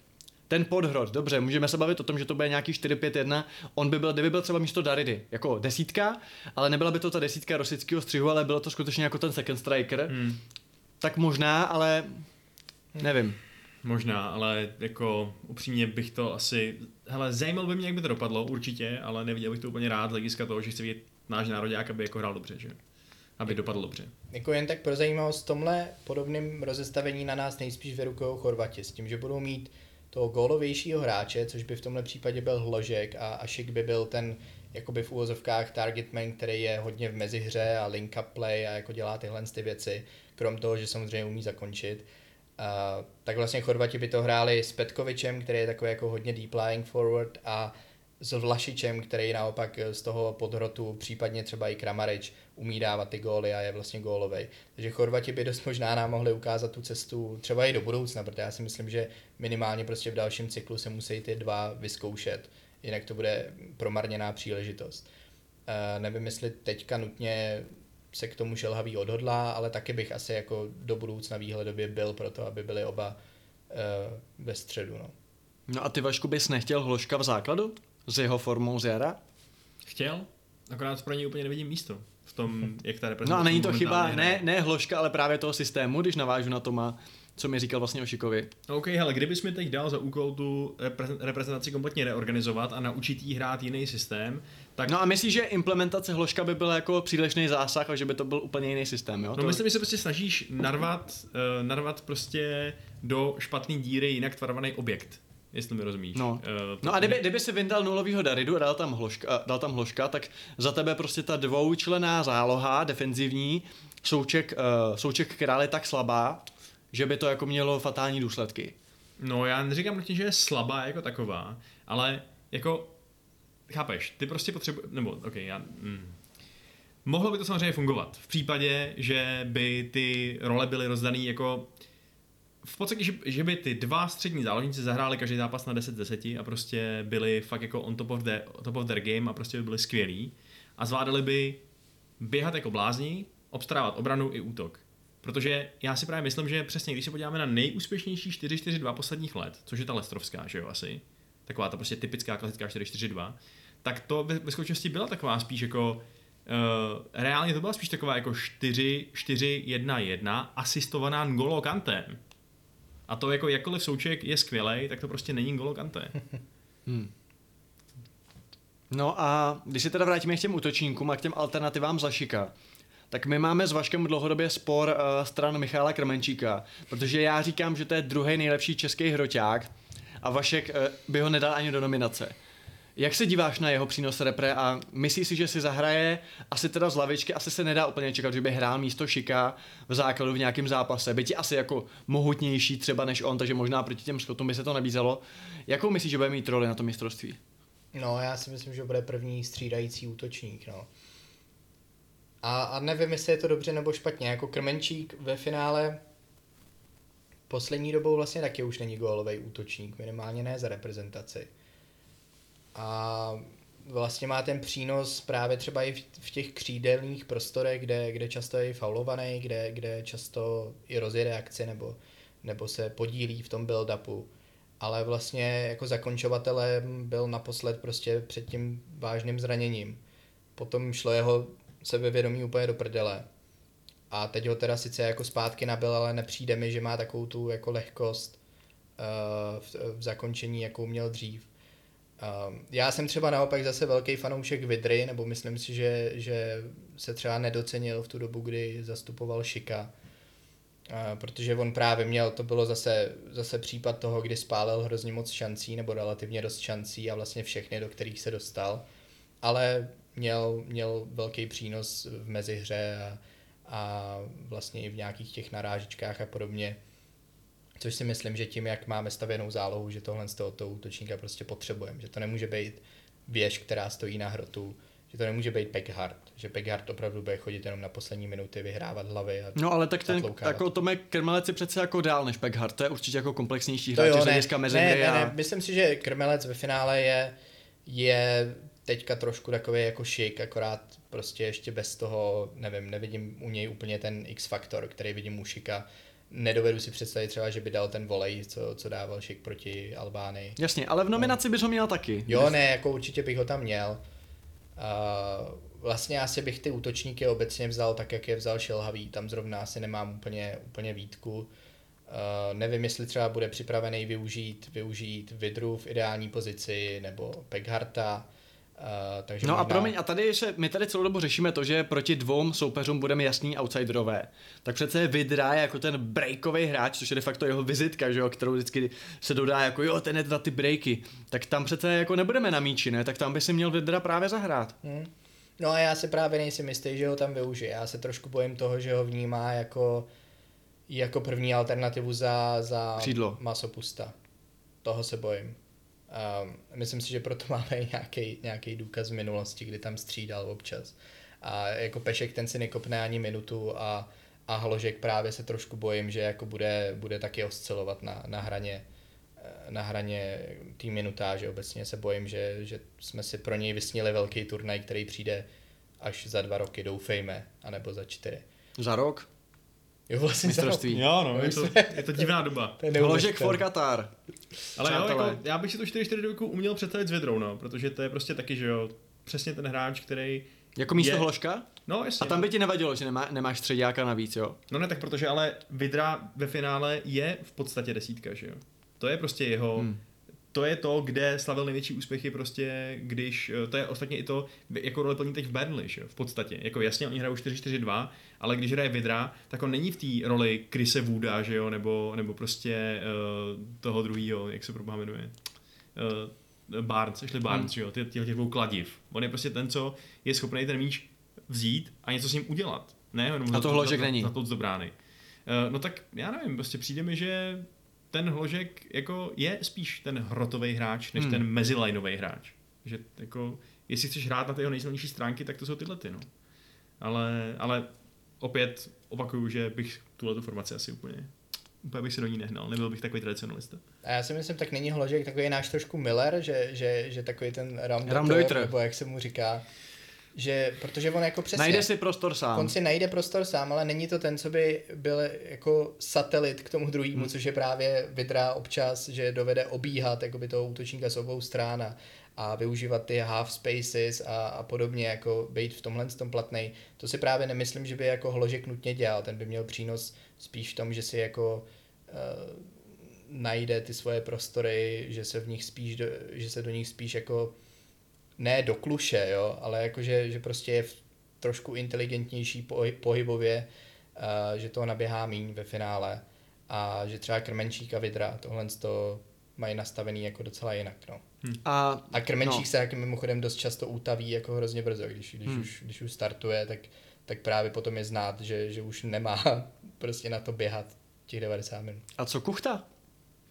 ten podhrod, dobře, můžeme se bavit o tom, že to bude nějaký 4-5-1, on by byl, kdyby byl třeba místo Daridy, jako desítka, ale nebyla by to ta desítka rosického střihu, ale bylo to skutečně jako ten second striker, hmm. tak možná, ale nevím.
Možná, ale jako upřímně bych to asi... Hele, zajímalo by mě, jak by to dopadlo, určitě, ale neviděl bych to úplně rád z hlediska toho, že chci vidět náš národák, aby jako hrál dobře, že? Aby dopadl dobře.
Jako jen tak pro zajímavost, v tomhle podobném rozestavení na nás nejspíš vyrukují Chorvati s tím, že budou mít toho gólovějšího hráče, což by v tomhle případě byl Hložek a, a Šik by byl ten jakoby v úvozovkách targetman, který je hodně v mezihře a link up play a jako dělá tyhle ty věci, krom toho, že samozřejmě umí zakončit. Uh, tak vlastně Chorvati by to hráli s Petkovičem, který je takový jako hodně deep lying forward a s Vlašičem, který naopak z toho podhrotu, případně třeba i Kramarič, umí dávat ty góly a je vlastně gólovej. Takže Chorvati by dost možná nám mohli ukázat tu cestu třeba i do budoucna, protože já si myslím, že minimálně prostě v dalším cyklu se musí ty dva vyzkoušet, jinak to bude promarněná příležitost. Uh, nevím, jestli teďka nutně se k tomu šelhavý odhodlá, ale taky bych asi jako do budoucna výhledově byl pro to, aby byli oba uh, ve středu. No.
no a ty Vašku bys nechtěl Hloška v základu? S jeho formou z jara?
Chtěl, akorát pro něj úplně nevidím místo tom, jak ta reprezentace
No a není to chyba, ne, ne Hloška, ale právě toho systému, když navážu na Toma, co mi říkal vlastně o Šikovi.
OK, hele, kdybys mi teď dal za úkol tu reprezentaci kompletně reorganizovat a naučit jí hrát jiný systém, tak...
No a myslíš, že implementace Hloška by byla jako přílišný zásah a že by to byl úplně jiný systém, jo?
No
to...
myslím, že se prostě snažíš narvat, uh, narvat prostě do špatné díry jinak tvarovaný objekt jestli mi rozumíš.
No, uh, no a kdyby, kdyby si vyndal nulovýho Daridu a dal tam, hloška, dal tam hloška, tak za tebe prostě ta dvoučlená záloha defenzivní, souček, uh, souček která je tak slabá, že by to jako mělo fatální důsledky.
No já neříkám nutně, že je slabá jako taková, ale jako, chápeš, ty prostě potřebuješ, nebo ok, já, mm. Mohlo by to samozřejmě fungovat v případě, že by ty role byly rozdané jako v podstatě, že, že by ty dva střední záložníci zahráli každý zápas na 10 10 a prostě byli fakt jako on top of, the, top of their game a prostě by byli skvělí a zvládali by běhat jako blázni, obstarávat obranu i útok. Protože já si právě myslím, že přesně, když se podíváme na nejúspěšnější 4-4-2 posledních let, což je ta Lestrovská, že jo, asi, taková ta prostě typická klasická 4-4-2, tak to ve, skutečnosti byla taková spíš jako uh, reálně to byla spíš taková jako 4-4-1-1 asistovaná N'Golo Kantem. A to jako jakkoliv souček je skvělý, tak to prostě není N'Golo Kante. hmm.
No a když se teda vrátíme k těm útočníkům a k těm alternativám za Šika, tak my máme s Vaškem dlouhodobě spor uh, stran Michála Krmenčíka, protože já říkám, že to je druhý nejlepší český hroťák a Vašek uh, by ho nedal ani do nominace. Jak se díváš na jeho přínos repre a myslíš si, že si zahraje asi teda z lavičky, asi se nedá úplně čekat, že by hrál místo Šika v základu v nějakém zápase, byť asi jako mohutnější třeba než on, takže možná proti těm Skotům by se to nabízelo. Jakou myslíš, že bude mít roli na tom mistrovství?
No, já si myslím, že bude první střídající útočník, no. A, a nevím, jestli je to dobře nebo špatně. Jako Krmenčík ve finále poslední dobou vlastně taky už není gólový útočník, minimálně ne za reprezentaci. A vlastně má ten přínos právě třeba i v těch křídelných prostorech, kde, kde často je faulovaný, kde, kde často i rozjede akci nebo, nebo se podílí v tom build-upu. Ale vlastně jako zakončovatelem byl naposled prostě před tím vážným zraněním. Potom šlo jeho sebevědomí úplně do prdele. A teď ho teda sice jako zpátky nabil, ale nepřijde mi, že má takovou tu jako lehkost uh, v, v zakončení, jakou měl dřív. Uh, já jsem třeba naopak zase velký fanoušek Vidry, nebo myslím si, že, že se třeba nedocenil v tu dobu, kdy zastupoval Šika. Protože on právě měl, to bylo zase, zase případ toho, kdy spálil hrozně moc šancí, nebo relativně dost šancí a vlastně všechny, do kterých se dostal. Ale měl, měl velký přínos v mezihře a, a vlastně i v nějakých těch narážičkách a podobně. Což si myslím, že tím, jak máme stavěnou zálohu, že tohle z toho, toho útočníka prostě potřebujeme. Že to nemůže být věž, která stojí na hrotu, že to nemůže být Peckhart, že Peckhart opravdu bude chodit jenom na poslední minuty, vyhrávat hlavy a
No ale tak ten, jako Tomek Krmelec je přece jako dál než Peckhart, to je určitě jako komplexnější hráč hlediska
ne, ne, ne, ne, myslím si, že Krmelec ve finále je, je teďka trošku takový jako šik, akorát prostě ještě bez toho, nevím, nevidím u něj úplně ten X-faktor, který vidím u Šika. Nedovedu si představit třeba, že by dal ten volej, co, co dával Šik proti Albánii.
Jasně, ale v nominaci no. bys ho měl taky.
Jo, ne, jako určitě bych ho tam měl. Uh, vlastně asi bych ty útočníky obecně vzal tak, jak je vzal Šilhavý. Tam zrovna asi nemám úplně, úplně výtku. Uh, nevím, jestli třeba bude připravený využít, využít Vidru v ideální pozici nebo Pegharta Uh, takže
no
možná...
a promiň, a tady se, my tady celou dobu řešíme to, že proti dvou soupeřům budeme jasný outsiderové. Tak přece Vidra je jako ten breakový hráč, což je de facto jeho vizitka, že jo, kterou vždycky se dodá jako jo, ten je na ty breaky. Tak tam přece jako nebudeme na míči, ne? Tak tam by si měl Vidra právě zahrát.
Hmm. No a já si právě nejsem jistý, že ho tam využije. Já se trošku bojím toho, že ho vnímá jako, jako první alternativu za, za
Křídlo.
masopusta. Toho se bojím. Um, myslím si, že proto máme nějaký, nějaký důkaz z minulosti, kdy tam střídal občas. A jako Pešek ten si nekopne ani minutu a, a Hložek právě se trošku bojím, že jako bude, bude taky oscilovat na, na hraně na hraně té minutáže. Obecně se bojím, že, že jsme si pro něj vysnili velký turnaj, který přijde až za dva roky, doufejme, anebo za čtyři.
Za rok?
Jo, vlastně rok.
Jo, no, je to, je to divná doba.
To je neuvěřitelné.
for Qatar.
Ale jo, jako, já bych si to 4-4 uměl představit s Vidrou, no, protože to je prostě taky, že jo, přesně ten hráč, který...
Jako místo
Je-
Hložka?
No, jasně.
A tam by ti nevadilo, že nemá, nemáš středáka navíc, jo?
No ne, tak protože ale Vidra ve finále je v podstatě desítka, že jo. To je prostě jeho...
Hmm.
To je to, kde slavil největší úspěchy prostě, když, eh, to je ostatně i to, jako roli plní teď v Burnley, že v podstatě. Jako jasně, oni hrajou 4-4-2, ale když hraje Vidra, tak on není v té roli Krise Wooda, že jo, nebo, nebo prostě uh, toho druhého, jak se proboha jmenuje. Uh, Barnes, Ashley Barnes,
Hmm.
že jo, ty, těch dvou kladiv. On je prostě ten, co je schopný ten míč vzít a něco s ním udělat. Ne, jenom
A to Hložek není.
Za to do brány. Uh, no tak já nevím, prostě přijde mi, že ten Hložek jako je spíš ten hrotový hráč, než
Hmm.
ten mezilineový hráč. Že jako, jestli chceš hrát na ty jeho nejsilnější stránky, tak to jsou tyhle ty, no. Ale, ale opět opakuju, že bych tuhle tu formaci asi úplně, úplně bych se do ní nehnal, nebyl bych takový tradicionalista.
A já si myslím, tak není Hložek takový náš trošku Miller, že, že, že takový ten Ramdeuter,
Ramdeuter.
nebo jak se mu říká, že, protože on jako přesně...
Najde si prostor sám.
On si najde prostor sám, ale není to ten, co by byl jako satelit k tomu druhému,
Hmm.
což je právě Vidra občas, že dovede obíhat jakoby toho útočníka z obou stran a, a využívat ty half spaces a, a podobně, jako být v tomhle tom platnej. To si právě nemyslím, že by jako Hložek nutně dělal, ten by měl přínos spíš v tom, že si jako uh, najde ty svoje prostory, že se v nich spíš, do, že se do nich spíš jako ne do kluše, jo, ale jakože, že prostě je v trošku inteligentnější pohy- pohybově, uh, že toho naběhá míň ve finále a že třeba Krmenčík a Vidra tohle to mají nastavený jako docela jinak, no.
A,
A Krmenčík
No.
se taky mimochodem dost často utaví jako hrozně brzo, když, když,
Hmm.
hmm. už, když už startuje, tak, tak právě potom je znát, že, že už nemá prostě na to běhat těch 90 minut.
a co Kuchta?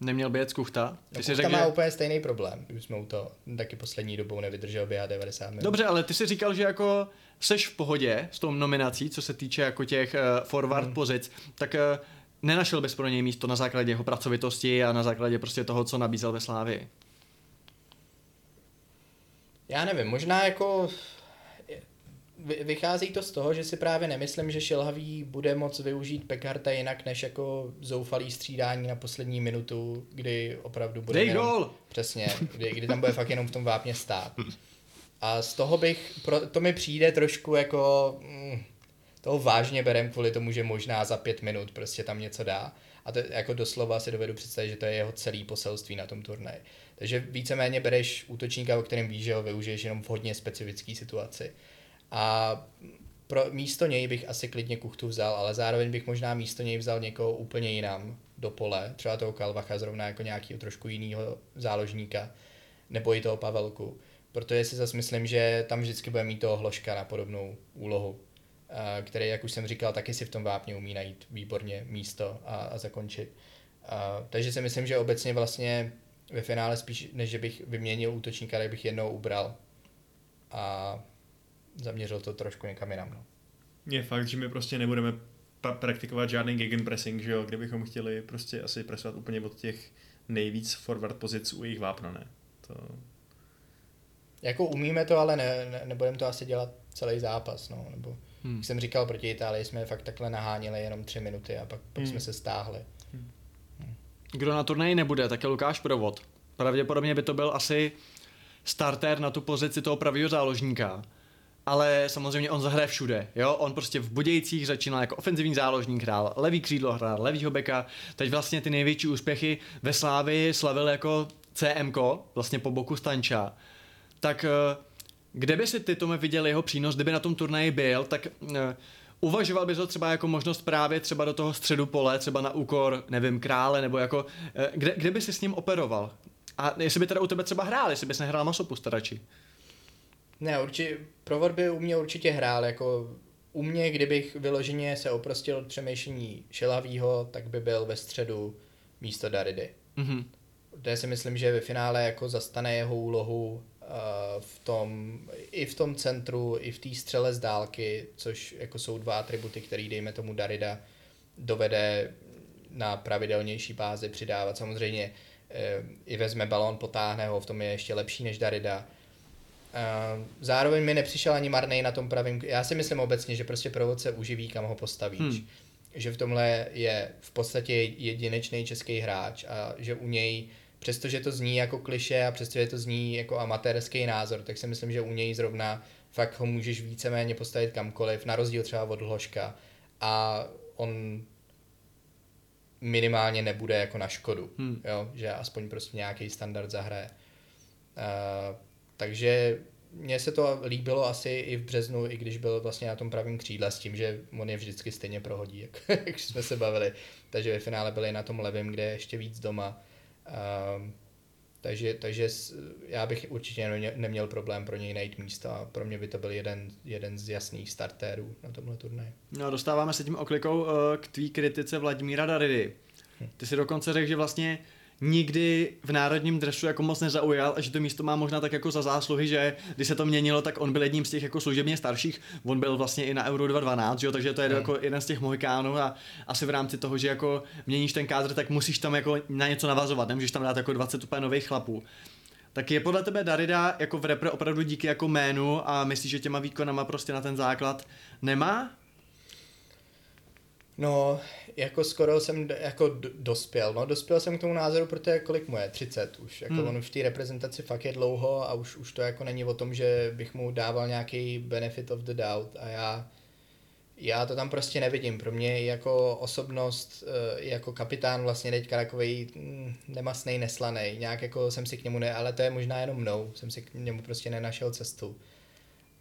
Neměl by jet z Kuchta? Ty
No,
si
Kuchta
řekl,
má
že...
úplně stejný problém, už jsme u toho taky poslední dobou nevydržel běhat 90 minut.
Dobře, ale ty jsi říkal, že jako seš v pohodě s tou nominací, co se týče jako těch uh, forward
Hmm.
pozic, tak uh, nenašel bys pro něj místo na základě jeho pracovitosti a na základě prostě toho, co nabízel ve Slávii.
Já nevím, možná jako vychází to z toho, že si právě nemyslím, že Šilhavý bude moc využít Pekharta jinak než jako zoufalý střídání na poslední minutu, kdy opravdu bude
Dej
jenom,
gol!
přesně, kdy, kdy tam bude fakt jenom v tom vápně stát. A z toho bych, pro, to mi přijde trošku jako, mm, toho vážně berem kvůli tomu, že možná za pět minut prostě tam něco dá. A to jako doslova si dovedu představit, že to je jeho celý poselství na tom turnaji. Takže víceméně bereš útočníka, o kterém víš, že ho využiješ jenom v hodně specifické situaci. A pro místo něj bych asi klidně Kuchtu vzal, ale zároveň bych možná místo něj vzal někoho úplně jinam do pole, třeba toho Kalvacha zrovna jako nějakého trošku jiného záložníka, nebo i toho Pavelku. Protože si zase myslím, že tam vždycky bude mít toho Hloška na podobnou úlohu, který, jak už jsem říkal, taky si v tom vápně umí najít výborně místo a, a zakončit. A, takže si myslím, že obecně vlastně ve finále spíš, než že bych vyměnil útočníka, tak bych jednou ubral a zaměřil to trošku někam jinam. No.
Je fakt, že my prostě nebudeme pa- praktikovat žádný gegenpressing, že jo, kdybychom chtěli prostě asi presovat úplně od těch nejvíc forward pozic u jejich vápna, ne? To...
Jako umíme to, ale ne, ne, nebudeme to asi dělat celý zápas, no, nebo
Hmm.
jak jsem říkal, proti Itálii jsme fakt takhle naháněli jenom tři minuty a pak, pak
Hmm.
jsme se stáhli.
Kdo na turnaji nebude, tak je Lukáš Provod. Pravděpodobně by to byl asi starter na tu pozici toho pravého záložníka. Ale samozřejmě on zahraje všude, jo? On prostě v Budějcích začínal jako ofenzivní záložník, hrál levý křídlo, hrál levýho beka. Teď vlastně ty největší úspěchy ve Slávi slavil jako CMK, vlastně po boku Stanča. Tak eh, Kde by si ty, Tome, viděl jeho přínos, kdyby na tom turnaji byl, tak uh, uvažoval bys ho třeba jako možnost právě třeba do toho středu pole, třeba na úkor, nevím, krále, nebo jako, uh, kde, kde by si s ním operoval? A jestli by teda u tebe třeba hrál, jestli bys nehrál masopusta radši?
Ne, určitě, Provor by u mě určitě hrál, jako u mě, kdybych vyloženě se oprostil od přemýšlení Šelavýho, tak by byl ve středu místo Daridy. Mm-hmm. Kde si myslím, že ve finále jako zastane jeho úlohu uh, v tom, i v tom centru, i v té střele z dálky, což jako jsou dva atributy, které dejme tomu Darida dovede na pravidelnější bázi přidávat. Samozřejmě uh, i vezme balón, potáhne ho, v tom je ještě lepší než Darida zároveň mi nepřišel ani marnej na tom pravém. Já si myslím obecně, že prostě provod se uživí, kam ho postavíš. Hmm. Že v tomhle je v podstatě jedinečný český hráč a že u něj, přestože to zní jako kliše a přestože to zní jako amatérský názor, tak si myslím, že u něj zrovna fakt ho můžeš víceméně postavit kamkoliv, na rozdíl třeba od Hloška. A on minimálně nebude jako na škodu, hmm. jo? že aspoň prostě nějaký standard zahraje. Uh, takže mně se to líbilo asi i v březnu, i když byl vlastně na tom pravém křídle s tím, že on je vždycky stejně prohodí, jak, jak jsme se bavili. Takže ve finále byli na tom levém, kde je ještě víc doma. Um, takže, takže já bych určitě neměl problém pro něj najít místo a pro mě by to byl jeden, jeden z jasných startérů na tomhle turnaji.
No dostáváme se tím oklikou uh, k tvý kritice Vladimíra Daridy. Hm. Ty si dokonce řekl, že vlastně nikdy v národním dresu jako moc nezaujal a že to místo má možná tak jako za zásluhy, že když se to měnilo, tak on byl jedním z těch jako služebně starších, on byl vlastně i na Euro 2012, že jo, takže to je hmm. jako jeden z těch mohikánů a asi v rámci toho, že jako měníš ten kádr, tak musíš tam jako na něco navazovat, nemůžeš tam dát jako 20 úplně nových chlapů. Tak je podle tebe Darida jako v repre opravdu díky jako jménu a myslíš, že těma výkonama prostě na ten základ nemá?
No, jako skoro jsem jako dospěl, no dospěl jsem k tomu názoru, protože kolik mu je, 30 už, jako hmm. on už v té reprezentaci fakt je dlouho a už, už to jako není o tom, že bych mu dával nějaký benefit of the doubt a já, já to tam prostě nevidím, pro mě jako osobnost, eh, jako kapitán vlastně teďka takový mm, nemastný, neslaný, nějak jako jsem si k němu ne, ale to je možná jenom mnou, jsem si k němu prostě nenašel cestu.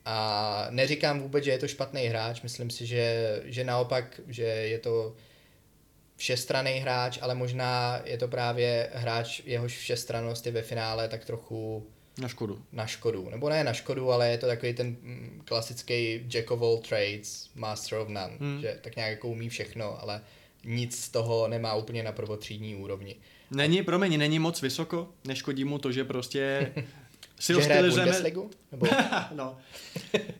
A neříkám vůbec, že je to špatný hráč, myslím si, že, že naopak, že je to všestraný hráč, ale možná je to právě hráč, jehož všestranost je ve finále tak trochu
na škodu.
Na škodu. Nebo ne na škodu, ale je to takový ten mm, klasický jack of all trades, master of none, hmm. že tak nějak jako umí všechno, ale nic z toho nemá úplně na prvotřídní úrovni.
Není, promiň, není moc vysoko, neškodí mu to, že prostě
si ho stylizujeme... Nebo...
no.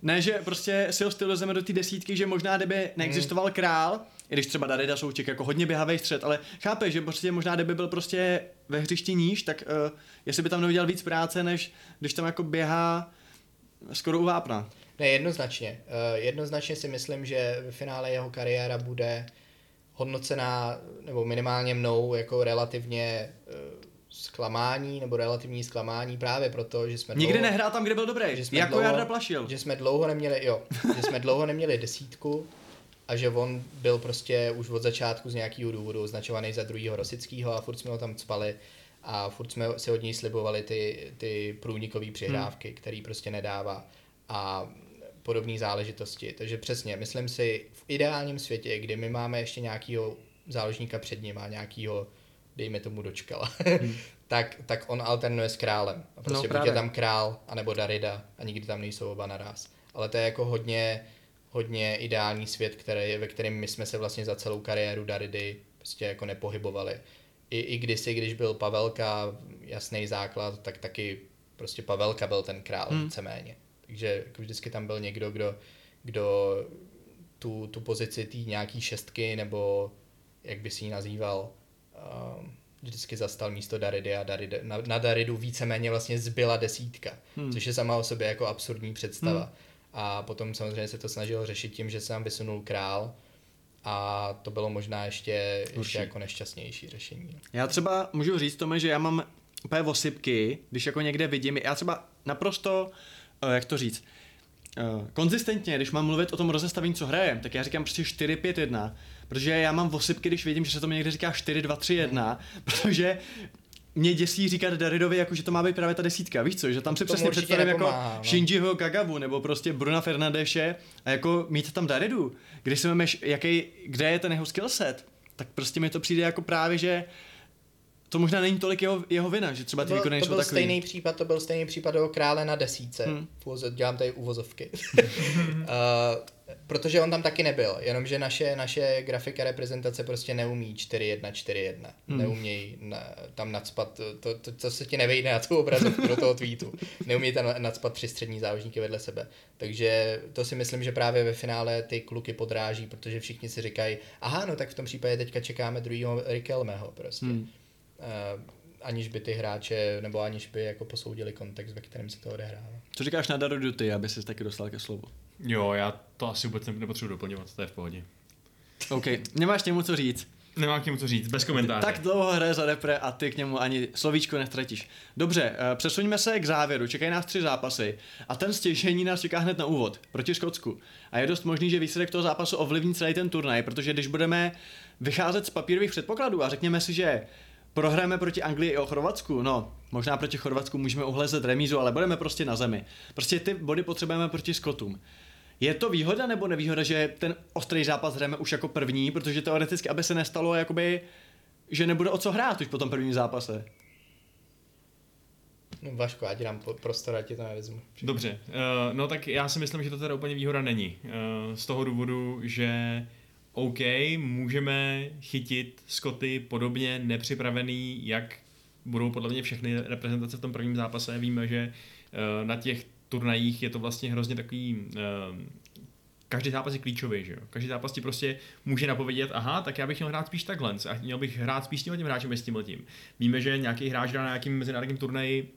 ne, že prostě si ho stylizujeme do té desítky, že možná kdyby neexistoval král, i když třeba Darida Souček jako hodně běhavý střed, ale chápe, že prostě možná kdyby byl prostě ve hřišti níž, tak uh, jestli by tam neudělal víc práce, než když tam jako běhá skoro u vápna.
Ne, jednoznačně. Uh, jednoznačně si myslím, že v finále jeho kariéra bude hodnocená, nebo minimálně mnou, jako relativně uh, zklamání nebo relativní zklamání právě proto, že jsme
Nikdy dlouho, nehrál tam, kde byl dobrý, že jsme jako dlouho, Jarda Plašil.
Že jsme dlouho neměli, jo, že jsme dlouho neměli desítku a že on byl prostě už od začátku z nějakého důvodu označovaný za druhýho Rosického a furt jsme ho tam spali a furt jsme si od něj slibovali ty, ty průnikové přihrávky, hmm. který prostě nedává a podobné záležitosti. Takže přesně, myslím si, v ideálním světě, kdy my máme ještě nějakého záložníka před ním a nějakého dejme tomu dočkala, hmm. tak, tak on alternuje s králem. A prostě no, buď je tam král, anebo Darida a nikdy tam nejsou oba naraz. Ale to je jako hodně, hodně ideální svět, který, ve kterém my jsme se vlastně za celou kariéru Daridy prostě jako nepohybovali. I, i kdysi, když byl Pavelka, jasný základ, tak taky prostě Pavelka byl ten král hmm. víceméně. Takže jako vždycky tam byl někdo, kdo, kdo tu, tu pozici té nějaký šestky, nebo jak by si ji nazýval, vždycky zastal místo Daridy a Darida, na, na Daridu víceméně vlastně zbyla desítka, hmm. což je sama o sobě jako absurdní představa. Hmm. A potom samozřejmě se to snažil řešit tím, že se tam vysunul král a to bylo možná ještě, ještě jako nešťastnější řešení.
Já třeba můžu říct tomu, že já mám úplně osypky, když jako někde vidím, já třeba naprosto, uh, jak to říct, uh, konzistentně, když mám mluvit o tom rozestavení, co hraje, tak já říkám prostě 4-5-1, protože já mám osypky, když vidím, že se to někde říká 4, 2, 3, 1, protože mě děsí říkat Daridovi, jako že to má být právě ta desítka, víš co, že tam si
Tomu
přesně představím jako
no.
Shinjiho Kagavu nebo prostě Bruna Fernandeše a jako mít tam Daridu, když si vemeš, jaký, kde je ten jeho skillset, tak prostě mi to přijde jako právě, že to možná není tolik jeho, jeho vina, že třeba ty
To byl,
výkony
to byl
takový.
stejný případ, to byl stejný případ toho krále na desíce.
Hmm.
Dělám tady uvozovky. uh, protože on tam taky nebyl, jenomže naše, naše grafika reprezentace prostě neumí 4-1, 4-1.
Hmm.
Hmm. Neumějí na, tam nadspat, to, to, to, se ti nevejde na tu obrazovku do toho tweetu. Neumí tam nadspat tři střední záložníky vedle sebe. Takže to si myslím, že právě ve finále ty kluky podráží, protože všichni si říkají, aha, no tak v tom případě teďka čekáme druhýho Rikelmeho prostě.
Hmm.
Uh, aniž by ty hráče, nebo aniž by jako posoudili kontext, ve kterém se to odehrává.
Co říkáš na Daridu ty, aby si taky dostal ke slovu?
Jo, já to asi vůbec nepotřebuji doplňovat, to je v pohodě.
OK, nemáš k němu co říct.
Nemám k němu co říct, bez komentáře.
Tak dlouho hraje za repre a ty k němu ani slovíčko nestratíš. Dobře, eh, přesuňme se k závěru. Čekají nás tři zápasy a ten stěžení nás čeká hned na úvod proti Skotsku. A je dost možný, že výsledek toho zápasu ovlivní celý ten turnaj, protože když budeme vycházet z papírových předpokladů a řekněme si, že prohrajeme proti Anglii i o Chorvatsku, no, možná proti Chorvatsku můžeme uhlezet remízu, ale budeme prostě na zemi. Prostě ty body potřebujeme proti Skotům. Je to výhoda nebo nevýhoda, že ten ostrý zápas hrajeme už jako první, protože teoreticky, aby se nestalo, jakoby, že nebude o co hrát už po tom prvním zápase.
No Vaško, já ti dám prostor, já ti to nevezmu.
Dobře, uh, no tak já si myslím, že to teda úplně výhoda není. Uh, z toho důvodu, že OK, můžeme chytit Skoty podobně nepřipravený, jak budou podle mě všechny reprezentace v tom prvním zápase. Víme, že uh, na těch turnajích je to vlastně hrozně takový... Uh, každý zápas je klíčový, že jo? Každý zápas ti prostě může napovědět, aha, tak já bych měl hrát spíš takhle a měl bych hrát spíš s tím hráčem, s tímhle tím. Víme, že nějaký hráč dá na nějakým mezinárodním turnaji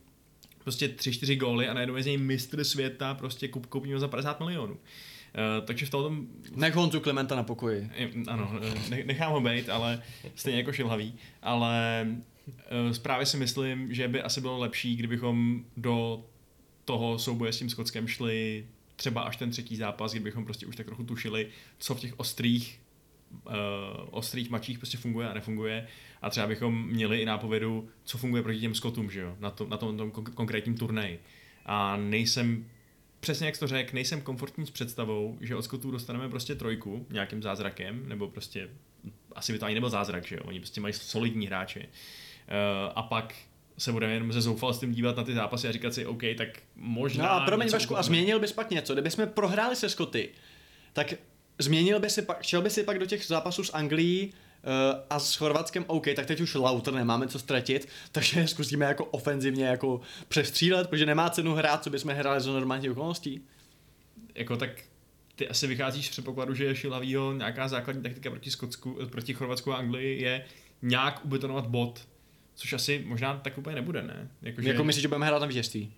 prostě 3-4 góly a najednou je z něj mistr světa, prostě kup, koupíme ho za 50 milionů. Uh, takže v tom,
Nech Honzu Klementa na pokoji.
eh, ano, eh, ne- nechám ho být, ale stejně jako šilhavý, ale uh, právě si myslím, že by asi bylo lepší, kdybychom do toho souboje s tím Skotskem šli třeba až ten třetí zápas, kdybychom prostě už tak trochu tušili, co v těch ostrých uh, ostrých mačích prostě funguje a nefunguje a třeba bychom měli i nápovědu, co funguje proti těm Skotům, že jo, na, to, na tom, tom kon- konkrétním turnaji. A nejsem, přesně jak to řekl, nejsem komfortní s představou, že od Skotů dostaneme prostě trojku nějakým zázrakem, nebo prostě, asi by to ani nebyl zázrak, že jo, oni prostě mají solidní hráče. Uh, a pak se budeme jenom ze zoufalstvím dívat na ty zápasy a říkat si, OK, tak možná...
No a promiň Vašku, a změnil bys pak něco, kdybychom prohráli se Skoty, tak změnil by si pak, šel by si pak do těch zápasů s Anglií uh, a s Chorvatskem, OK, tak teď už Lauter nemáme co ztratit, takže zkusíme jako ofenzivně jako přestřílet, protože nemá cenu hrát, co bychom hráli za normálních okolností.
jako tak ty asi vycházíš z předpokladu, že Šilavýho nějaká základní taktika proti Skotsku, proti Chorvatsku a Anglii je nějak ubetonovat bod, což asi možná tak úplně nebude, ne? Jakože,
Jako myslíš, že budeme hrát na vítězství?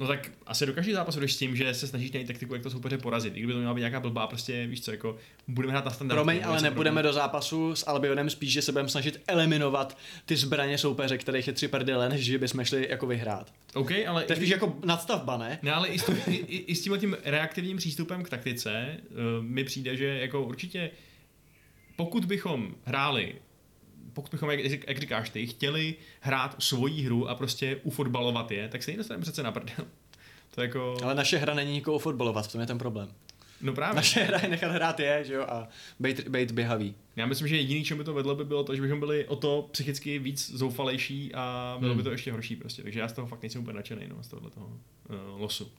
No tak asi do každého zápasu jdeš s tím, že se snažíš najít taktiku, jak to soupeře porazit. I kdyby to měla být nějaká blbá, prostě víš co, jako budeme hrát na standard.
Promiň, ale nebudeme do zápasu s Albionem spíš, že se budeme snažit eliminovat ty zbraně soupeře, kterých je tři prdele, než že bychom šli jako vyhrát.
OK, ale...
To je spíš jako nadstavba, ne?
Ne, ale i s, tím, i, i, s tím reaktivním přístupem k taktice uh, mi přijde, že jako určitě pokud bychom hráli pokud bychom, jak, jak říkáš ty, chtěli hrát svoji hru a prostě ufotbalovat je, tak se jí dostaneme přece na prdel. To jako,
Ale naše hra není nikoho fotbalovat, v tom je ten problém.
no právě.
Naše hra je nechat hrát je, že jo, a být, být běhavý.
Já myslím, že jediný, čemu by to vedlo, by bylo to, že bychom byli o to psychicky víc zoufalejší a bylo
Hmm.
by to ještě horší prostě. Takže já z toho fakt nejsem úplně nadšený, no, z tohohle toho uh, losu.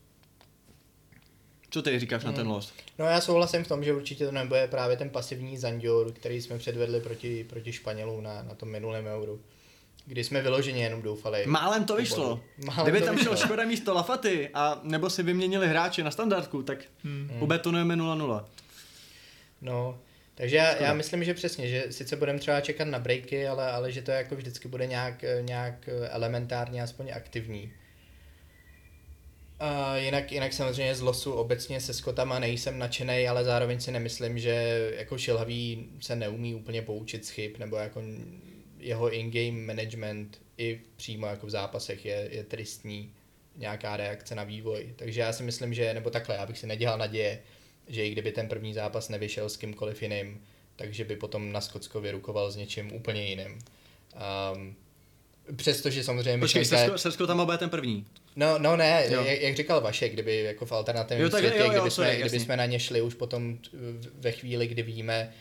Co ty říkáš na ten
Hmm.
los?
No já souhlasím v tom, že určitě to nebude právě ten pasivní Zandior, který jsme předvedli proti, proti Španělům na, na tom minulém euru. Kdy jsme vyloženě jenom doufali.
Málem to vyšlo.
Málem
Kdyby
to
tam
vyšlo.
šel Škoda místo Lafaty a nebo si vyměnili hráče na standardku, tak
Hmm.
ubetonujeme 0-0.
No, takže já, já myslím, že přesně, že sice budeme třeba čekat na breaky, ale, ale že to jako vždycky bude nějak, nějak elementárně aspoň aktivní. A jinak, jinak samozřejmě z losu obecně se Skotama nejsem nadšený, ale zároveň si nemyslím, že jako šilhavý se neumí úplně poučit z chyb, nebo jako jeho in-game management i přímo jako v zápasech je, je tristní nějaká reakce na vývoj. Takže já si myslím, že, nebo takhle, já bych si nedělal naděje, že i kdyby ten první zápas nevyšel s kýmkoliv jiným, takže by potom na Skotsko vyrukoval s něčím úplně jiným. Um, Přestože samozřejmě
Počkej,
myšlenka
Srbsko, Srbsko tam bude ten první.
No, no ne,
Jo.
jak, jak, říkal Vašek, kdyby jako v alternativním
Jo, tak
světě,
jo, jo,
kdyby, jsme, kdyby
jasně.
jsme na ně šli už potom v- ve chvíli, kdy víme,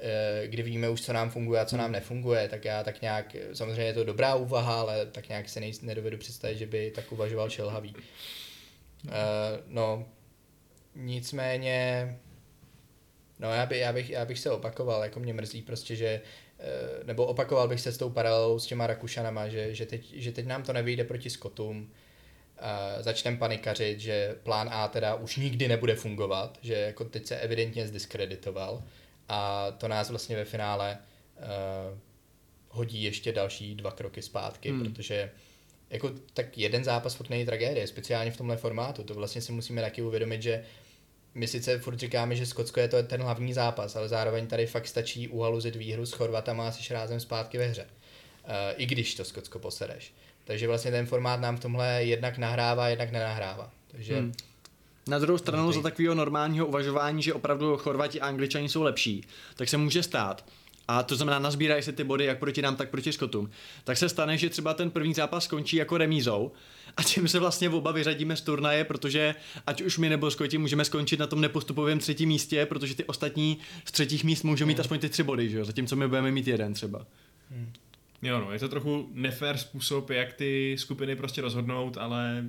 eh, kdy víme už, co nám funguje a co
Hmm.
nám nefunguje, tak já tak nějak, samozřejmě je to dobrá úvaha, ale tak nějak si nej, nedovedu představit, že by tak uvažoval šelhavý. No, nicméně, no já, by, já, bych, já bych se opakoval, jako mě mrzí prostě, že eh, nebo opakoval bych se s tou paralelou s těma Rakušanama, že, že, teď, že teď nám to nevyjde proti Skotům, začneme panikařit, že plán A teda už nikdy nebude fungovat, že jako teď se evidentně zdiskreditoval a to nás vlastně ve finále uh, hodí ještě další dva kroky zpátky,
Hmm.
protože jako tak jeden zápas furt není tragédie, speciálně v tomhle formátu, to vlastně si musíme taky uvědomit, že my sice furt říkáme, že Skotsko je to ten hlavní zápas, ale zároveň tady fakt stačí uhaluzit výhru s Chorvatama a jsi rázem zpátky ve hře. Uh, I když to Skotsko posereš. Takže vlastně ten formát nám v tomhle jednak nahrává, jednak nenahrává. Takže
Hmm.
hmm.
Na druhou stranu
Dobrý.
za takového normálního uvažování, že opravdu Chorvati a Angličani jsou lepší, tak se může stát, a to znamená, nazbírají se ty body jak proti nám, tak proti Skotům, tak se stane, že třeba ten první zápas skončí jako remízou a tím se vlastně oba vyřadíme z turnaje, protože ať už my nebo Skoti můžeme skončit na tom nepostupovém třetím místě, protože ty ostatní z třetích míst můžou mít aspoň ty tři body, že jo? zatímco my budeme mít jeden třeba.
Jo, no, je to trochu nefér způsob, jak ty skupiny prostě rozhodnout, ale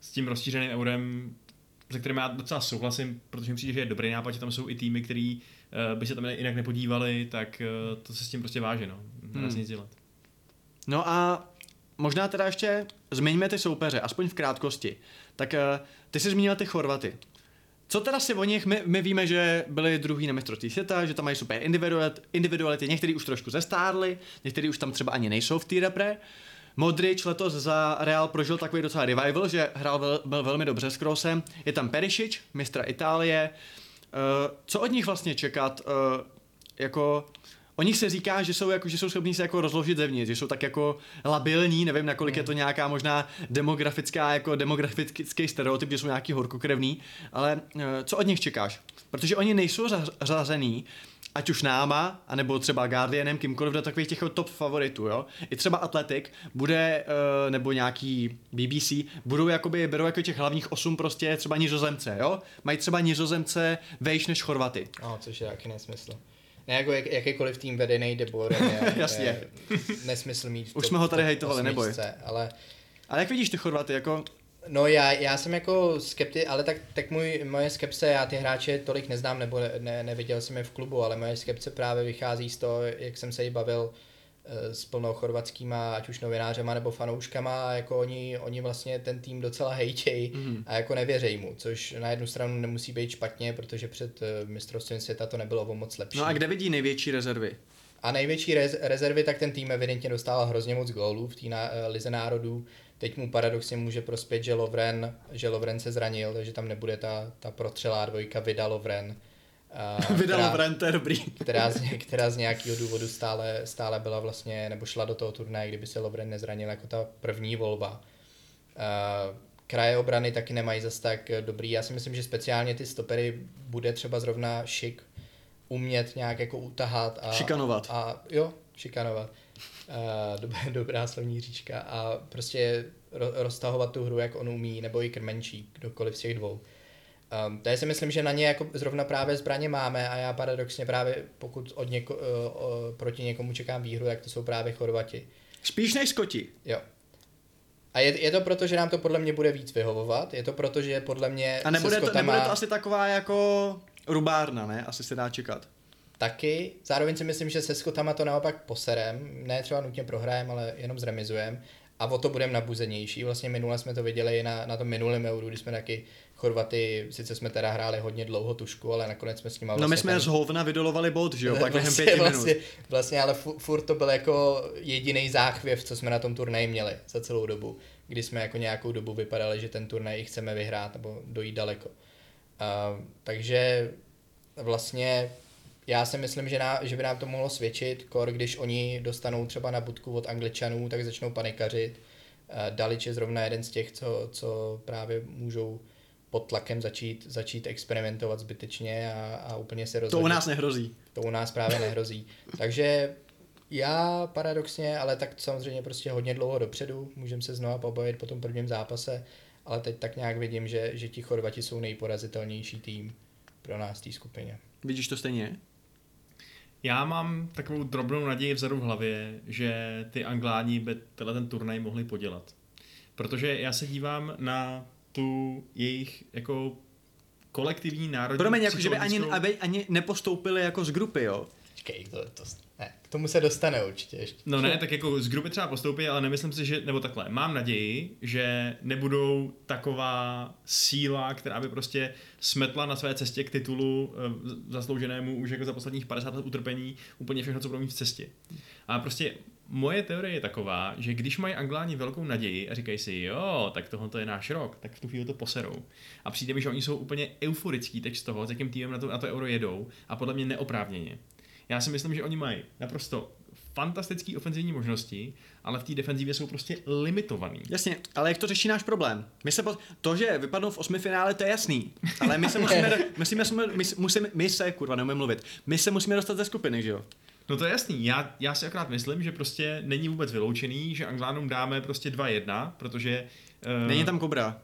s tím rozšířeným eurem, se kterým já docela souhlasím, protože mi přijde, že je dobrý nápad, že tam jsou i týmy, který uh, by se tam jinak nepodívali, tak uh, to se s tím prostě váže, no. Nedá
Hmm.
nic dělat.
No a možná teda ještě zmiňme ty soupeře, aspoň v krátkosti. Tak eh, ty jsi zmínil ty Chorvaty. Co teda si o nich, my, my víme, že byli druhý na mistrovství světa, že tam mají super individualit- individuality, někteří už trošku zestárli, někteří už tam třeba ani nejsou v té repre. Modrič letos za Real prožil takový docela revival, že hrál vel, byl velmi dobře s Krosem. Je tam Perišič, mistra Itálie. Eh, co od nich vlastně čekat? Eh, jako O nich se říká, že jsou, jako, že jsou schopní se jako rozložit zevnitř, že jsou tak jako labilní, nevím, nakolik je to nějaká možná demografická, jako demografický stereotyp, že jsou nějaký horkokrevný, ale eh, co od nich čekáš? Protože oni nejsou řazený, ať už náma, anebo třeba Guardianem, kýmkoliv do takových těch top favoritů, jo. I třeba Athletic bude, eh, nebo nějaký BBC, budou jakoby, berou jako těch hlavních osm prostě třeba nizozemce, jo. Mají třeba nizozemce vejš než Chorvaty.
no, což je taky nesmysl. Ne, jako jak, jakýkoliv tým vedený deborem je,
Jasně.
nesmysl mít
Už
top-
jsme ho tady hejtovali, neboj.
Ale
Ale jak vidíš ty Chorvaty, jako
No já, já jsem jako skepti, ale tak, tak můj, moje skepse, já ty hráče tolik neznám, nebo ne, ne, neviděl jsem je v klubu, ale moje skepse právě vychází z toho, jak jsem se jí bavil eh, s plnou chorvatskýma, ať už novinářema nebo fanouškama, a jako oni, oni vlastně ten tým docela hejtějí
Mhm.
a jako nevěřejí mu, což na jednu stranu nemusí být špatně, protože před eh, mistrovstvím světa to nebylo o moc lepší.
No a kde vidí největší rezervy?
A největší rez- rezervy, tak ten tým evidentně dostával hrozně moc gólů v té na- eh, lize národů. Teď mu paradoxně může prospět, že Lovren, že Lovren se zranil, takže tam nebude ta, ta protřelá dvojka Vida Lovren. a
Vydal
která-
v rente, dobrý.
která z, která z nějakého důvodu stále, stále byla vlastně, nebo šla do toho turnaje, kdyby se Lovren nezranil jako ta první volba. Uh, kraje obrany taky nemají zas tak dobrý. Já si myslím, že speciálně ty stopery bude třeba zrovna šik umět nějak jako utahat. A,
Šikanovat.
A jo, šikanovat. Uh, dob, dobrá slovní říčka. A prostě ro, roztahovat tu hru, jak on umí, nebo i krmenčí, kdokoliv z těch dvou. Um, to já si myslím, že na ně jako zrovna právě zbraně máme a já paradoxně právě pokud od něko, uh, uh, proti někomu čekám výhru, tak to jsou právě Chorvati.
Spíš než Skoti.
Jo. A je, je to proto, že nám to podle mě bude víc vyhovovat, je to proto, že podle mě
A nebude to, nebude to asi taková jako rubárna, ne? Asi se dá čekat.
taky. Zároveň si myslím, že se Skotama to naopak poserem, ne třeba nutně prohrajem, ale jenom zremizujem a o to budeme nabuzenější. Vlastně minule jsme to viděli na, na tom minulém euru, kdy jsme taky Chorvaty, sice jsme teda hráli hodně dlouho tušku, ale nakonec jsme s nimi
No my jsme z hovna vydolovali bod, že jo? Pak během
vlastně,
pěti
vlastně,
minut.
vlastně, ale fu, furt to byl jako jediný záchvěv, co jsme na tom turnaji měli za celou dobu, kdy jsme jako nějakou dobu vypadali, že ten turnaj chceme vyhrát nebo dojít daleko. Uh, takže vlastně já si myslím, že, ná, že by nám to mohlo svědčit, kor, když oni dostanou třeba na budku od Angličanů, tak začnou panikařit. Uh, Dalič je zrovna jeden z těch, co, co právě můžou pod tlakem začít, začít experimentovat zbytečně a, a úplně se
To
rozhodit.
u nás nehrozí.
To u nás právě nehrozí. Takže Já paradoxně, ale tak samozřejmě prostě hodně dlouho dopředu, můžeme se znova pobavit po tom prvním zápase, ale teď tak nějak vidím, že, že ti Chorvati jsou nejporazitelnější tým pro nás v té skupině.
Vidíš to stejně?
Já mám takovou drobnou naději vzadu v hlavě, že ty Angláni by tenhle ten turnaj mohli podělat. Protože já se dívám na tu jejich jako kolektivní národní
Promiň, jako, že by ani, aby ani nepostoupili jako z grupy, jo?
Počkej, to, to, ne, k tomu se dostane určitě ještě.
No ne, tak jako z grupy třeba postoupí, ale nemyslím si, že, nebo takhle, mám naději, že nebudou taková síla, která by prostě smetla na své cestě k titulu eh, zaslouženému už jako za posledních 50 let utrpení úplně všechno, co budou mít v cestě. A prostě moje teorie je taková, že když mají Angláni velkou naději a říkají si, jo, tak tohle je náš rok, tak v tu chvíli to poserou. A přijde mi, že oni jsou úplně euforický teď z toho, s jakým týmem na to, na to euro jedou a podle mě neoprávněně. Já si myslím, že oni mají naprosto fantastické ofenzivní možnosti, ale v té defenzivě jsou prostě limitovaný.
Jasně, ale jak to řeší náš problém? My se po... To, že vypadnou v osmi finále, to je jasný. Ale my se musíme, do... musíme, musíme, my, se- musíme, my se, kurva, neumím mluvit, my se musíme dostat ze skupiny, že jo?
No to je jasný, já, já si akorát myslím, že prostě není vůbec vyloučený, že Anglánům dáme prostě 2-1, protože... Uh,
Není tam kobra.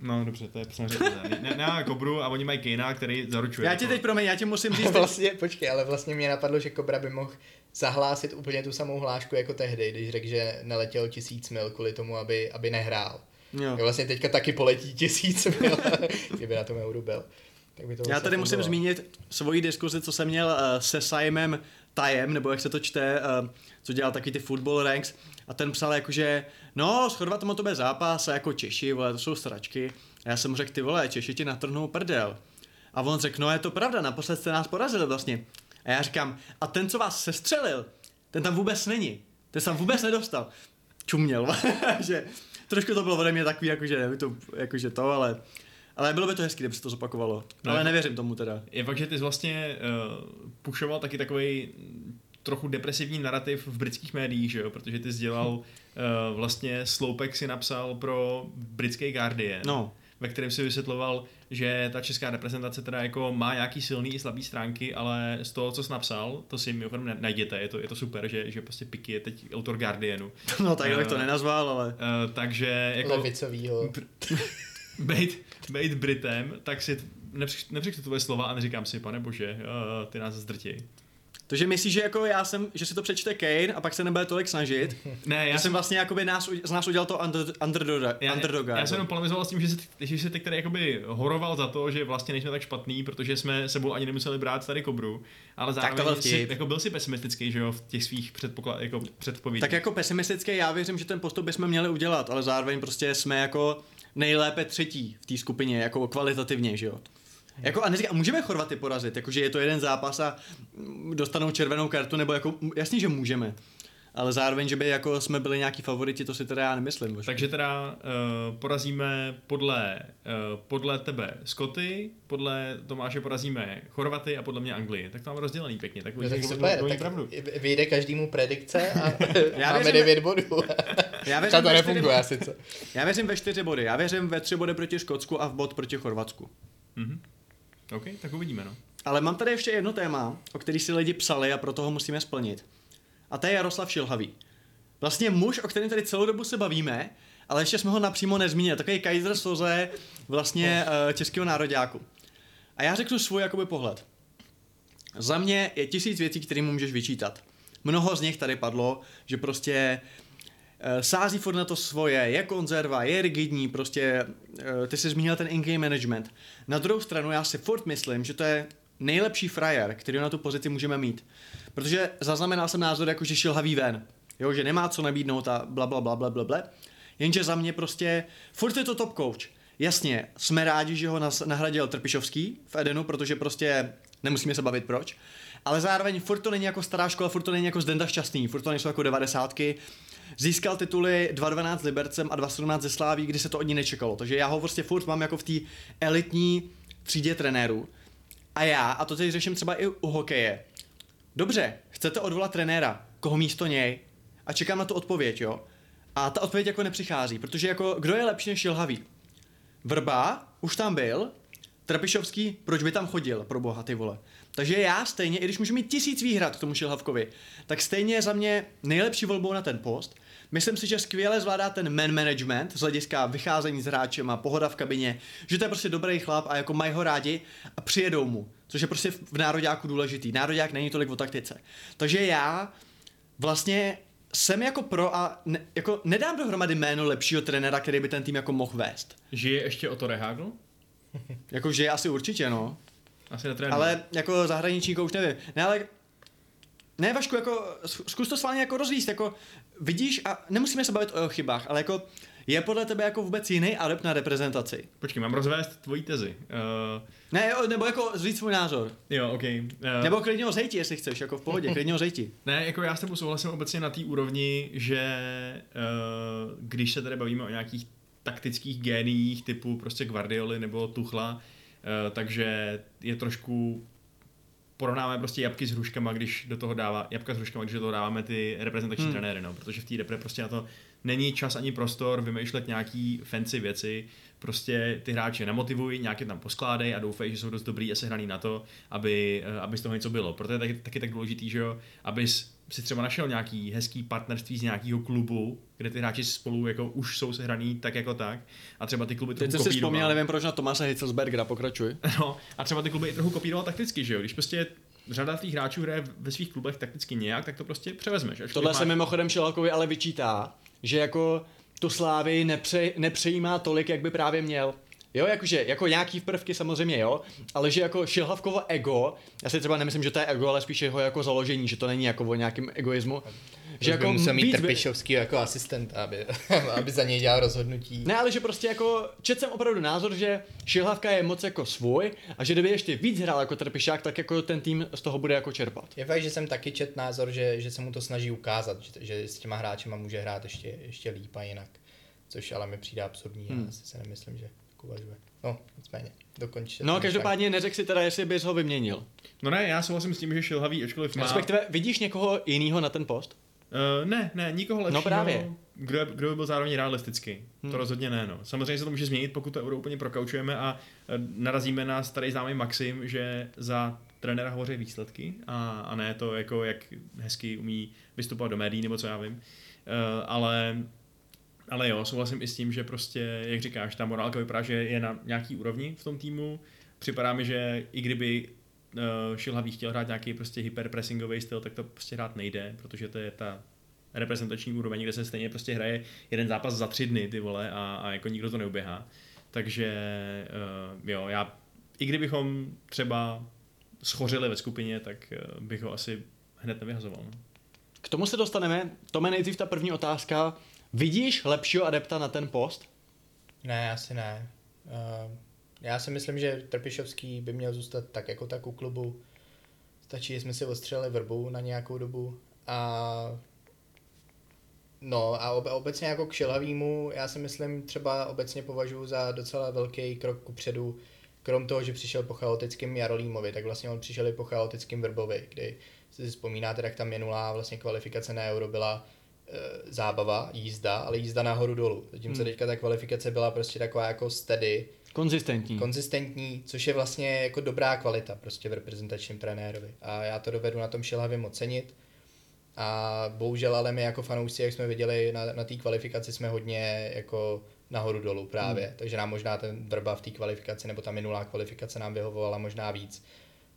No dobře, to je samozřejmě ne, ne, Kobru a oni mají Kejna, který zaručuje.
Já ti
jako-
teď, promiň, já ti musím říct,
Vlastně, počkej, ale vlastně mě napadlo, že Kobra by mohl zahlásit úplně tu samou hlášku jako tehdy, když řekl, že neletěl tisíc mil kvůli tomu, aby, aby nehrál.
jo.
Jo. Vlastně teďka taky poletí tisíc mil, kdyby na tom euru byl. Tak by to
Já
vlastně
tady musím zmínit svoji diskuzi, co jsem měl uh, se Simem Tajem, nebo jak se to čte, uh, co dělal taky ty football ranks, a ten psal jakože, no, s Chorvatem to bude zápas, a jako Češi, vole, to jsou sračky. A já jsem mu řekl, ty vole, Češi ti natrhnou prdel. A on řekl, no je to pravda, naposled jste nás porazili vlastně. A já říkám, a ten, co vás sestřelil, ten tam vůbec není. Ten tam vůbec nedostal. Čuměl, že trošku to bylo ode mě takový, jakože, to, jakože to, ale, ale bylo by to hezký, kdyby se to zopakovalo.
No,
ale
jako-
nevěřím tomu teda.
Je fakt, že ty jsi vlastně uh, pušoval taky takový trochu depresivní narrativ v britských médiích, že jo? protože ty jsi dělal uh, vlastně sloupek si napsal pro britský Guardian.
No,
ve kterém si vysvětloval, že ta česká reprezentace teda jako má nějaký silný i slabý stránky, ale z toho, co jsi napsal, to si mimochodem najděte, je to, je to super, že, že prostě Piky je teď autor Guardianu.
no tak bych to
Eh,
nenazval, ale...
Uh, takže jako
Levicovýho.
bejt, bejt Britem, tak si nepřečtu tvoje slova a neříkám si, pane bože, uh, ty nás zdrtěj.
To, že myslíš, že jako já jsem, že si to přečte Kane a pak se nebude tolik snažit.
Ne,
Já,
já
jsem vlastně jakoby nás, z nás udělal to under, underdoga.
já,
underdoga
já, já jsem
jako.
jenom polemizoval s tím, že jsi, že jsi ty, který jakoby horoval za to, že vlastně nejsme tak špatný, protože jsme sebou ani nemuseli brát tady kobru, ale
to
zároveň
byl
jsi,
vtip.
jako byl si pesimistický, že jo, v těch svých předpoklad, jako předpovědích.
Tak jako pesimistické, já věřím, že ten postup bychom měli udělat, ale zároveň prostě jsme jako nejlépe třetí v té skupině, jako kvalitativně, že jo. Jako, a neříkám, můžeme Chorvaty porazit, jakože je to jeden zápas a mm, dostanou červenou kartu, nebo jako, jasně, že můžeme. Ale zároveň, že by jako jsme byli nějaký favoriti, to si teda já nemyslím. bože.
Takže teda uh, porazíme podle, uh, podle tebe Skoty, podle Tomáše porazíme Chorvaty a podle mě Anglii. Tak to máme rozdělený pěkně. Tak
No,
uvidíme,
tak super, tak
pravdu.
vyjde každému predikce a
Já
máme
věřím-
9 bodů.
Já věřím,
to
ve
nefunguje
čtyři,
asi, co?
já věřím ve čtyři body, já věřím ve tři body proti Škotsku a v bod proti Chorvatsku.
Mhm. OK, tak uvidíme, no.
Ale mám tady ještě jedno téma, o který si lidi psali a proto ho musíme splnit. A to je Jaroslav Šilhavý. Vlastně muž, o kterém tady celou dobu se bavíme, ale ještě jsme ho napřímo nezmínili. Takový Kaiser Soze vlastně oh. českého nároďáku. A já řeknu svůj jakoby pohled. Za mě je tisíc věcí, které mu můžeš vyčítat. Mnoho z nich tady padlo, že prostě eh, sází furt na to svoje, je konzerva, je rigidní, prostě eh, ty jsi zmínil ten in-game management. Na druhou stranu já si furt myslím, že to je nejlepší frajer, který na tu pozici můžeme mít. Protože zaznamenal jsem názor, jako že šilhavý ven. Jo, že nemá co nabídnout a bla bla bla bla bla bla. Jenže za mě prostě furt je to top coach. Jasně, jsme rádi, že ho nas- nahradil Trpišovský v Edenu, protože prostě nemusíme se bavit proč. Ale zároveň furt to není jako stará škola, furt to není jako Zdenda Šťastný, furt to nejsou jako devadesátky. Získal tituly 2.12 s Libercem a 2.17 ze Sláví, kdy se to od ní nečekalo. Takže já ho prostě furt mám jako v té elitní třídě trenérů. A já, a to teď řeším třeba i u hokeje. Dobře, chcete odvolat trenéra, koho místo něj? A čekám na tu odpověď, jo? A ta odpověď jako nepřichází, protože jako kdo je lepší než Šilhavý? Vrba už tam byl, Trapišovský, proč by tam chodil, pro boha ty vole. Takže já stejně, i když můžu mít tisíc výhrad k tomu Šilhavkovi, tak stejně je za mě nejlepší volbou na ten post. Myslím si, že skvěle zvládá ten man management z hlediska vycházení s hráčem a pohoda v kabině, že to je prostě dobrý chlap a jako mají ho rádi a přijedou mu, což je prostě v nároďáku důležitý. Nároďák není tolik o taktice. Takže já vlastně jsem jako pro a ne, jako nedám dohromady jméno lepšího trenéra, který by ten tým jako mohl vést.
Žije ještě o to Rehagl?
jako že asi určitě, no.
Asi netrénuje.
Ale jako zahraničníko už nevím. Ne, ale ne, Vašku, jako zkus to sválně jako rozvíst, jako vidíš a nemusíme se bavit o jeho chybách, ale jako je podle tebe jako vůbec jiný adept na reprezentaci?
Počkej, mám rozvést tvoji tezi. Uh...
Ne, nebo jako říct svůj názor.
Jo, ok. Uh...
Nebo klidně ho zejti, jestli chceš, jako v pohodě, klidně ho zejti.
ne, jako já s tebou souhlasím obecně na té úrovni, že uh, když se tady bavíme o nějakých taktických géniích typu prostě Guardioli nebo Tuchla, uh, takže je trošku porovnáme prostě jabky s hruškama, když do toho dává, jabka s hruškama, když do toho dáváme ty reprezentační hmm. trenéry, no, protože v té repre prostě na to není čas ani prostor vymýšlet nějaký fancy věci, prostě ty hráče namotivují, nějaké tam poskládej a doufají, že jsou dost dobrý a sehraný na to, aby, eh, aby z toho něco bylo. Proto je taky, taky tak důležitý, že jo, abys si třeba našel nějaký hezký partnerství z nějakého klubu, kde ty hráči spolu jako už jsou sehraný tak jako tak a třeba ty kluby
Teď trochu si vzpomněl, nevím proč na Tomase Hitzelsbergera, pokračuj.
No, a třeba ty kluby i trochu kopíroval takticky, že jo, když prostě řada těch hráčů hraje ve svých klubech takticky nějak, tak to prostě převezmeš.
Tohle máš... se mimochodem Šelakovi ale vyčítá, že jako tu slávy nepře, nepřejímá tolik, jak by právě měl. Jo, jakože, jako nějaký prvky samozřejmě, jo, ale že jako šilhavkovo ego, já si třeba nemyslím, že to je ego, ale spíš jeho jako založení, že to není jako o nějakým egoismu,
že jako musel mít Trpišovský jako asistent, aby, aby za něj dělal rozhodnutí.
Ne, ale že prostě jako čet jsem opravdu názor, že Šilhavka je moc jako svůj a že kdyby ještě víc hrál jako Trpišák, tak jako ten tým z toho bude jako čerpat.
Je fakt, že jsem taky čet názor, že, že se mu to snaží ukázat, že, že s těma hráčema může hrát ještě, ještě líp a jinak. Což ale mi přijde absurdní hmm. a asi se nemyslím, že tak uvažuje. No, nicméně, dokončit.
No, každopádně neřek si teda, jestli bys ho vyměnil.
No ne, já souhlasím s tím, že šilhavý, ačkoliv má...
Respektive, vidíš někoho jiného na ten post?
Uh, ne, ne, nikoho lepšího.
No právě.
Kdo, kdo by byl zároveň realistický. Hmm. To rozhodně ne. No. Samozřejmě se to může změnit, pokud to euro úplně prokaučujeme a uh, narazíme na starý známý Maxim, že za trenéra hovoří výsledky a, a ne to, jako jak hezky umí vystupovat do médií nebo co já vím. Uh, ale ale jo, souhlasím i s tím, že prostě, jak říkáš, ta morálka vypadá, že je na nějaký úrovni v tom týmu. Připadá mi, že i kdyby uh, Šilhavý chtěl hrát nějaký prostě hyperpressingový styl, tak to prostě hrát nejde, protože to je ta reprezentační úroveň, kde se stejně prostě hraje jeden zápas za tři dny, ty vole, a, a jako nikdo to neuběhá. Takže uh, jo, já, i kdybychom třeba schořili ve skupině, tak uh, bych ho asi hned nevyhazoval. No.
K tomu se dostaneme. Tome nejdřív ta první otázka. Vidíš lepšího adepta na ten post?
Ne, asi ne. Uh, já si myslím, že Trpišovský by měl zůstat tak jako tak u klubu. Stačí, jsme si ostřeli vrbu na nějakou dobu a No a ob, obecně jako k Šilhavýmu, já si myslím třeba obecně považuji za docela velký krok ku předu, krom toho, že přišel po chaotickém Jarolímovi, tak vlastně on přišel i po chaotickém Vrbovi, kdy si vzpomínáte, jak ta minulá vlastně kvalifikace na Euro byla zábava, jízda, ale jízda nahoru dolů. Zatímco hmm. teďka ta kvalifikace byla prostě taková jako steady,
Konzistentní.
Konzistentní, což je vlastně jako dobrá kvalita prostě v reprezentačním trenérovi. A já to dovedu na tom Šilhavým ocenit. A bohužel ale my jako fanoušci, jak jsme viděli na, na té kvalifikaci, jsme hodně jako nahoru dolů právě. Hmm. Takže nám možná ten vrba v té kvalifikaci nebo ta minulá kvalifikace nám vyhovovala možná víc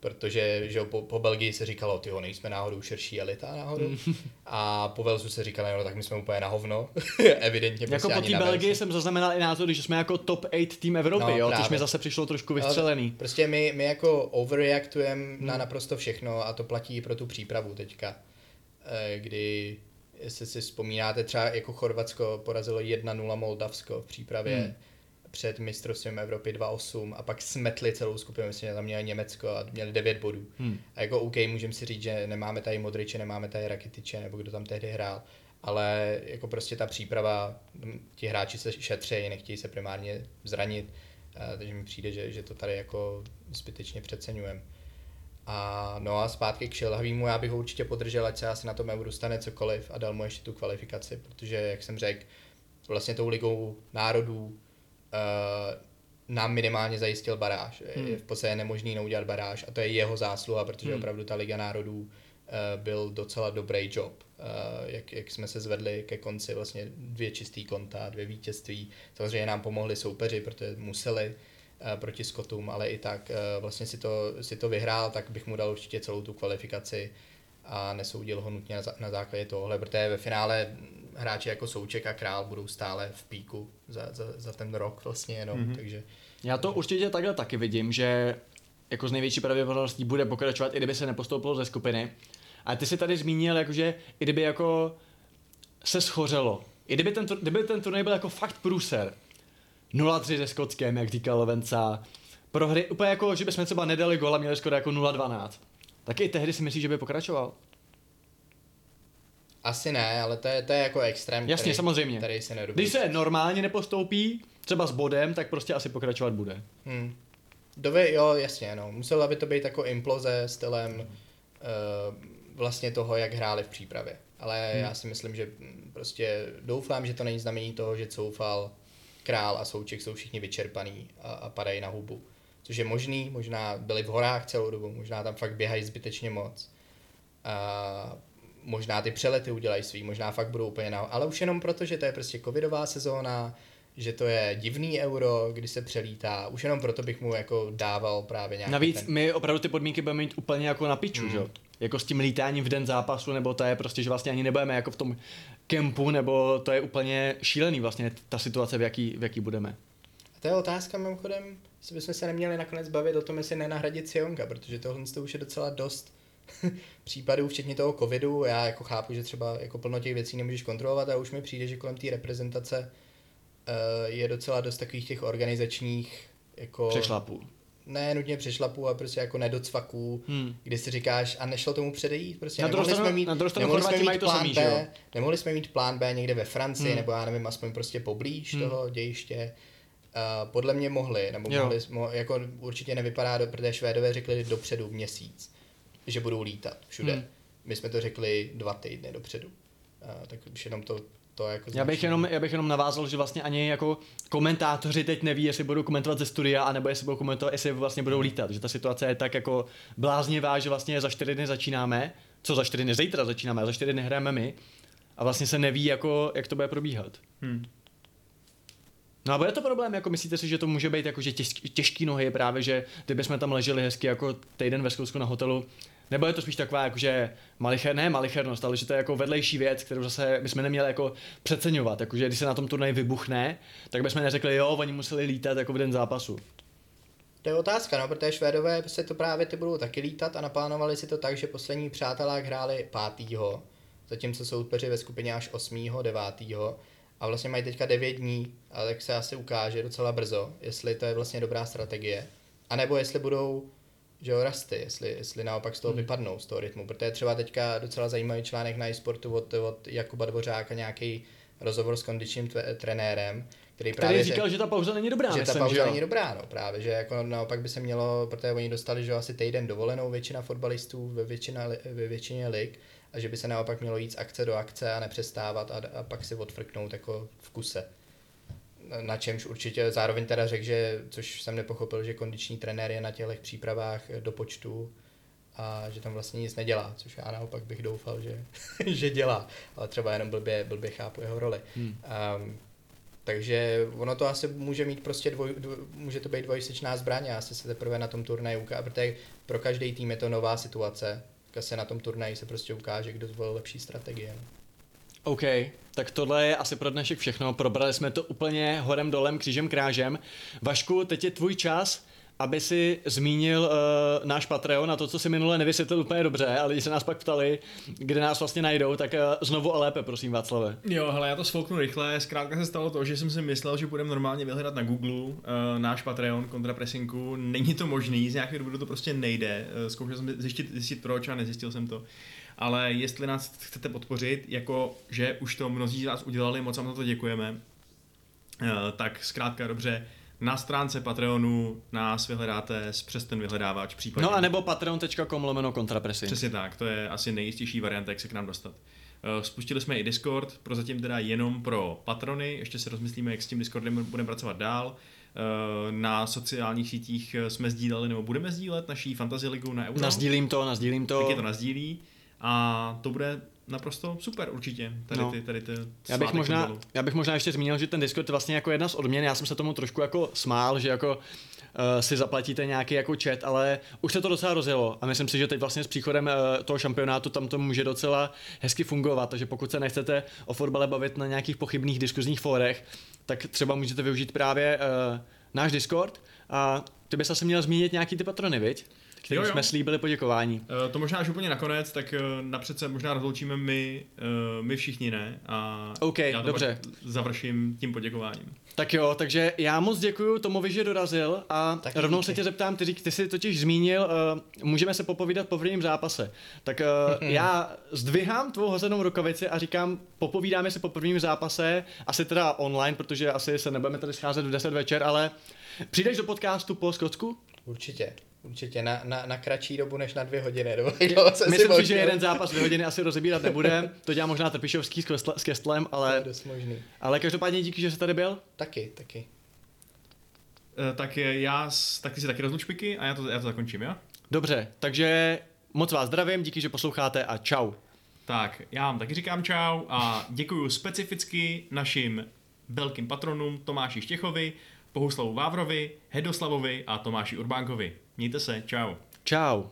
protože že po, po Belgii se říkalo, ty nejsme náhodou širší elita náhodou. Mm. A po Velsu se říkalo, no tak my jsme úplně na hovno. Evidentně
Jako prostě po té Belgii jsem zaznamenal i názor, že jsme jako top 8 tým Evropy, no, jo, což mi zase přišlo trošku vystřelený.
Ale prostě my, my jako overreaktujeme hmm. na naprosto všechno a to platí i pro tu přípravu teďka. Eh, kdy jestli si vzpomínáte, třeba jako Chorvatsko porazilo 1-0 Moldavsko v přípravě. Hmm před mistrovstvím Evropy 2-8 a pak smetli celou skupinu, myslím, že tam měli Německo a měli 9 bodů. Hmm. A jako OK, můžeme si říct, že nemáme tady Modriče, nemáme tady Rakitiče, nebo kdo tam tehdy hrál, ale jako prostě ta příprava, ti hráči se šetří, nechtějí se primárně zranit, takže mi přijde, že, že to tady jako zbytečně přeceňujeme. A no a zpátky k Šilhavýmu, já bych ho určitě podržel, ať se asi na tom euro stane cokoliv a dal mu ještě tu kvalifikaci, protože, jak jsem řekl, vlastně tou ligou národů nám minimálně zajistil baráž.
Hmm.
Je v podstatě nemožný neudělat baráž a to je jeho zásluha, protože
Hmm.
opravdu ta Liga národů eh, byl docela dobrý job. Eh, jak, jak jsme se zvedli ke konci, vlastně dvě čistý konta, dvě vítězství. Samozřejmě nám pomohli soupeři, protože museli eh, proti Skotům, ale i tak eh, vlastně si to, si to vyhrál, tak bych mu dal určitě celou tu kvalifikaci a nesoudil ho nutně na, na základě tohohle, protože ve finále hráči jako Souček a Král budou stále v píku za, za, za ten rok vlastně jenom,
Mhm.
mm-hmm. takže
Já to určitě takhle taky vidím, že jako z největší pravděpodobností bude pokračovat, i kdyby se nepostoupilo ze skupiny. A ty si tady zmínil, jakože i kdyby jako se schořelo, i kdyby ten, kdyby ten turnaj byl jako fakt průser, 0-3 se Skotskem, jak říkal Levenca, prohry, úplně jako, že bychom třeba nedali gol a měli skoro jako 0-12. Tak i tehdy si myslíš, že by pokračoval?
Asi ne, ale to je, to je jako extrém,
Jasně,
který,
samozřejmě.
který se nedovolí.
Když se normálně nepostoupí, třeba s bodem, tak prostě asi pokračovat bude.
Hmm. Dovy, jo, jasně, no. Musela by to být jako imploze stylem uh, vlastně toho, jak hráli v přípravě. Ale
Hmm.
já si myslím, že prostě doufám, že to není znamení toho, že Coufal, Král a Souček jsou všichni vyčerpaný a, a padají na hubu. Což je možný, možná byli v horách celou dobu, možná tam fakt běhají zbytečně moc. A možná ty přelety udělají svý, možná fakt budou úplně na... Ale už jenom proto, že to je prostě covidová sezóna, že to je divný euro, kdy se přelítá. Už jenom proto bych mu jako dával právě nějaký
Navíc
ten...
my opravdu ty podmínky budeme mít úplně jako na piču,
Mm.
že jo? Jako s tím lítáním v den zápasu, nebo to je prostě, že vlastně ani nebudeme jako v tom kempu, nebo to je úplně šílený vlastně ta situace, v jaký, v jaký budeme.
A to je otázka mimochodem, jestli bychom se neměli nakonec bavit o tom, jestli nenahradit Sionga, protože tohle to už je docela dost případů, včetně toho covidu. Já jako chápu, že třeba jako plno těch věcí nemůžeš kontrolovat a už mi přijde, že kolem té reprezentace uh, je docela dost takových těch organizačních jako...
Přešlapu.
Ne nutně přešlapů, ale prostě jako nedocvaků,
Hmm.
kdy si říkáš, a nešlo tomu předejít, prostě
Na
nemohli jsme mít,
na
nemohli jsme mít plán
samý,
B, nemohli jsme mít plán B někde ve Francii,
Hmm.
nebo já nevím, aspoň prostě poblíž
Hmm.
toho dějiště. Uh, podle mě mohli, nebo
Jo.
mohli, mo, jako určitě nevypadá, do, protože Švédové řekli dopředu měsíc, že budou lítat všude.
Hmm.
My jsme to řekli dva týdny dopředu. Uh, tak už jenom to, to jako
Já bych, jenom, já bych jenom navázal, že vlastně ani jako komentátoři teď neví, jestli budou komentovat ze studia, anebo jestli budou komentovat, jestli vlastně budou lítat. Že ta situace je tak jako bláznivá, že vlastně za čtyři dny začínáme, co za čtyři dny, zítra začínáme, a za čtyři dny hrajeme my. A vlastně se neví, jako, jak to bude probíhat.
Hmm.
No a bude to problém, jako myslíte si, že to může být jako, že těžký, těžký nohy, právě, že kdyby jsme tam leželi hezky jako týden ve Skotsku na hotelu, nebo je to spíš taková jako, že malicher, ne malichernost, ale že to je jako vedlejší věc, kterou zase bychom neměli jako přeceňovat, jako, že když se na tom turnaji vybuchne, tak bychom neřekli, jo, oni museli lítat jako v den zápasu.
To je otázka, no, protože Švédové se to právě ty budou taky lítat a naplánovali si to tak, že poslední přátelák hráli pátýho, zatímco soupeři ve skupině až osmýho, devátýho a vlastně mají teďka devět dní, ale tak se asi ukáže docela brzo, jestli to je vlastně dobrá strategie, a nebo jestli budou že jo, rasty, jestli, jestli naopak z toho
Hmm.
vypadnou, z toho rytmu, protože třeba teďka docela zajímavý článek na e-sportu od, od Jakuba Dvořáka, nějaký rozhovor s kondičním tve- trenérem, který
Který
právě
říkal, že ta pauza není dobrá,
že ta
myslím,
pauza
že jo?
není dobrá, no právě, že jako naopak by se mělo, protože oni dostali, že asi týden dovolenou většina fotbalistů ve, většina, ve většině lig a že by se naopak mělo jít z akce do akce a nepřestávat a, a pak si odfrknout jako v kuse. Na- čemž určitě zároveň teda řekl, že, což jsem nepochopil, že kondiční trenér je na těch přípravách do počtu a že tam vlastně nic nedělá, což já naopak bych doufal, že, že dělá, ale třeba jenom blbě, blbě chápu jeho roli.
Hmm.
Um, takže ono to asi může mít prostě dvoj, dvoj, může to být dvojsečná zbraň a asi se teprve na tom turnaji ukáže, protože pro každý tým je to nová situace, tak asi na tom turnaji se prostě ukáže, kdo zvolil lepší strategie.
OK, tak tohle je asi pro dnešek všechno. Probrali jsme to úplně horem dolem, křížem krážem. Vašku, teď je tvůj čas, aby si zmínil uh, náš Patreon a to, co si minule nevysvětlil úplně dobře, ale když se nás pak ptali, kde nás vlastně najdou, tak uh, znovu a lépe, prosím, Václave.
Jo, hele, já to sfouknu rychle. Zkrátka se stalo to, že jsem si myslel, že budeme normálně vyhledat na Google uh, náš Patreon kontrapresinku. Není to možný, z nějakého důvodu to prostě nejde. Uh, zkoušel jsem zjistit, zjistit proč a nezjistil jsem to. Ale jestli nás chcete podpořit, jako že už to mnozí z vás udělali, moc vám za to děkujeme, uh, tak zkrátka dobře, na stránce Patreonu nás vyhledáte přes ten vyhledávač případně.
No a nebo patreon.com lomeno kontrapresi.
Přesně tak, to je asi nejistější varianta, jak se k nám dostat. Eh, Spustili jsme i Discord, prozatím teda jenom pro patrony, ještě se rozmyslíme, jak s tím Discordem budeme pracovat dál. na sociálních sítích jsme sdíleli, nebo budeme sdílet naší Fantasy Ligu na Euro.
Nazdílím to, nazdílím to.
Taky to nazdílí. A to bude naprosto super určitě, tady
No.
ty, tady ty
Já bych, možná, já bych možná ještě zmínil, že ten Discord je vlastně jako jedna z odměn. Já jsem se tomu trošku jako smál, že jako uh, si zaplatíte nějaký jako chat, ale už se to docela rozjelo a myslím si, že teď vlastně s příchodem uh, toho šampionátu tam to může docela hezky fungovat, takže pokud se nechcete o fotbale bavit na nějakých pochybných diskuzních fórech, tak třeba můžete využít právě uh, náš Discord a ty bys asi měl zmínit nějaký ty patrony, viď? Který
Jo, jo.
jsme slíbili poděkování.
Eh, To možná až úplně nakonec, tak eh, napřed se možná rozloučíme my, eh, my všichni ne. A
OK,
já to
dobře.
završím tím poděkováním.
Tak jo, takže já moc děkuji Tomovi, že dorazil a
Taky
rovnou
díky.
se tě zeptám, ty, řík- ty jsi totiž zmínil, uh, můžeme se popovídat po prvním zápase. Tak uh, já zdvihám tvou hozenou rukavici a říkám, popovídáme si po prvním zápase, asi teda online, protože asi se nebudeme tady scházet v 10 večer, ale přijdeš do podcastu po Skotsku?
Určitě. Určitě na, na, na kratší dobu než na dvě hodiny. Jsem
Myslím si,
možnil.
že jeden zápas dvě hodiny asi rozebírat nebude, to dělá možná Trpišovský s, s Kestlem,
To je
ale,
dost možný.
ale každopádně díky, že jsi tady byl.
Taky, taky.
Eh, Tak já, tak ty si taky rozluč piky a já to, já to zakončím, jo?
Dobře, takže moc vás zdravím, díky, že posloucháte a čau.
Tak, já vám taky říkám čau a děkuji specificky našim velkým patronům Tomáši Štěchovi, Bohuslavu Vávrovi, Hedoslavovi a Tomáši Urbánkovi. Mějte se, čau.
Čau.